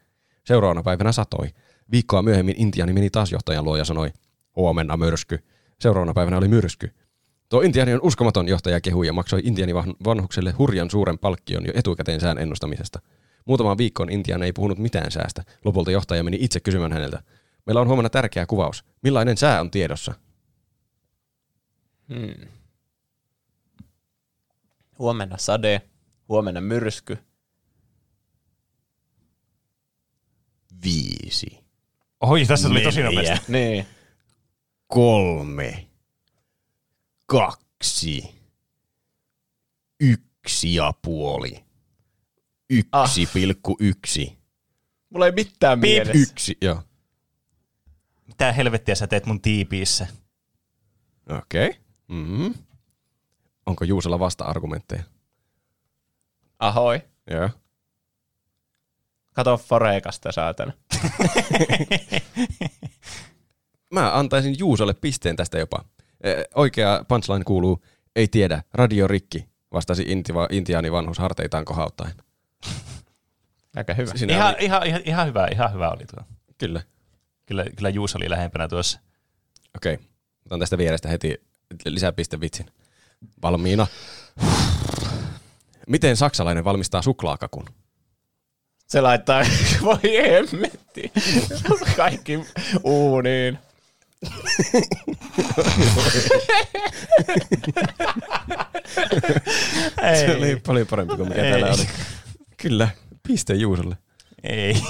Seuraavana päivänä satoi. Viikkoa myöhemmin intiaani meni taas johtajan luo ja sanoi, huomenna myrsky. Seuraavana päivänä oli myrsky. Tuo intiaani on uskomaton johtaja kehui ja maksoi intiaani van- vanhukselle hurjan suuren palkkion jo etukäteen sään ennustamisesta. Muutamaan viikkoon intiaani ei puhunut mitään säästä. Lopulta johtaja meni itse kysymään häneltä. Meillä on huomenna tärkeä kuvaus. Millainen sää on tiedossa? Hmm. Huomenna sade, huomenna myrsky. Viisi. Oi, tässä tuli tosi nopeasti. Niin. kolme, kaksi, yksi ja puoli, yksi pilkku yksi, Mulla ei mitään mielessä. yksi, joo. Mitä helvettiä sä teet mun tiipiissä? Okei. Okay. Mm-hmm. Onko Juusella vasta-argumentteja? Ahoi. Joo. Kato Forekasta, saatana. [laughs] Mä antaisin Juusolle pisteen tästä jopa. Ee, Oikea punchline kuuluu, ei tiedä, radio rikki, vastasi intiva, intiaani vanhus harteitaan kohauttaen. Aika hyvä. Siinä Ihan, oli, ihan, ihan, ihan, hyvä, ihan hyvä oli tuo. kyllä. Kyllä, kyllä Juus oli lähempänä tuossa. Okei. Okay. Otan tästä vierestä heti lisäpistevitsin. Valmiina. Miten saksalainen valmistaa suklaakakun? Se laittaa, [laughs] voi hemmetti, kaikki uuniin. [laughs] Se oli paljon parempi kuin mikä Ei. täällä oli. Kyllä, piste Juusolle. Ei.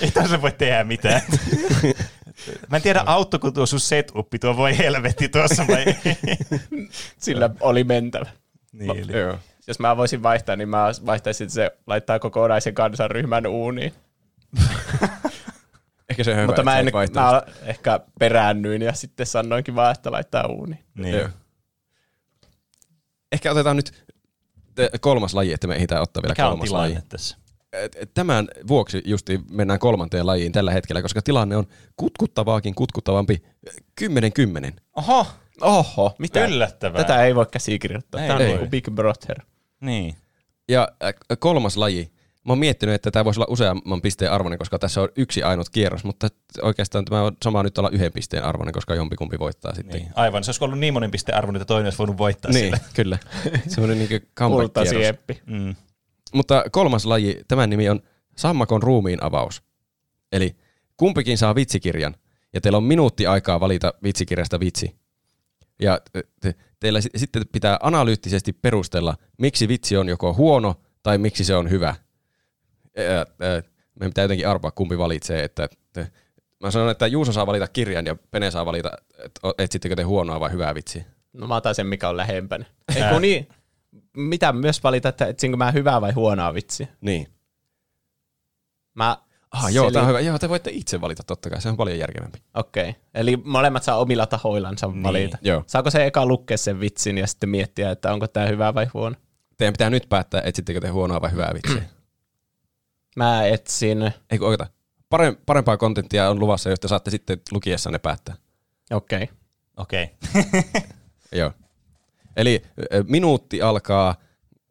Ei tässä voi tehdä mitään. Mä en tiedä, auttoiko tuo sun setup, tuo voi helvetti tuossa vai. Sillä oli mentävä. niin, eli. Joo. Jos mä voisin vaihtaa, niin mä vaihtaisin, että se laittaa kokonaisen kansanryhmän uuniin. Ehkä se on hyvä, Mutta mä, en, mä ehkä peräännyin ja sitten sanoinkin vaan, että laittaa uuniin. Niin. Joo. Ehkä otetaan nyt kolmas laji, että me ehditään ottaa vielä Mikä kolmas laji. tässä? Tämän vuoksi justi mennään kolmanteen lajiin tällä hetkellä, koska tilanne on kutkuttavaakin kutkuttavampi 10-10. Oho, Oho, mitä? yllättävää. Tätä ei voi käsikirjoittaa. Ei Tämä on voi. niin kuin Big Brother. Niin. Ja äh, kolmas laji. Mä oon miettinyt, että tämä voisi olla useamman pisteen arvoinen, koska tässä on yksi ainut kierros, mutta oikeastaan tämä on sama nyt olla yhden pisteen arvoinen, koska jompikumpi voittaa sitten. niin. Aivan, se olisi ollut niin monen pisteen arvo, että toinen olisi voinut voittaa niin sillä. kyllä. Semmoinen niin [laughs] comeback-kierros. Mm. Mutta kolmas laji, tämän nimi on Sammakon ruumiin avaus. Eli kumpikin saa vitsikirjan, ja teillä on minuutti aikaa valita vitsikirjasta vitsi. Ja te- te, teillä sit- sitten pitää analyyttisesti perustella, miksi vitsi on joko huono tai miksi se on hyvä. Ää, ää, Meidän pitää jotenkin arvaa, kumpi valitsee. Että, te, mä sanon, että Juuso saa valita kirjan ja Pene saa valita, että etsittekö te huonoa vai hyvää vitsiä. No mä otan sen, mikä on lähempänä. Ei kun niin, mitä myös valita, että etsinkö mä hyvää vai huonoa vitsiä? Niin. Mä Ah, joo, selin- tämä on hyvä. Joo, te voitte itse valita totta kai, se on paljon järkevämpi. Okei. Okay. Eli molemmat saa omilla tahoillansa niin. valita. Joo. Saako se eka lukea sen vitsin ja sitten miettiä, että onko tämä hyvä vai huono? Teidän pitää nyt päättää, etsittekö te huonoa vai hyvää vitsiä. [clears throat] Mä etsin, Ei kun oikeata. Parem, parempaa kontenttia on luvassa, josta saatte sitten lukiessanne päättää. okei. Okay. Okei. Okay. [laughs] Joo. Eli minuutti alkaa,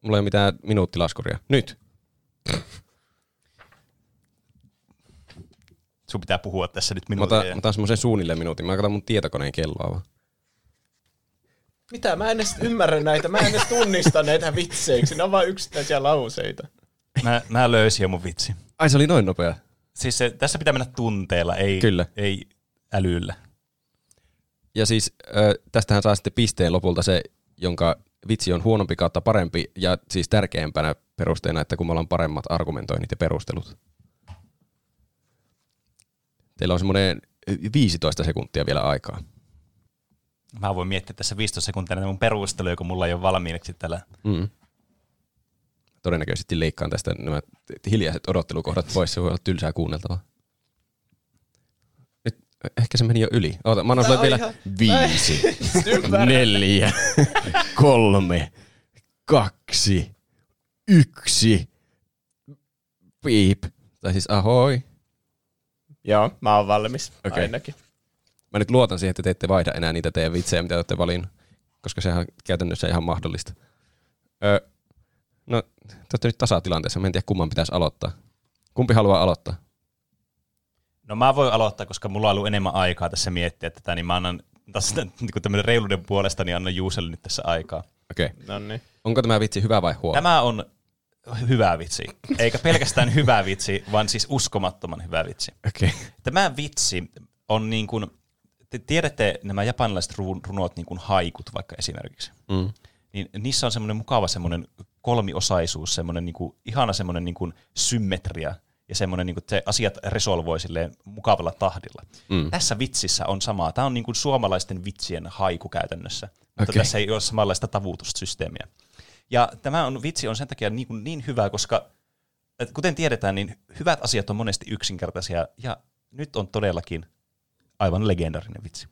mulla ei ole mitään minuuttilaskuria. Nyt. Sun pitää puhua tässä nyt minuutin. otan, mä otan semmoisen suunnilleen minuutin. Mä katson mun tietokoneen kelloa vaan. Mitä? Mä en edes ymmärrä näitä. Mä en edes tunnista näitä vitseiksi. Ne on vain yksittäisiä lauseita. Mä, mä löysin jo mun vitsi. Ai se oli noin nopea. Siis se, tässä pitää mennä tunteella, ei, Kyllä. ei älyllä. Ja siis ö, tästähän saa sitten pisteen lopulta se, jonka vitsi on huonompi kautta parempi, ja siis tärkeämpänä perusteena, että kun me ollaan paremmat argumentoinnit ja perustelut. Teillä on semmoinen 15 sekuntia vielä aikaa. Mä voin miettiä tässä 15 sekuntia näitä mun perusteluja, kun mulla ei ole valmiiksi täällä. Mm. Todennäköisesti leikkaan tästä nämä hiljaiset odottelukohdat pois, se voi olla tylsää kuunneltavaa. Ehkä se meni jo yli. Oota, mä annan sulle vielä ihan- viisi, neljä, kolme, kaksi, yksi, piip. Tai siis ahoi. Joo, mä oon valmis Okei. okay. ainakin. Mä nyt luotan siihen, että te ette vaihda enää niitä teidän vitsejä, mitä olette valinnut, koska sehän on käytännössä ihan mahdollista. Öö, no, te olette nyt tasatilanteessa. Mä en tiedä, kumman pitäisi aloittaa. Kumpi haluaa aloittaa? No mä voin aloittaa, koska mulla on ollut enemmän aikaa tässä miettiä tätä, niin mä annan tässä niin tämmöinen reiluuden puolesta, niin annan Juuselle nyt tässä aikaa. Okei. Okay. No niin. Onko tämä vitsi hyvä vai huono? Tämä on hyvä vitsi. Eikä pelkästään [laughs] hyvä vitsi, vaan siis uskomattoman hyvä vitsi. Okei. Okay. Tämä vitsi on niin kuin, te tiedätte nämä japanilaiset ru- runot niin kuin haikut vaikka esimerkiksi. Mm. Niin niissä on semmoinen mukava semmoinen kolmiosaisuus, semmoinen niin kuin, ihana semmoinen niin kuin symmetria ja semmoinen, niin se asiat resolvoi silleen mukavalla tahdilla. Mm. Tässä vitsissä on samaa. Tämä on niin kuin suomalaisten vitsien haiku käytännössä, mutta Okei. tässä ei ole samanlaista tavutussysteemiä. Ja tämä on, vitsi on sen takia niin, kuin niin hyvä, koska kuten tiedetään, niin hyvät asiat on monesti yksinkertaisia, ja nyt on todellakin aivan legendarinen vitsi.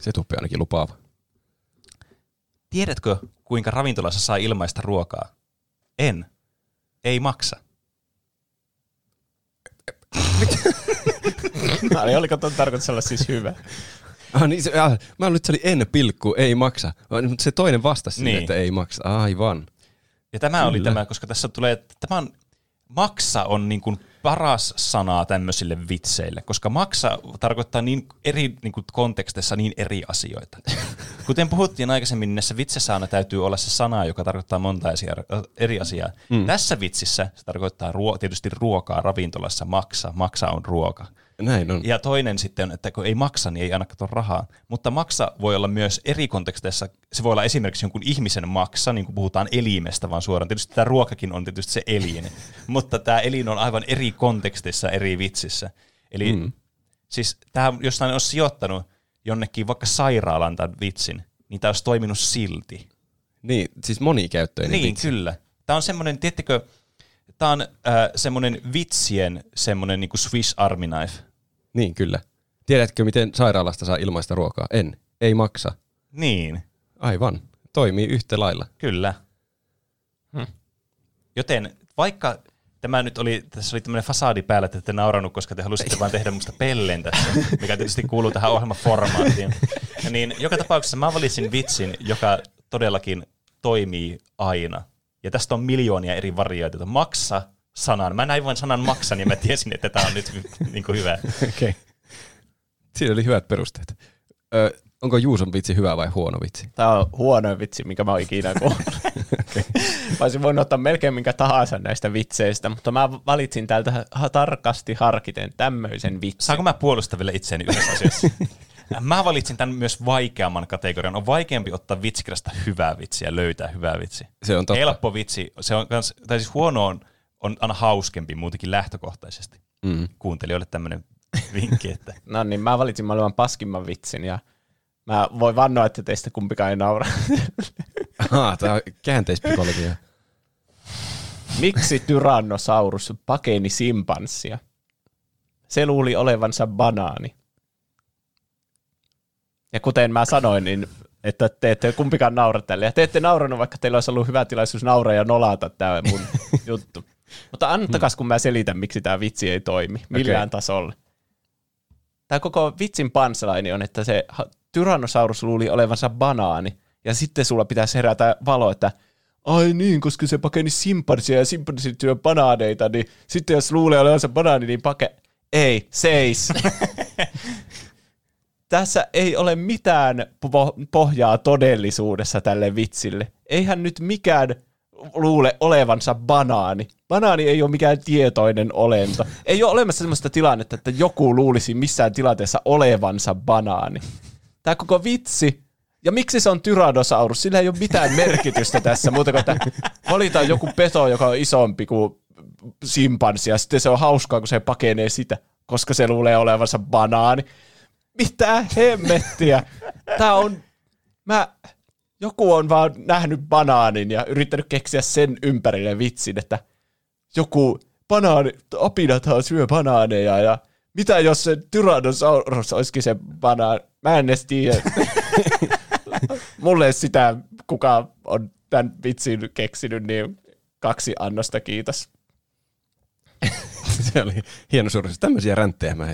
Se tuppee ainakin lupaava. Tiedätkö, kuinka ravintolassa saa ilmaista ruokaa? En. Ei maksa. [laughs] Ai, oliko tuon tarkoitus olla siis hyvä? Ah, niin se, ah, mä nyt se oli en pilkku, ei maksa. Vaan- Mutta se toinen vastasi niin. Niin. että ei maksa. Aivan. Ja tämä oli Kyllä. tämä, koska tässä tulee, tämä on, maksa on niin kuin paras sana tämmöisille vitseille, koska maksa tarkoittaa niin eri niin kuin konteksteissa niin eri asioita. [laughs] Kuten puhuttiin aikaisemmin, niin näissä vitseissä aina täytyy olla se sana, joka tarkoittaa monta eri asiaa. Mm. Tässä vitsissä se tarkoittaa ruo- tietysti ruokaa ravintolassa, maksa, maksa on ruoka. Näin on. Ja toinen sitten on, että kun ei maksa, niin ei anna kato rahaa. Mutta maksa voi olla myös eri konteksteissa. Se voi olla esimerkiksi jonkun ihmisen maksa, niin kuin puhutaan elimestä vaan suoraan. Tietysti tämä ruokakin on tietysti se elin. [laughs] mutta tämä elin on aivan eri kontekstissa, eri vitsissä. Eli mm. siis tämä, jos tämä olisi sijoittanut jonnekin vaikka sairaalan tämän vitsin, niin tämä olisi toiminut silti. Niin, siis monikäyttöinen Niin, vitsi. kyllä. Tämä on semmoinen, tiedättekö, tämä on äh, semmoinen vitsien semmoinen niin kuin Swiss Army Knife. Niin, kyllä. Tiedätkö, miten sairaalasta saa ilmaista ruokaa? En. Ei maksa. Niin. Aivan. Toimii yhtä lailla. Kyllä. Hmm. Joten vaikka tämä nyt oli, tässä oli tämmöinen fasadi päällä, että te nauranut, koska te halusitte vain tehdä musta pellen tässä, mikä tietysti kuuluu tähän ohjelmaformaattiin. Niin joka tapauksessa mä valitsin vitsin, joka todellakin toimii aina. Ja tästä on miljoonia eri variaatioita. Maksa sanan. Mä näin vain sanan maksa, niin mä tiesin, että tämä on nyt niin kuin hyvä. Okei. Okay. Siinä oli hyvät perusteet. Ö, onko Juuson vitsi hyvä vai huono vitsi? Tämä on huono vitsi, mikä mä oon ikinä kuullut. okay. Mä olisin voinut ottaa melkein minkä tahansa näistä vitseistä, mutta mä valitsin täältä ha- tarkasti harkiten tämmöisen vitsin. Saanko mä puolustaa vielä itseäni yhdessä asiassa? [laughs] Mä valitsin tämän myös vaikeamman kategorian. On vaikeampi ottaa vitsikirjasta hyvää vitsiä, löytää hyvää vitsi. Se on totta. Helppo vitsi, se on kans, tai siis huono on, on aina hauskempi muutenkin lähtökohtaisesti. Mm. Kuuntelijoille tämmöinen [laughs] vinkki, että No niin, mä valitsin maailman paskimman vitsin ja mä voin vannoa, että teistä kumpikaan ei naura. [laughs] Ahaa, tää on käänteispsykologia. Miksi Tyrannosaurus pakeni simpanssia? Se luuli olevansa banaani. Ja kuten mä sanoin, niin että te ette kumpikaan naura tälle. Ja te ette nauranut, vaikka teillä olisi ollut hyvä tilaisuus nauraa ja nolata tämä mun [laughs] juttu. Mutta antakas, kun mä selitän, miksi tämä vitsi ei toimi millään Okei. tasolla. Tämä koko vitsin punchline on, että se Tyrannosaurus luuli olevansa banaani, ja sitten sulla pitäisi herätä valo, että ai niin, koska se pakeni simpansia ja simpansit syö banaaneita, niin sitten jos luulee olevansa banaani, niin pake... Ei, seis. [laughs] Tässä ei ole mitään po- pohjaa todellisuudessa tälle vitsille. Eihän nyt mikään luule olevansa banaani. Banaani ei ole mikään tietoinen olento. Ei ole olemassa sellaista tilannetta, että joku luulisi missään tilanteessa olevansa banaani. Tämä koko vitsi, ja miksi se on Tyrannosaurus? Sillä ei ole mitään merkitystä tässä, muuta kuin, että valitaan joku peto, joka on isompi kuin simpanssi, ja sitten se on hauskaa, kun se pakenee sitä, koska se luulee olevansa banaani. Mitä hemmettiä? Tämä on... Mä... Joku on vaan nähnyt banaanin ja yrittänyt keksiä sen ympärille vitsin, että joku banaani, apinathan syö banaaneja ja mitä jos se Tyrannosaurus olisikin se banaani? Mä en edes tiedä. [laughs] Mulle sitä, kuka on tämän vitsin keksinyt, niin kaksi annosta, kiitos. Se oli hieno suoritus. Tämmöisiä ränttejä mä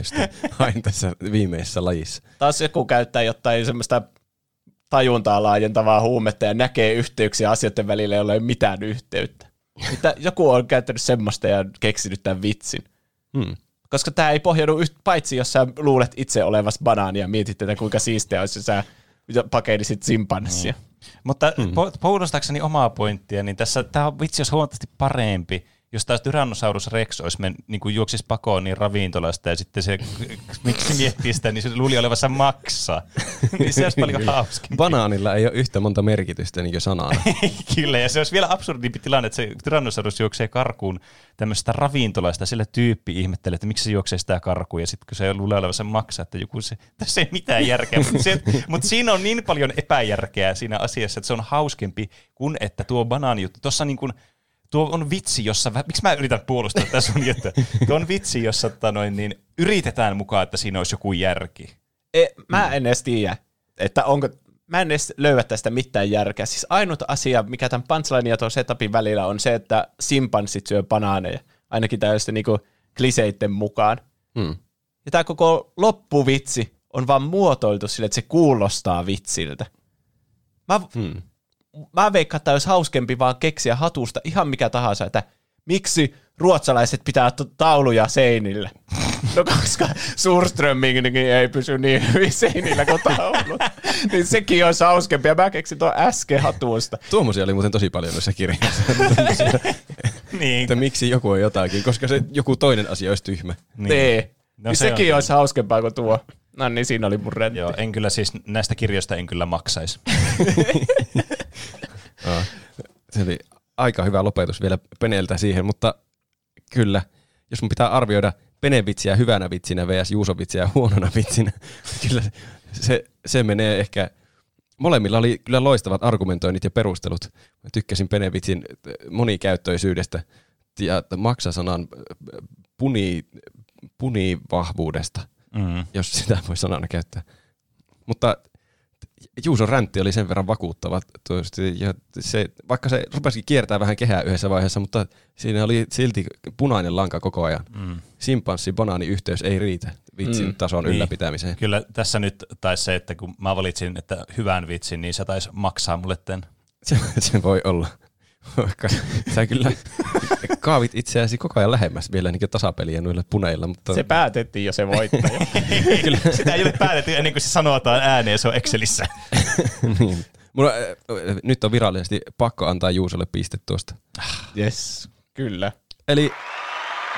hain tässä viimeisessä lajissa. Taas joku käyttää jotain semmoista tajuntaa laajentavaa huumetta ja näkee yhteyksiä asioiden välillä, joilla ei ole mitään yhteyttä. Mitä, joku on käyttänyt semmoista ja keksinyt tämän vitsin. Hmm. Koska tämä ei pohjaudu yht, paitsi jos sä luulet itse olevas banaani ja mietit, että kuinka siistiä olisi, jos sä pakenisit simpanssia. Mutta mm. puolustaakseni omaa pointtia, niin tässä tämä vitsi olisi huomattavasti parempi, jos taas Tyrannosaurus Rex olisi men, niin kuin juoksisi pakoon niin ravintolasta ja sitten se, miksi miettii sitä, niin se luuli olevansa maksa. [laughs] niin se olisi paljon hauskin. Banaanilla ei ole yhtä monta merkitystä niin kuin sanana. [laughs] Kyllä, ja se olisi vielä absurdimpi tilanne, että se Tyrannosaurus juoksee karkuun tämmöistä ravintolaista, sillä tyyppi ihmettelee, että miksi se juoksee sitä karkuun, ja sitten kun se luulee olevansa maksaa, että joku se, tässä ei mitään järkeä, mutta, se, mutta siinä on niin paljon epäjärkeä siinä asiassa, että se on hauskempi kuin että tuo banaani juttu, tuossa niin kuin, tuo on vitsi, jossa, miksi mä yritän puolustaa tässä sun juttu, tuo on vitsi, jossa tota noin, niin, yritetään mukaan, että siinä olisi joku järki. E, mä en edes tiedä, että onko, mä en edes löyä tästä mitään järkeä. Siis ainut asia, mikä tämän punchline ja tuon setupin välillä on se, että simpanssit syö banaaneja, ainakin tällaista niinku kliseitten mukaan. Hmm. Ja tämä koko loppuvitsi on vaan muotoiltu sille, että se kuulostaa vitsiltä. Mä, Hmm. Mä veikkaan, että olisi hauskempi vaan keksiä hatusta ihan mikä tahansa, että miksi ruotsalaiset pitää tauluja seinillä. No koska Surströmming ei pysy niin hyvin seinillä kuin taulut. niin sekin olisi hauskempi. Ja mä keksin tuon äsken hatusta. Tuommoisia oli muuten tosi paljon noissa kirjoissa. [laughs] Niin. että miksi joku on jotakin, koska se joku toinen asia olisi tyhmä. Niin. niin. No niin se sekin on- olisi hauskempaa kuin tuo. No niin, siinä oli mun rentti. Joo, en kyllä siis näistä kirjoista en kyllä maksaisi. [laughs] [laughs] Se oli aika hyvä lopetus vielä Peneltä siihen, mutta kyllä, jos mun pitää arvioida Pene-vitsiä hyvänä vitsinä vs. Juuso-vitsiä huonona vitsinä, [laughs] kyllä se, se menee ehkä, molemmilla oli kyllä loistavat argumentoinnit ja perustelut. Mä tykkäsin Pene-vitsin monikäyttöisyydestä ja maksasanan puni, punivahvuudesta, Mm. jos sitä voi sanana käyttää. Mutta Juuson räntti oli sen verran vakuuttava, tuosti, ja se, vaikka se rupesikin kiertää vähän kehää yhdessä vaiheessa, mutta siinä oli silti punainen lanka koko ajan. Mm. Simpanssi-banaani-yhteys ei riitä vitsin Mm, tason niin. ylläpitämiseen. Kyllä tässä nyt taisi se, että kun mä valitsin että hyvän vitsin, niin se taisi maksaa mulle tämän. [laughs] Se, se voi olla. Vaikka sä kyllä kaavit itseäsi koko ajan lähemmäs vielä niin tasapeliä noilla puneilla, mutta Se päätettiin jo se voittaja. [laughs] Kyllä. Sitä ei ole päätetty ennen kuin se sanotaan ääneen, se on Excelissä. [laughs] niin. Mulla, äh, nyt on virallisesti pakko antaa Juusolle piste tuosta. yes, kyllä. Eli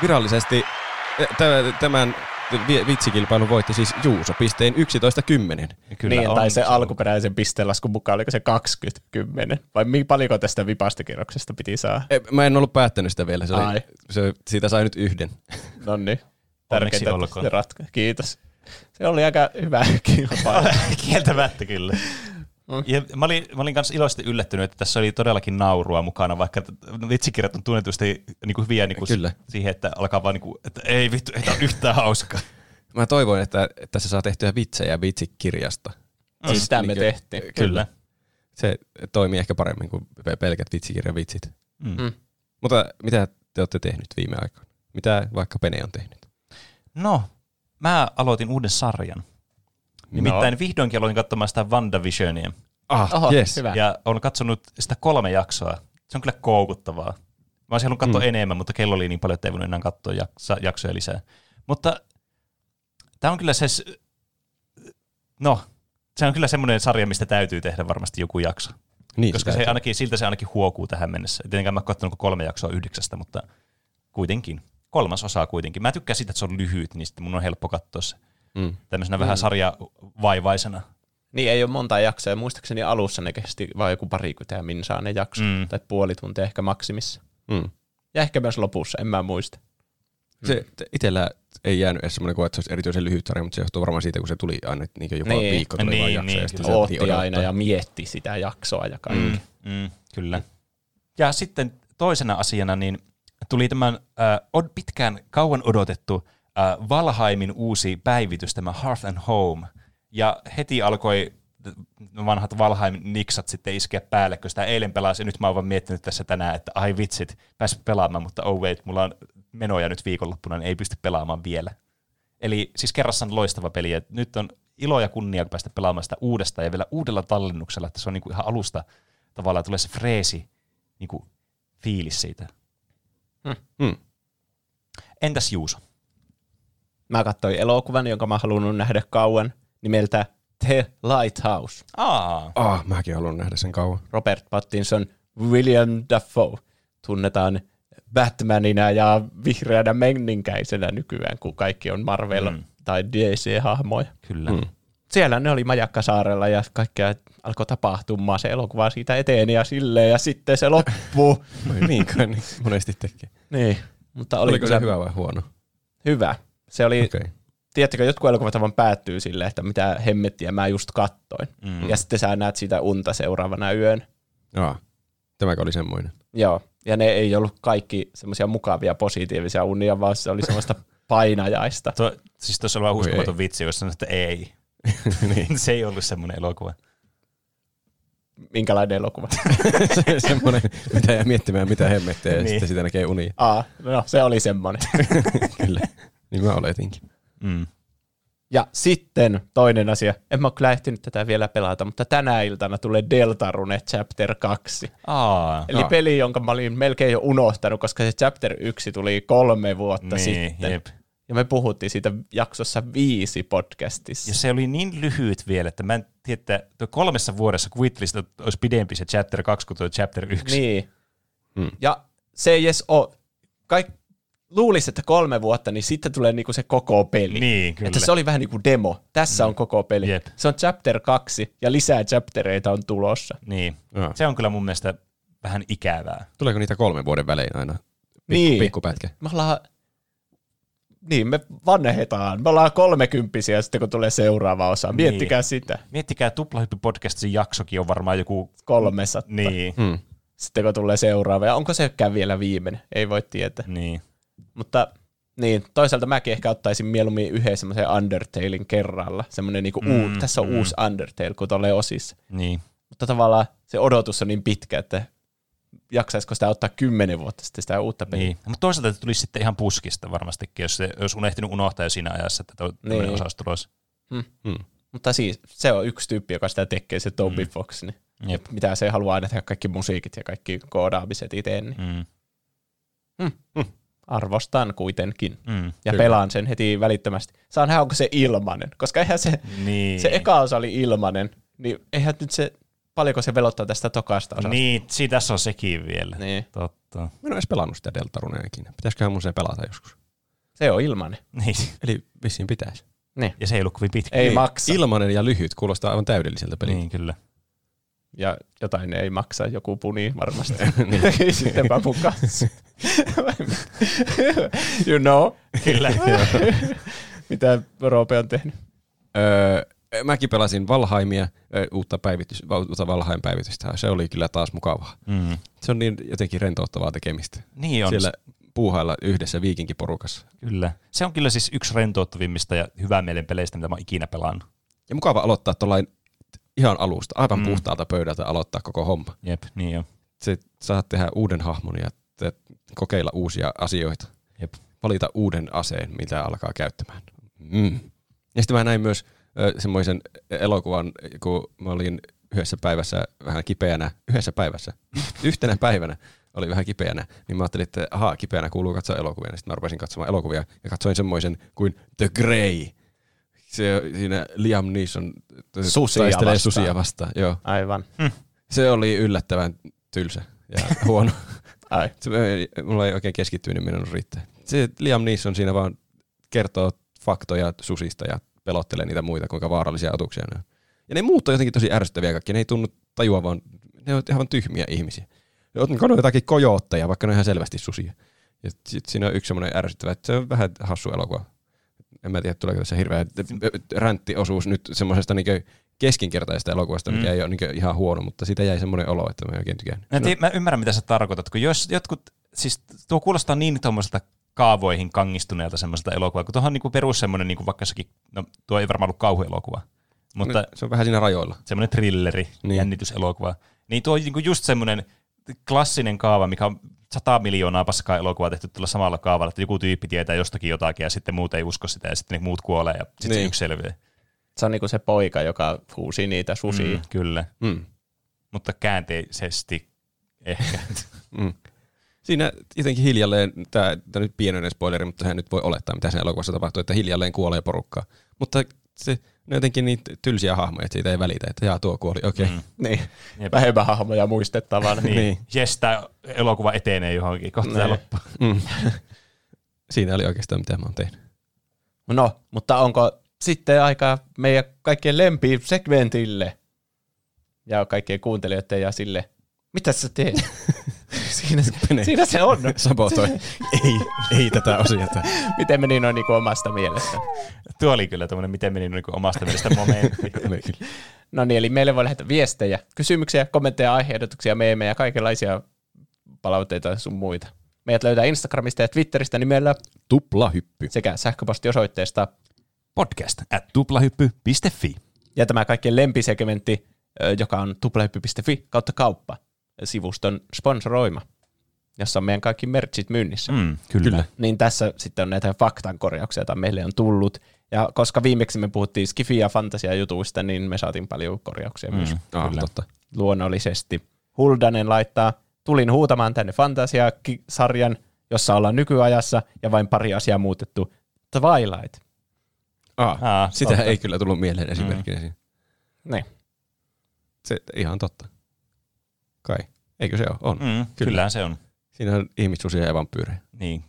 virallisesti tä- tämän vitsikilpailun voitti siis Juuso pisteen 11-10. Kyllä niin, on, tai se, on. alkuperäisen pisteenlaskun mukaan, oliko se 20-10? Vai paljonko tästä vipastakierroksesta piti saada? Eh, Mä en ollut päättänyt sitä vielä, se oli, Ai. se, siitä sai nyt yhden. No niin. Tärkeintä, se ratka. Kiitos. Se oli aika hyvä [laughs] kilpailu. Kieltämättä kyllä. Mm. Ja mä olin, mä olin kanssa iloisesti yllättynyt, että tässä oli todellakin naurua mukana, vaikka vitsikirjat on tunnetusti niin kuin hyviä niin kuin Kyllä. siihen, että alkaa vaan, niin kuin, että ei vittu, ei ole yhtään hauskaa. Mä toivoin, että, että tässä saa tehtyä vitsejä vitsikirjasta. Siis sitä me Niinkö- tehtiin. Kyllä. Se toimii ehkä paremmin kuin pe- pelkät vitsikirjan vitsit. Mm. Mm. Mutta mitä te olette tehnyt viime aikoina? Mitä vaikka Pene on tehnyt? No, mä aloitin uuden sarjan. Nimittäin no. vihdoinkin aloin katsomaan sitä WandaVisionia. Ah, Oho, yes. hyvä. Ja olen katsonut sitä kolme jaksoa. Se on kyllä koukuttavaa. Mä olisin halunnut katsoa Mm. mm. enemmän, mutta kello oli niin paljon, että ei voinut enää katsoa jaksa, jaksoja lisää. Mutta tämä on kyllä se, no, se on kyllä semmoinen sarja, mistä täytyy tehdä varmasti joku jakso. Niin, koska se täytyy. ainakin, siltä se ainakin huokuu tähän mennessä. Tietenkään mä oon katsonut kolme jaksoa yhdeksästä, mutta kuitenkin. Kolmas osa kuitenkin. Mä tykkään siitä, että se on lyhyt, niin sitten mun on helppo katsoa se Mm. tämmöisenä vähän sarjavaivaisena. Niin ei ole monta jaksoa. Ja muistaakseni alussa ne kesti vain joku parikymmentä ja minsaa ne jakso. Mm. Tai puoli tuntia ehkä maksimissa. Mm. Ja ehkä myös lopussa, en mä muista. Se itsellä ei jäänyt edes semmoinen kuva, että se olisi erityisen lyhyt sarja, mutta se johtuu varmaan siitä, kun se tuli aina niin joka Niin. viikko tuli Niin, vaan jakso. niin, ja sitten Ootti odottaa. aina ja mietti sitä jaksoa ja kaikki. Mm, mm, kyllä. Ja sitten toisena asiana niin tuli tämän äh, od- pitkään kauan odotettu äh, Valheimin uusi päivitys, tämä Hearth and Home. Ja heti alkoi vanhat Valheim niksat sitten iskeä päälle, kun sitä eilen pelasin, ja nyt mä oon vaan miettinyt tässä tänään, että ai vitsit, pääs pelaamaan, mutta oh wait, mulla on menoja nyt viikonloppuna, niin ei pysty pelaamaan vielä. Eli siis kerrassaan loistava peli, ja nyt on ilo ja kunnia päästä pelaamaan sitä uudestaan ja vielä uudella tallennuksella, että se on niinku ihan alusta tavallaan tulee se freesi niinku fiilis siitä. Mm. Entäs Juuso? Mä katsoin elokuvan, jonka mä halunnut nähdä kauan, nimeltä The Lighthouse. Aa, Ah, mäkin haluan nähdä sen kauan. Robert Pattinson, William Dafoe tunnetaan Batmanina ja vihreänä menninkäisenä nykyään, kun kaikki on Marvel- Mm. tai DC-hahmoja. kyllä. Mm. Siellä ne oli Majakkasaarella ja kaikkea alkoi tapahtumaan. Se elokuva siitä eteni ja silleen ja sitten se loppuu. Voi [laughs] niin kai niin monesti tekee. niin, mutta oli Oliko kyllä se hyvä vai huono? hyvä. Se oli, Okei. Okay. tiedättekö, jotkut elokuvat vaan päättyy silleen, että mitä hemmettiä mä just kattoin. Mm. Ja sitten sä näet sitä unta seuraavana yön. Aa, tämäkö oli semmoinen? Joo, ja ne ei ollut kaikki semmoisia mukavia positiivisia unia, vaan se oli semmoista [laughs] painajaista. Tuo, siis tuossa on vaan uskomaton ei. vitsi, jos sanoo, että ei. [laughs] niin. [laughs] se ei ollut semmoinen elokuva. Minkälainen elokuva? Se, semmoinen, mitä jää miettimään, mitä hemmettiä, ja Niin. sitten sitä näkee unia. Aa, no se oli semmoinen. Kyllä. Niin mä oletinkin. Mm. Ja sitten toinen asia, en mä ole kyllä ehtinyt tätä vielä pelata, mutta tänä iltana tulee Deltarune Chapter 2. Aa, Eli Aa. peli, jonka mä olin melkein jo unohtanut, koska se Chapter 1 tuli kolme vuotta niin, sitten. jep. Ja me puhuttiin siitä jaksossa viisi podcastissa. Ja se oli niin lyhyt vielä, että mä en tiedä, että tuo kolmessa vuodessa kuvittelisi, että olisi pidempi se chapter 2 kuin tuo chapter 1. Niin. Mm. Ja se ei edes ole, kaik, luulisi, että kolme vuotta, niin sitten tulee niinku se koko peli. Niin, kyllä. Että se oli vähän niin kuin demo. Tässä on koko peli. Jep. Se on chapter 2 ja lisää chaptereita on tulossa. Niin. Aa. Se on kyllä mun mielestä vähän ikävää. Tuleeko niitä kolmen vuoden välein aina? Pikku, Niin. Pikkupätkä. Me ollaan, niin me vanhetaan. Me ollaan kolmekymppisiä sitten, kun tulee seuraava osa. Miettikää Niin. sitä. Miettikää, Tuplahyppy podcastin jaksokin on varmaan joku... 300. Niin, Hmm. Sitten kun tulee seuraava. Ja onko sekään vielä viimeinen? Ei voi tietää. niin. Mutta niin, toisaalta mäkin ehkä ottaisin mieluummin yhden semmoisen Undertalein kerralla. Semmoinen niinku Mm, uu, tässä on mm. uusi Undertale, kun tulee osissa. niin. Mutta tavallaan se odotus on niin pitkä, että jaksaisiko sitä ottaa kymmenen vuotta sitten sitä uutta peliä. niin. Mutta toisaalta se tulisi sitten ihan puskista varmastikin, jos se olisi unehtinut unohtaa jo siinä ajassa, että tuo niin. Niin. osa olisi tulossa. Hmm. Mutta siis se on yksi tyyppi, joka sitä tekee, se Toby Mm. mm. Fox. Niin Jep. mitä se haluaa aina tehdä kaikki musiikit ja kaikki koodaamiset itse, niin Mm. Arvostan kuitenkin. Mm. Ja Kyllä. pelaan sen heti välittömästi. Saan nähdä, onko se ilmanen. Koska eihän se, Niin. se eka osa oli ilmanen, niin eihän nyt se, paljonko se velottaa tästä tokasta osasta. Niin, siinä tässä on sekin vielä. niin. Totta. Mä en ole edes pelannut sitä Deltarunea ikinä. Pitäisiköhän mun se pelata joskus? Se on ilmanen. Niin. Eli vissiin pitäisi. Ja se ei ollut kovin pitkä. Ei Niin, maksa. Ilmanen ja lyhyt kuulostaa aivan täydelliseltä peliltä. Niin, kyllä. ja jotain ei maksa, joku puni varmasti. [laughs] [laughs] Niin. Sittenpä mun kanssa. [laughs] you know. Kyllä. [laughs] Mitä Roope on tehnyt? Öö, mäkin pelasin Valheimia, ö, uutta, päivitys, uutta Valheim päivitystä. Se oli kyllä taas mukavaa. Mm. Se on niin jotenkin rentouttavaa tekemistä. Niin on. Siellä puuhailla yhdessä viikinkiporukassa. Kyllä. Se on kyllä siis yksi rentouttavimmista ja hyvää mielen peleistä, mitä mä oon ikinä pelannut. Ja mukava aloittaa tuollain ihan alusta, aivan Mm. puhtaalta pöydältä aloittaa koko homma. Jep, niin on. Se saat tehdä uuden hahmon ja kokeilla uusia asioita. Jep. Valita uuden aseen, mitä alkaa käyttämään. Mm. Ja sitten mä näin myös ö, semmoisen elokuvan, kun mä olin yhdessä päivässä vähän kipeänä, yhdessä päivässä, [laughs] yhtenä päivänä oli vähän kipeänä, niin mä ajattelin, että ahaa, kipeänä kuuluu katsoa elokuvia. Ja sitten mä rupesin katsomaan elokuvia ja katsoin semmoisen kuin The Grey. Se, siinä Liam Neeson Susia taistelee vastaan. susia vastaan. Joo. Aivan. Se oli yllättävän tylsä ja [laughs] huono. Ai. Se, mulla ei oikein keskittynyt minun riittää. Se Liam Neeson siinä vaan kertoo faktoja susista ja pelottelee niitä muita, kuinka vaarallisia otuksia ne on. Ja ne muut on jotenkin tosi ärsyttäviä kaikki. Ne ei tunnu tajua, vaan ne on ihan tyhmiä ihmisiä. Ne on jotakin kojootteja, vaikka ne on ihan selvästi susia. Ja sit siinä on yksi semmoinen ärsyttävä, että se on vähän hassu elokuva. En mä tiedä, tuleeko tässä hirveä ränttiosuus nyt semmoisesta niin keskinkertaisesta elokuvasta, mikä Mm. ei ole niin ihan huono, mutta siitä jäi semmoinen olo, että mä en oikein tykännyt. Mä, tii, mä ymmärrän, mitä sä tarkoitat, kun jos jotkut, siis tuo kuulostaa niin tuommoiselta kaavoihin kangistuneelta semmoiselta elokuvaa, kun tuohon on niinku perus semmoinen, niinku vaikka jossakin, no tuo ei varmaan ollut kauhuelokuva, mutta se on vähän siinä rajoilla. semmoinen thrilleri, Niin. niin. jännityselokuva. Niin tuo on niinku just semmoinen klassinen kaava, mikä on 100 miljoonaa paskaa elokuvaa tehty tuolla samalla kaavalla, että joku tyyppi tietää jostakin jotakin ja sitten muut ei usko sitä ja sitten ne muut kuolee ja sitten niin. se Niin. yksi selviää. Se on niinku se poika, joka huusi niitä susia. Mm, kyllä, Mm. mutta käänteisesti ehkä. [laughs] Mm. Siinä jotenkin hiljalleen, tämä nyt pienoinen spoileri, mutta sehän nyt voi olettaa, mitä siinä elokuvassa tapahtuu, että hiljalleen kuolee porukkaa. Mutta se, ne on jotenkin niin tylsiä hahmoja, että siitä ei välitä, että jaa, tuo kuoli, okei. Okay. Mm. [laughs] Niin. Jep. Vähemmän hahmoja muistettavana. [laughs] niin. Niin. Jes, tämä elokuva etenee johonkin, kohta tämä Niin. loppuu. Mm. Siinä oli oikeastaan mitä mä oon tehnyt. No, mutta onko sitten aika meidän kaikkien lempisegmentille ja kaikkien kuuntelijoiden ja sille, mitä sä teet? [laughs] siinä, siinä se on. Sabotoi. [laughs] ei, ei tätä osiota. Miten meni noin niin omasta mielestä? Tuo oli kyllä tämmöinen, miten meni niin omasta mielestä momentti. [laughs] No niin, eli meille voi lähettää viestejä, kysymyksiä, kommentteja, aiheehdotuksia, meemejä, kaikenlaisia palautteita ja sun muita. Meidät löytää Instagramista ja Twitteristä nimellä Tuplahyppy. sekä sähköpostiosoitteesta. Podcast at tuplahyppy.fi. Ja tämä kaikkien lempisegmentti, joka on tuplahyppy.fi kautta kauppa sivuston sponsoroima, jossa on meidän kaikki merchit myynnissä. Mm, kyllä. Kyllä. Niin tässä sitten on näitä faktan korjauksia, joita meille on tullut. Ja koska viimeksi me puhuttiin skifi- ja fantasia-jutuista, niin me saatiin paljon korjauksia mm. myös Ah, Kyllä. totta. luonnollisesti. Huldanen laittaa, tulin huutamaan tänne Fantasia-sarjan, jossa ollaan nykyajassa ja vain pari asiaa muutettu. Twilight. Ah, Aa, sitä totta. ei kyllä tullut mieleen esimerkkinä siinä. Niin. Se ihan totta. Kai. Eikö se ole? On. Mm, kyllä. Kyllähän se on. Siinä on ihmissusia ja vampyyrejä. Niin.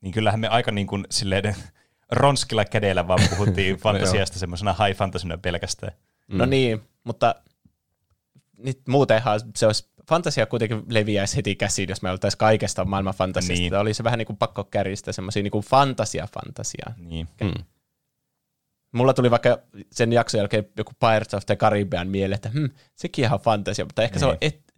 niin kyllähän me aika niin kuin silleen [laughs] ronskilla kädellä vaan puhuttiin [laughs] fantasiasta semmoisena high fantasina pelkästään. Mm. No niin, mutta nyt muutenhan se olisi, fantasia kuitenkin leviäisi heti käsiin, jos me oltaisiin kaikesta maailman fantasiasta. Niin. Oli se vähän niin kuin pakko kärjistä semmoisia niin kuin fantasia-fantasiaa. Niin. Mm. Mulla tuli vaikka sen jakson jälkeen joku Pirates of the Caribbean mieleen, että hm, sekin ihan fantasia, mutta ehkä niin. se on, Niin. et,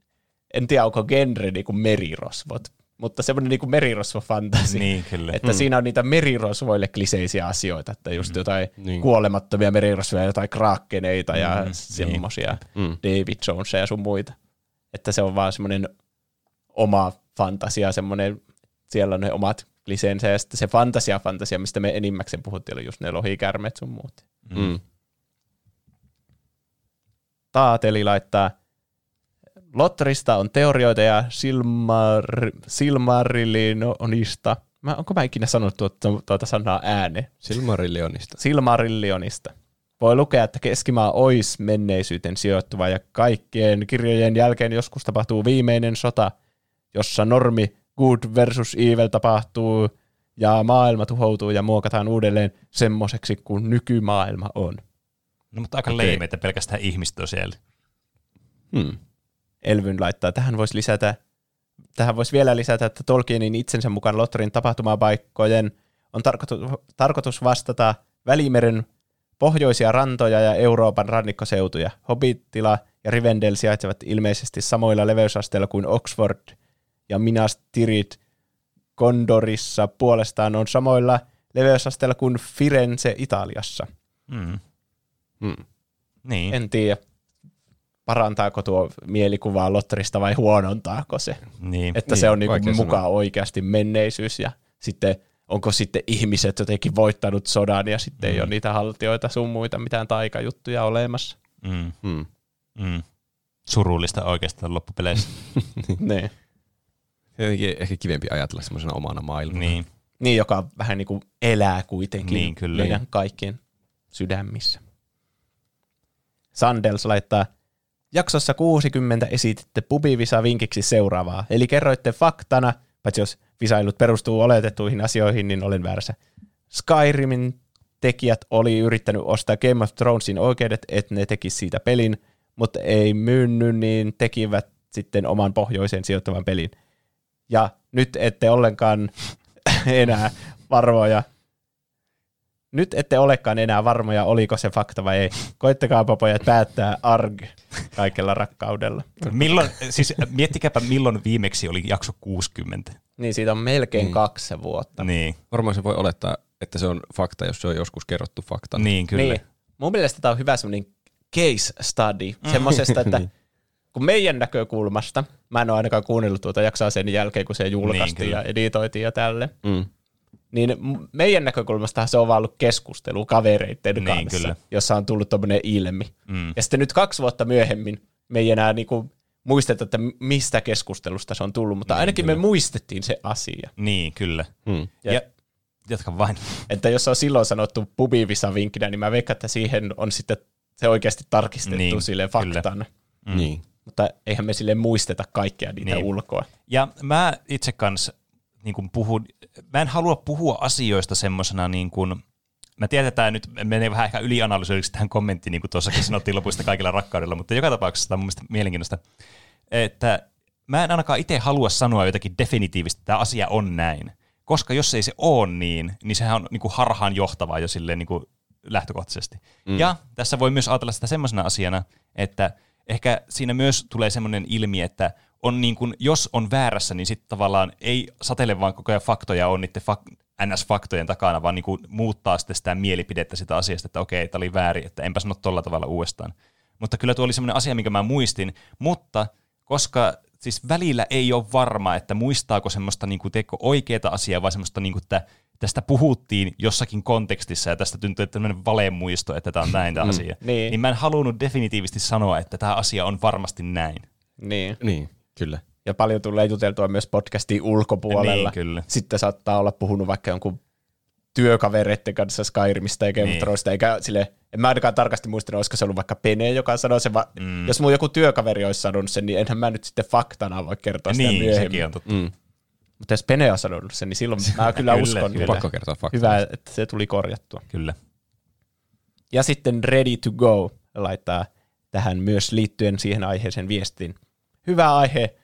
en tiedä onko genre niin kuin merirosvot, mutta semmoinen niin kuin merirosvo-fantasia. Niin, kyllä. Että mm. siinä on niitä merirosvoille kliseisiä asioita, että just jotain Niin. niin. kuolemattomia merirosvoja, jotain kraakkeneita ja Mm, semmosia Mm. David Jonesia ja sun muita. Että se on vaan semmoinen oma fantasia, semmoinen, siellä on ne omat kliseensä ja sitten se fantasia-fantasia, mistä me enimmäkseen puhuttiin, oli just ne lohikärmet sun muut. Mm. Taateli laittaa, Lotterista on teorioita ja Silmar, Silmarillionista. Mä, onko mä ikinä sanonut tuota, tuota sanaa ääne? Silmarillionista. Silmarillionista. Voi lukea, että keskimaa ois menneisyyteen sijoittuva ja kaikkien kirjojen jälkeen joskus tapahtuu viimeinen sota, jossa normi good versus evil tapahtuu ja maailma tuhoutuu ja muokataan uudelleen semmoiseksi kuin nykymaailma on. No, mutta aika Okei. leime, että pelkästään ihmiset on siellä. Hmm. Elvyn laittaa, tähän voisi lisätä, tähän voisi vielä lisätä, että Tolkienin itsensä mukaan Lotterin tapahtumapaikkojen on tarkoitus, tarkoitus vastata Välimeren pohjoisia rantoja ja Euroopan rannikkoseutuja. Hobbitila ja Rivendell sijaitsevat ilmeisesti samoilla leveysasteilla kuin Oxford ja Minas Tirith. Gondorissa puolestaan on samoilla leveysasteilla kuin Firenze Italiassa. Mm. Hmm. Niin. En tiedä, parantaako tuo mielikuvaa Lotterista vai huonontaako se. niin. Että Niin, se on niinku vaikea sanoa. mukaan oikeasti menneisyys ja sitten onko sitten ihmiset jotenkin voittanut sodan ja sitten mm. ei ole niitä haltioita sun muita mitään taikajuttuja olemassa. Mm. Hmm. Mm. Surullista oikeastaan loppupeleissä. [laughs] niin. Jotenkin ehkä kivempi ajatella semmoisena omana maailmana. niin. niin, joka vähän niin kuin elää kuitenkin Niin, kyllä. meidän kaikkien sydämissä. Sandels laittaa, jaksossa 60 esititte pubivisa vinkiksi seuraavaa. Eli kerroitte faktana, paitsi jos visailut perustuu oletettuihin asioihin, niin olen väärässä. Skyrimin tekijät oli yrittänyt ostaa Game of Thronesin oikeudet, että ne tekisi siitä pelin, mutta ei myynyt, niin tekivät sitten oman pohjoiseen sijoittavan pelin. Ja nyt ette ollenkaan [laughs] enää varmoja. Nyt ette olekaan enää varmoja, oliko se fakta vai ei. Koittakaa pojat päättää arg kaikella rakkaudella. Milloin, siis miettikääpä milloin viimeksi oli jakso 60. Niin siitä on melkein Mm. kaksi vuotta. Niin, Varmaan se voi olettaa, että se on fakta, jos se on joskus kerrottu fakta. niin kyllä. Niin. Mun mielestä tämä on hyvä semmoinen case study, semmoisesta, että [laughs] kun meidän näkökulmasta, mä en ole ainakaan kuunnellut tuota jaksoa sen jälkeen, kun se julkaistiin kyllä. ja editoitiin ja tälle, Mm. niin meidän näkökulmasta se on vaan ollut keskustelu kavereiden Niin, kanssa, kyllä. jossa on tullut tommonen ilmi. Mm. Ja sitten nyt kaksi vuotta myöhemmin me ei enää niinku muisteta, että mistä keskustelusta se on tullut, mutta Niin, ainakin kyllä. me muistettiin se asia. Niin, kyllä. Mm. Ja- Ja, jatka vain. Että jos on silloin sanottu pubivisa vinkkinä, niin mä veikkaan, että siihen on sitten se oikeasti tarkistettu Niin, niin, sille kyllä. faktana. Mm. Niin. Mutta eihän me sille muisteta kaikkea niitä Niin. ulkoa. Ja mä itse kanssa niin kuin puhun, mä en halua puhua asioista semmoisena niin kuin, mä tiedän, että tämä nyt menee vähän ehkä ylianalysoiksi tähän kommenttiin, niin kuin tuossakin sanottiin lopuista kaikilla rakkaudella, mutta joka tapauksessa tämä on mun mielestä mielenkiintoista, että mä en ainakaan itse halua sanoa jotakin definitiivistä, että tämä asia on näin. Koska jos ei se ole niin, niin sehän on niin kuin harhaan johtavaa jo silleen niin kuin lähtökohtaisesti. Mm. Ja tässä voi myös ajatella sitä semmoisena asiana, että ehkä siinä myös tulee semmoinen ilmi, että on niin kuin, jos on väärässä, niin sitten tavallaan ei satele vaan koko ajan faktoja on niiden fak- NS-faktojen takana, vaan niin kuin muuttaa sitten sitä mielipidettä sitä asiasta, että okei, tämä oli väärin, että enpä sano tolla tavalla uudestaan. Mutta kyllä tuo oli semmoinen asia, minkä mä muistin, mutta koska siis välillä ei ole varma, että muistaako semmoista niin kuin, teikko oikeaa asiaa vai semmoista, niin kuin, että tästä puhuttiin jossakin kontekstissa ja tästä tuntuu, että tämmöinen valemuisto, että tämä on näin tämä asia. Niin. niin mä en halunnut definitiivisesti sanoa, että tämä asia on varmasti näin. Niin. Niin, kyllä. Ja paljon tulee juteltua myös podcastin ulkopuolella. Niin, kyllä. Sitten saattaa olla puhunut vaikka jonkun työkavereiden kanssa Skyrimista ja Game Niin. Thronesista, eikä sille, en mä ainakaan tarkasti muistanut, olisiko se ollut vaikka Pene, joka sanoi sen, va- Mm. jos mun joku työkaveri olisi sanonut sen, niin enhän mä nyt sitten faktana voi kertoa sitä Niin, myöhemmin. sekin on totta. Mm. Mutta jos Pene on sanonut sen, niin silloin mä kyllä, Kyllä, uskon. kyllä. Kyllä. Pakko kertoa faktaa. Hyvä, että se tuli korjattua. Kyllä. Ja sitten Ready to Go laittaa tähän myös liittyen siihen aiheeseen viestin. Hyvä aihe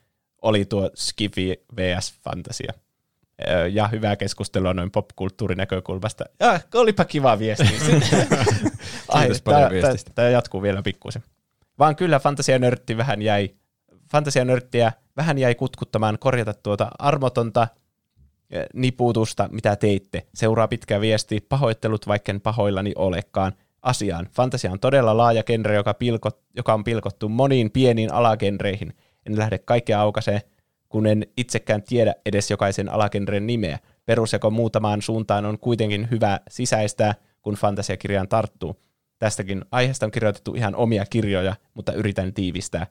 oli tuo Skifi vs. Fantasia. Ja hyvää keskustelua noin popkulttuurinäkökulmasta. Ja olipa kiva viesti. [laughs] Ai, paljon tää- viestistä. tää- Tämä jatkuu vielä pikkusen. Vaan kyllä fantasianörtti vähän jäi, fantasianörttiä vähän jäi kutkuttamaan korjata tuota armotonta eh, niputusta, mitä teitte. Seuraa pitkä viesti, pahoittelut vaikken pahoillani olekaan. Asiaan. Fantasia on todella laaja genre, joka, pilkot, joka on pilkottu moniin pieniin alagenreihin. En lähde kaikkea aukaiseen, kun en itsekään tiedä edes jokaisen alagenren nimeä. Perusjako muutamaan suuntaan on kuitenkin hyvä sisäistää, kun fantasiakirjaan tarttuu. Tästäkin aiheesta on kirjoitettu ihan omia kirjoja, mutta yritän tiivistää.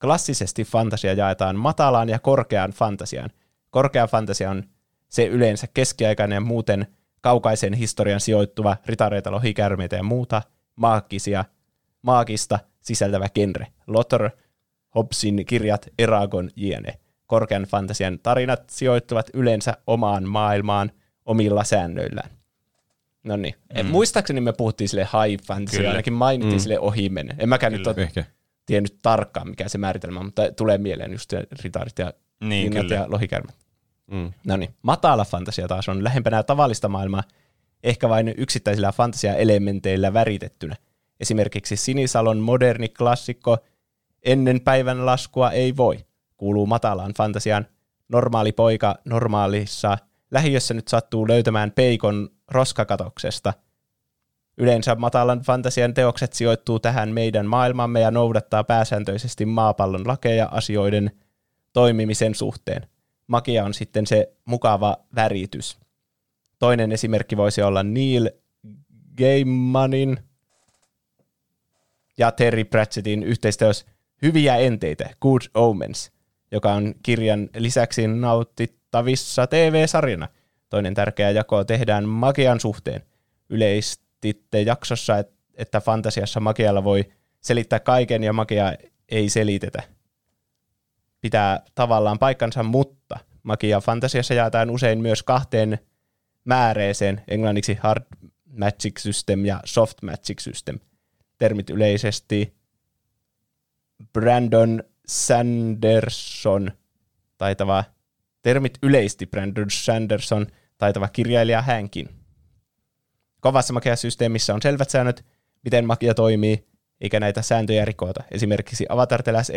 Klassisesti fantasia jaetaan matalaan ja korkeaan fantasiaan. Korkea fantasia on se yleensä keskiaikainen ja muuten kaukaisen historian sijoittuva ritareita, lohikärmeitä ja muuta maagisia, maagista sisältävä genre. Lothar, Hobbesin kirjat, Eragon, jne. Korkean fantasian tarinat sijoittuvat yleensä omaan maailmaan omilla säännöillään. No niin. Mm. Muistaakseni me puhuttiin sille high fantasy, Kyllä. ainakin mainittiin Mm. sille ohimennen. En mäkään nyt ole Ehkä. tiennyt tarkkaan, mikä se määritelmä on, mutta tulee mieleen just se ritarit ja Niin, linnat kyllä. ja lohikärmät. Mm. No niin, matala fantasia taas on lähempänä tavallista maailmaa, ehkä vain yksittäisillä fantasia-elementeillä väritettynä. Esimerkiksi Sinisalon moderni klassikko Ennen päivän laskua ei voi kuuluu matalaan fantasiaan. Normaali poika normaalissa lähiössä nyt sattuu löytämään peikon roskakatoksesta. Yleensä matalan fantasian teokset sijoittuu tähän meidän maailmamme ja noudattaa pääsääntöisesti maapallon lakeja asioiden toimimisen suhteen. Magia on sitten se mukava väritys. Toinen esimerkki voisi olla Neil Gaimanin ja Terry Pratchettin yhteisteos Hyviä enteitä, Good Omens, joka on kirjan lisäksi nautittavissa TV-sarjana. Toinen tärkeä jako tehdään magian suhteen. Yleistitte jaksossa, et- että fantasiassa magialla voi selittää kaiken ja magia ei selitetä. Pitää tavallaan paikkansa, mutta magia fantasiassa jaetaan usein myös kahteen määreeseen, englanniksi hard magic system ja soft magic system. Termit yleisesti Brandon Sanderson, taitava, termit yleisti Brandon Sanderson, taitava kirjailija hänkin. Kovassa magiasysteemissä on selvät säännöt, miten magia toimii, eikä näitä sääntöjä rikota. Esimerkiksi Avatar The Last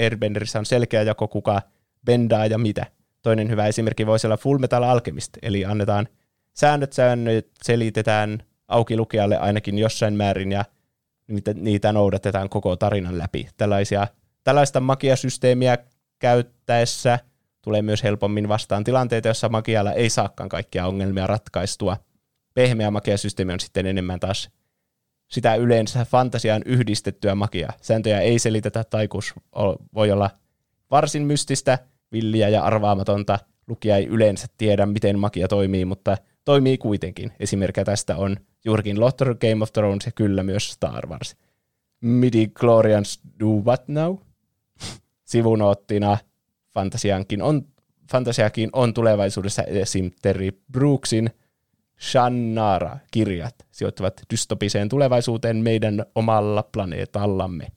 on selkeä jako kuka bendaa ja mitä. Toinen hyvä esimerkki voisi olla Full Metal Alchemist, eli annetaan säännöt, säännöt selitetään auki lukijalle ainakin jossain määrin ja niitä, niitä noudatetaan koko tarinan läpi. Tällaisia, tällaista magiasysteemiä käyttäessä tulee myös helpommin vastaan tilanteita, joissa magialla ei saakaan kaikkia ongelmia ratkaistua. Pehmeä magiasysteemi on sitten enemmän taas sitä yleensä fantasiaan yhdistettyä magiaa. Sääntöjä ei selitetä, taikus voi olla varsin mystistä, villiä ja arvaamatonta. Lukija ei yleensä tiedä, miten magia toimii, mutta toimii kuitenkin. Esimerkkejä tästä on juurikin Lothar, Game of Thrones ja kyllä myös Star Wars. Midi Glorians do what now? Sivunoottina fantasiankin on, fantasiakin on tulevaisuudessa esim. Terry Brooksin Shannara-kirjat sijoittuvat dystopiseen tulevaisuuteen meidän omalla planeetallamme.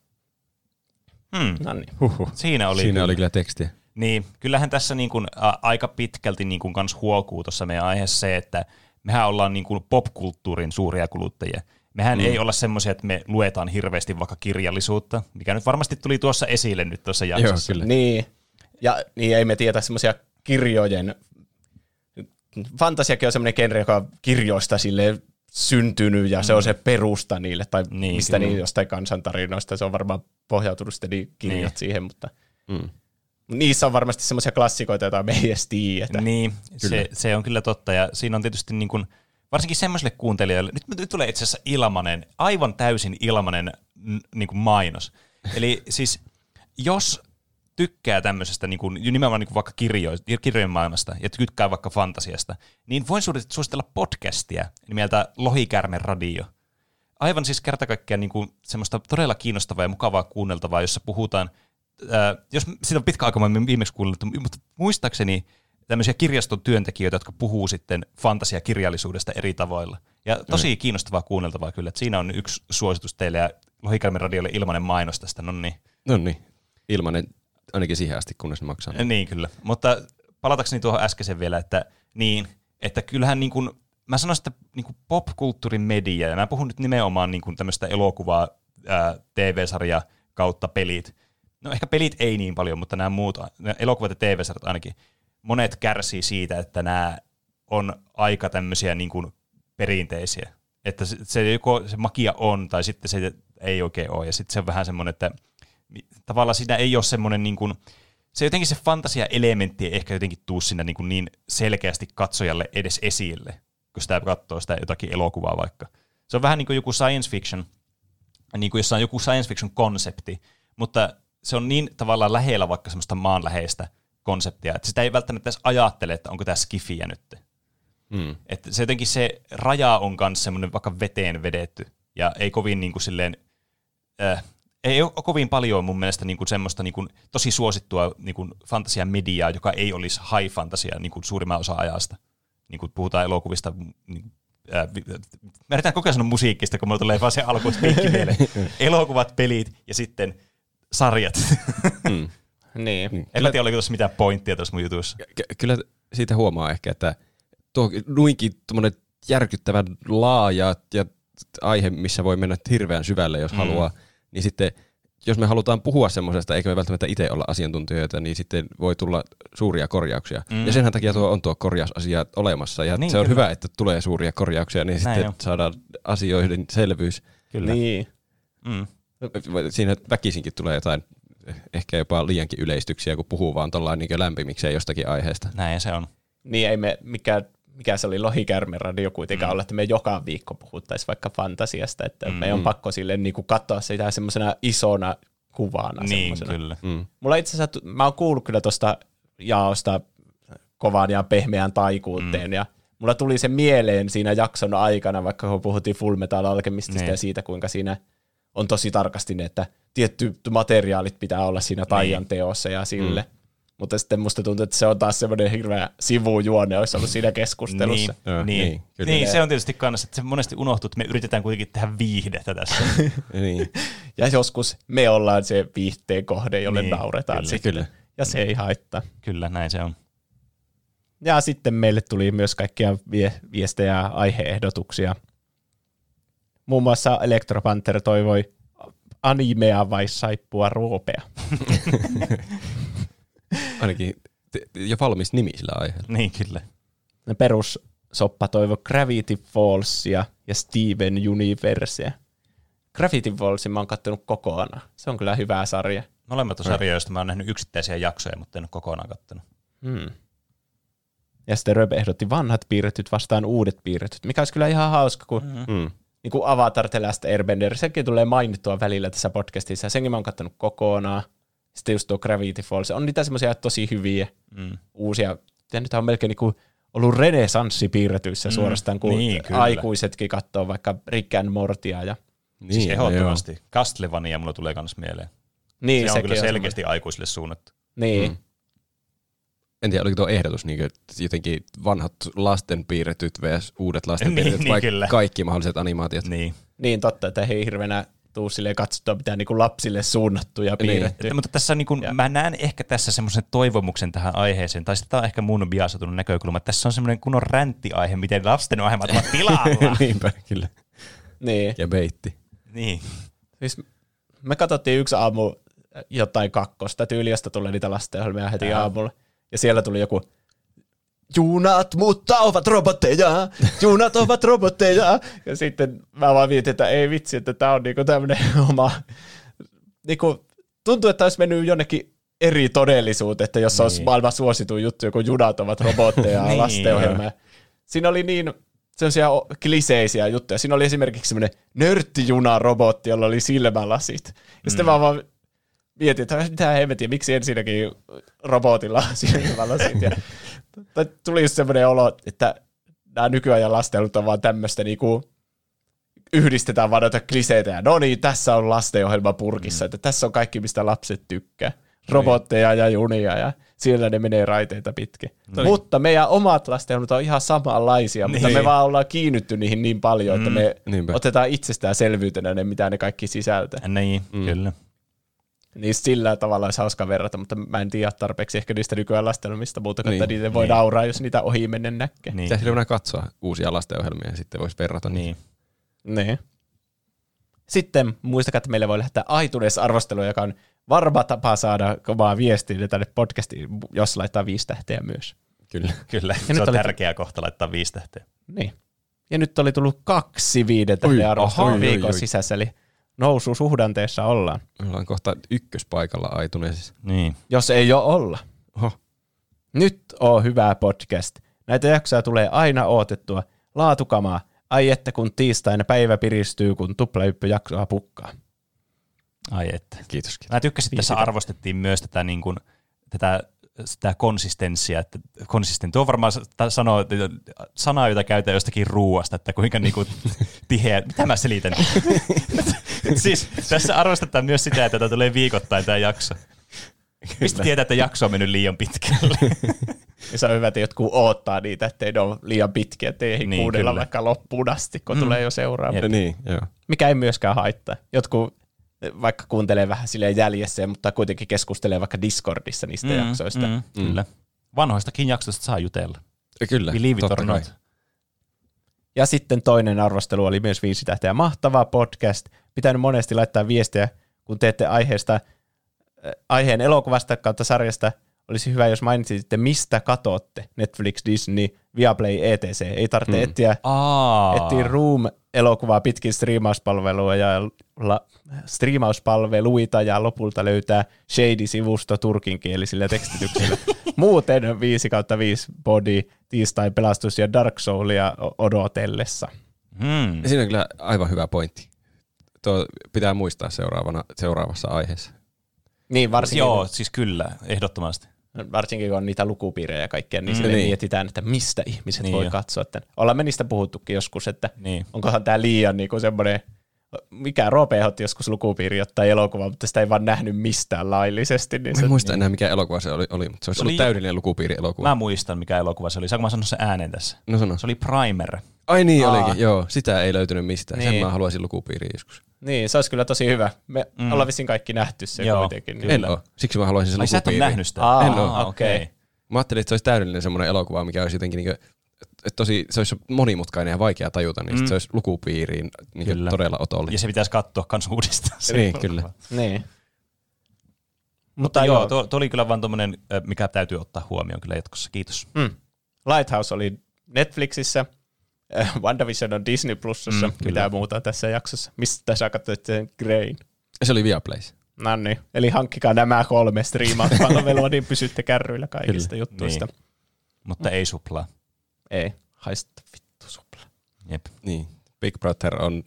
Hmm. No niin. Huhhuh. Siinä oli, Siinä kyllä. oli kyllä tekstiä. Niin, kyllähän tässä niin kuin, a, aika pitkälti niin kuin kans huokuu tuossa meidän aiheessa se, että mehän ollaan niin kuin popkulttuurin suuria kuluttajia. Mehän mm. ei olla semmoisia, että me luetaan hirveästi vaikka kirjallisuutta, mikä nyt varmasti tuli tuossa esille nyt tuossa jaksossa. kyllä. Niin. Ja niin ei me tietä semmoisia kirjojen... Fantasiakin on semmoinen genre, joka on kirjoista sille syntynyt ja mm. se on se perusta niille, tai Niin, mistä kyllä. niin jostain kansantarinoista, se on varmaan pohjautunut sitten niin kirjat Niin. siihen, mutta Mm. niissä on varmasti semmoisia klassikoita, joita me ei edes tiedetä. Niin, se, se on kyllä totta. Ja siinä on tietysti niin kuin, varsinkin semmoiselle kuuntelijalle, nyt, nyt tulee itse asiassa ilmanen, aivan täysin ilmanen niin kuin mainos. Eli siis jos tykkää tämmöisestä niin kuin, nimenomaan niin kuin vaikka kirjo, kirjojen maailmasta ja tykkää vaikka fantasiasta, niin voin suositella- podcastia nimeltä Lohikärmen radio. Aivan siis kerta kaikkiaan niin kuin semmoista todella kiinnostavaa ja mukavaa kuunneltavaa, jossa puhutaan, ää, jos siitä on pitkä aika, viimeksi kuunnellut, mutta muistaakseni tämmöisiä kirjaston työntekijöitä, jotka puhuu sitten fantasiakirjallisuudesta eri tavoilla. Ja tosi kiinnostavaa kuunneltavaa kyllä, että siinä on yksi suositus teille ja Lohikärmen radiolle ilmainen mainos tästä, no niin. No niin, ilmanen ainakin siihen asti, kunnes ne maksaa. Niin kyllä, mutta palatakseni tuohon äskeisen vielä, että niin, että kyllähän niin kuin, mä sanoisin, että niin kuin popkulttuurin media, ja mä puhun nyt nimenomaan niin kuin tämmöistä elokuvaa, ää, TV-sarja kautta pelit. No ehkä pelit ei niin paljon, mutta nämä muut, nämä elokuvat ja TV-sarjat ainakin, monet kärsii siitä, että nämä on aika tämmöisiä niin kuin perinteisiä. Että se, se joko se magia on, tai sitten se ei oikein ole, ja sitten se on vähän semmoinen, että tavallaan siinä ei ole semmoinen niin kuin, se jotenkin se fantasia-elementti ei ehkä jotenkin tuu siinä niin, kuin niin selkeästi katsojalle edes esille, kun sitä katsoo sitä jotakin elokuvaa vaikka. Se on vähän niin kuin joku science fiction, niin kuin jossa on joku science fiction konsepti, mutta se on niin tavallaan lähellä vaikka semmoista maanläheistä konseptia, että sitä ei välttämättä edes ajattele, että onko tämä skifiä nyt. Mm. Että se jotenkin se raja on myös semmoinen vaikka veteen vedetty, ja ei kovin niin kuin silleen, äh, ei ole kovin paljon mun mielestä niin kuin semmoista niin kuin tosi suosittua niin kuin fantasiamediaa, joka ei olisi high fantasia niin kuin suurimman osa ajasta. Niin kuin puhutaan elokuvista, niin, äh, mä yritän koko ajan sanoa musiikista, kun mulla tulee vaan se [laughs] mieleen. Elokuvat, pelit ja sitten sarjat. Mm. [laughs] Niin. en mä tiedä, oliko tuossa mitään pointtia tuossa mun jutussa. Ky- kyllä siitä huomaa ehkä, että tuo nuinkin tuommoinen järkyttävän laaja ja aihe, missä voi mennä hirveän syvälle, jos mm. haluaa, niin sitten jos me halutaan puhua semmoisesta, eikä me välttämättä itse olla asiantuntijoita, niin sitten voi tulla suuria korjauksia. Mm. Ja senhän takia tuo on tuo korjausasia olemassa, ja Niin, se on kyllä. hyvä, että tulee suuria korjauksia, niin Näin sitten on. saadaan asioiden selvyys. Kyllä. Niin. Mm. Siinä väkisinkin tulee jotain ehkä jopa liiankin yleistyksiä, kun puhuu vaan tuollain niin lämpimikseen jostakin aiheesta. Näin se on. Niin ei me, mikä, mikä se oli Lohikärmen radio kuitenkaan Mm. mm. olla, että me joka viikko puhuttaisiin vaikka fantasiasta, että Mm. mm. meidän on pakko silleen niin kuin katsoa sitä semmoisena isona kuvana. Niin, semmosena. kyllä. Mm. Mulla itse asiassa, mä oon kuullut kyllä tuosta jaosta kovan ja pehmeän taikuuteen, mm. ja mulla tuli se mieleen siinä jakson aikana, vaikka kun puhuttiin Full Metal Alchemistista Niin. ja siitä, kuinka siinä on tosi tarkasti ne, että tietty materiaalit pitää olla siinä taian teossa ja sille. Mm. Mutta sitten musta tuntuu, että se on taas semmoinen hirveä sivujuone, olisi ollut siinä keskustelussa. Niin, Joo, niin, niin, kyllä. niin, se on tietysti kannassa, että se monesti unohtuu, että me yritetään kuitenkin tehdä viihdettä tässä. [laughs] niin. Ja joskus me ollaan se viihteen kohde, jolle Niin, niin, nauretaan kyllä, sitten. kyllä. Ja se ei haittaa. Kyllä, näin se on. Ja sitten meille tuli myös kaikkia vie- viestejä ja aiheehdotuksia. Muun muassa Electropanther toivoi animea vai saippua ruopea. [laughs] Ainakin te- jo valmis nimi sillä aiheella. Niin, kyllä. Perus Soppa toivoi Gravity Fallsia ja Steven Universea. Gravity Fallsin mä oon kattonut kokonaan. Se on kyllä hyvä sarja. Molemmat on sarjoja, joista mä oon nähnyt yksittäisiä jaksoja, mutta en ole kokonaan kattonut. Hmm. Ja sitten Röbe ehdotti vanhat piirretyt vastaan uudet piirretyt, mikä olisi kyllä ihan hauska, kun Mm. Mm. niin kuin Avatar The Last Airbender, sekin tulee mainittua välillä tässä podcastissa, senkin mä oon kattonut kokonaan. Sitten just tuo Gravity Falls, on niitä semmoisia tosi hyviä Mm. uusia, ja nyt on melkein niin kuin ollut renesanssi piirretyissä Mm, suorastaan, kun niin, niin, kyllä. aikuisetkin katsoo vaikka Rick and Mortia. Ja, Niin, Siis ehdottomasti. Castlevania mulla tulee kans mieleen. niin, se on kyllä selkeästi aikuisille suunnattu. Niin, Mm. en tiedä, oliko tuo ehdotus niin jotenkin vanhat lasten piirretyt vs. uudet lasten [laughs] Niin, piirretyt, niin, vai kyllä. kaikki mahdolliset animaatiot. Niin. Niin totta, että ei hirveänä tuu silleen katsottua mitään niin kuin lapsille suunnattuja Niin. piirrettyjä. Että, mutta tässä niin kuin, Ja. mä näen ehkä tässä semmoisen toivomuksen tähän aiheeseen, tai sitten tämä on ehkä mun biasotunut näkökulma, että tässä on semmoinen kunnon ränttiaihe, miten lasten ohjelmat ovat pilalla. [laughs] Niinpä, kyllä. Niin. Ja beitti. niin. Siis me katsottiin yksi aamu jotain kakkosta, tyyliöstä tulee niitä lastenohjelmia heti Ää. aamulla. Ja siellä tuli joku, junat, mutta ovat robotteja, junat ovat robotteja. Ja sitten mä vaan mietin, että ei vitsi, että tää on niinku tämmönen [laughs] oma, niinku, tuntuu, että olisi mennyt jonnekin eri todellisuuteen, että jos niin. olisi maailman suosituin juttu, joku junat ovat robotteja [laughs] Niin, lastenohjelma. Siinä oli niin sellaisia kliseisiä juttuja. Siinä oli esimerkiksi semmoinen nörttijuna-robotti, jolla oli silmälasit. Ja sitten mä vaan mietin, että mitä hemmetin, miksi ensinnäkin robotilla on [laughs] silmälasit. Ja tai tuli just semmoinen olo, että nämä nykyajan lastelut on vaan tämmöistä niinku, yhdistetään vaan noita kliseitä ja no niin, tässä on lastenohjelma purkissa, mm. että tässä on kaikki, mistä lapset tykkää. Robotteja ja junia ja siellä ne menee raiteita pitkin. Niin. Mutta meidän omat lastenohjelmat on ihan samanlaisia, mutta Niin. me vaan ollaan kiinnytty niihin niin paljon, että me Niinpä. otetaan itsestäänselvyytenä ne, mitä ne kaikki sisältää. Niin, mm. kyllä. Niin sillä tavalla olisi hauska verrata, mutta mä en tiedä tarpeeksi ehkä niistä nykyään lastenohjelmista muuta kuin, että Niin. niitä voi Niin. nauraa, jos niitä ohi mennen näkee. Niin. Pitäisi mennä katsoa uusia lastenohjelmia ja sitten voisi verrata niin. Niin. Sitten muistakaa, että meille voi lähettää iTunes-arvostelu, joka on varma tapa saada kovaa viestiä tänne podcastiin, jos laittaa viisi tähteä myös. Kyllä. Kyllä, nyt se on oli- tärkeä kohta laittaa viisi tähteä. Niin. Ja nyt oli tullut kaksi viiden tähteä arvostelua viikon oi, oi. sisässä, eli nousu suhdanteessa ollaan. Ollaan kohta ykköspaikalla Aituneesissa. Niin. Jos ei jo olla. Oho. Nyt on hyvä podcast. Näitä jaksoja tulee aina odotettua. Laatukamaa. Ai että kun tiistaina päivä piristyy, kun tuplahyppy jaksoa pukkaa. Ai että. Kiitos. kiitos. Mä tykkäsin, että tässä arvostettiin myös tätä, niin kuin, tätä sitä konsistenssia, että konsistentti tuo varmaan sanoo, että sana, jota käytetään jostakin ruuasta, että kuinka niin kuin, [laughs] tiheä, mitä mä selitän? [laughs] [laughs] siis tässä arvostetaan myös sitä, että tämä tulee viikoittain tämä jakso. Mistä tietää, että jakso on mennyt liian pitkälle? [laughs] Ja se on hyvä, että jotkut odottaa niitä, ettei ne ole liian pitkiä, ettei Niin, niin, kuunnella kyllä. vaikka loppuun asti, kun mm. tulee jo seuraava. Jep. Niin, joo. Mikä ei myöskään haittaa. Jotkut vaikka kuuntelee vähän silleen jäljessä, mutta kuitenkin keskustelee vaikka Discordissa niistä mm, jaksoista. Mm. mm, kyllä. Vanhoistakin jaksoista saa jutella. Ja Kyllä, it totta kai. Ja sitten toinen arvostelu oli myös viisi tähteä. Mahtava podcast. Pitänyt monesti laittaa viestiä, kun teette aiheesta, äh, aiheen elokuvasta kautta sarjasta. Olisi hyvä, jos mainitsisitte, mistä katotte Netflix, Disney, Viaplay, etc. Ei tarvitse mm. etsiä, Aa. etsiä Room-elokuvaa pitkin striimauspalvelua ja la, striimauspalveluita ja lopulta löytää Shady-sivusto turkinkielisillä tekstityksillä. [laughs] Muuten 5 kautta 5 body, tiistai pelastus ja Dark Soulia odotellessa. Hmm. Siinä on kyllä aivan hyvä pointti. Tuo pitää muistaa seuraavana, seuraavassa aiheessa. Niin, varsinkin, Joo, siis kyllä, ehdottomasti. kun, varsinkin kun on niitä lukupiirejä ja kaikkea, niin, Mm. Niin. mietitään, että mistä ihmiset Niin niin voi jo. katsoa. Että ollaan me niistä puhuttukin joskus, että Niin. onkohan tämä liian niin semmoinen, mikä Roope otti joskus lukupiiri ottaa elokuva, mutta sitä ei vaan nähnyt mistään laillisesti. Niin Mä se, en muista enää mikä elokuva se oli, oli mutta se olisi oli- ollut täydellinen lukupiiri elokuva. Mä muistan, mikä elokuva se oli. Saanko mä sanoa sen äänen tässä? No sano. Se oli Primer. Ai niin Aa. olikin, joo. Sitä ei löytynyt mistään. Sen Niin. mä haluaisin lukupiiriin joskus. Niin, se olisi kyllä tosi hyvä. Me Mm. ollaan vissiin kaikki nähty se Joo, kuitenkin. Niin. En oo. Siksi mä haluaisin sen Ai sä et ole nähnyt sitä? Aa, En oo. Ah, okei. okei. Mä ajattelin, että se olisi täydellinen semmoinen elokuva, mikä olisi jotenkin niinku, että tosi, se olisi monimutkainen ja vaikea tajuta, niin Mm. se olisi lukupiiriin niin Kyllä. todella otollinen. Ja se pitäisi katsoa kans uudestaan. se Niin, kyllä. Niin. Mutta joo, tuo, tuo oli kyllä vaan tommonen, ö, mikä täytyy ottaa huomioon kyllä jatkossa. Kiitos. Mm. Lighthouse oli Netflixissä, [laughs] WandaVision on Disney Plusassa, Mm, mm, kyllä. mitä muuta tässä jaksossa. Mistä sä katsoit sen Grain? Se oli Viaplays. No niin, eli hankkikaa nämä kolme striimauspalvelua, [laughs] niin pysytte kärryillä kaikista Kyllä. juttuista. Niin. Mutta ei suplaa. Ei, haista vittu supla. Jep. Niin. Big Brother on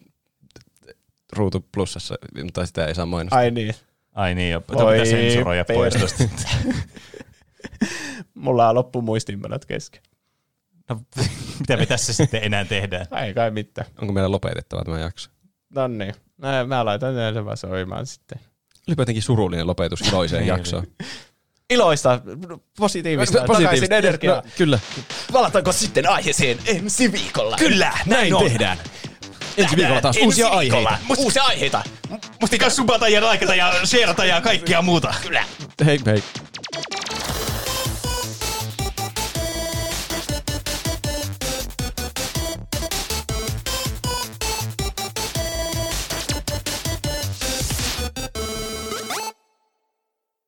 ruutu plussassa, mutta sitä ei saa mainostaa. Ai niin, Ai niin, jo. Voi Tuo pitää sensuroida pois tosta. [laughs] mulla on loppu muistiinpanot kesken. No, [laughs] mitä me tässä sitten enää tehdään? No, ei kai mitään. Onko meillä lopetettava tämä jakso? No niin. No, mä laitan sen vaan soimaan sitten. Olipa jotenkin surullinen lopetus toiseen niin, jaksoon. Niin. Iloista, positiivista, positiivista. takaisin energiaa. No, kyllä. Palataanko sitten aiheeseen ensi viikolla? Kyllä, näin, näin on. tehdään. Ensi viikolla taas ensi uusia viikolla. aiheita. Must, uusia aiheita. Mustikaa subata ja laikata ja shareata ja kaikkea muuta. Kyllä. Hei hei.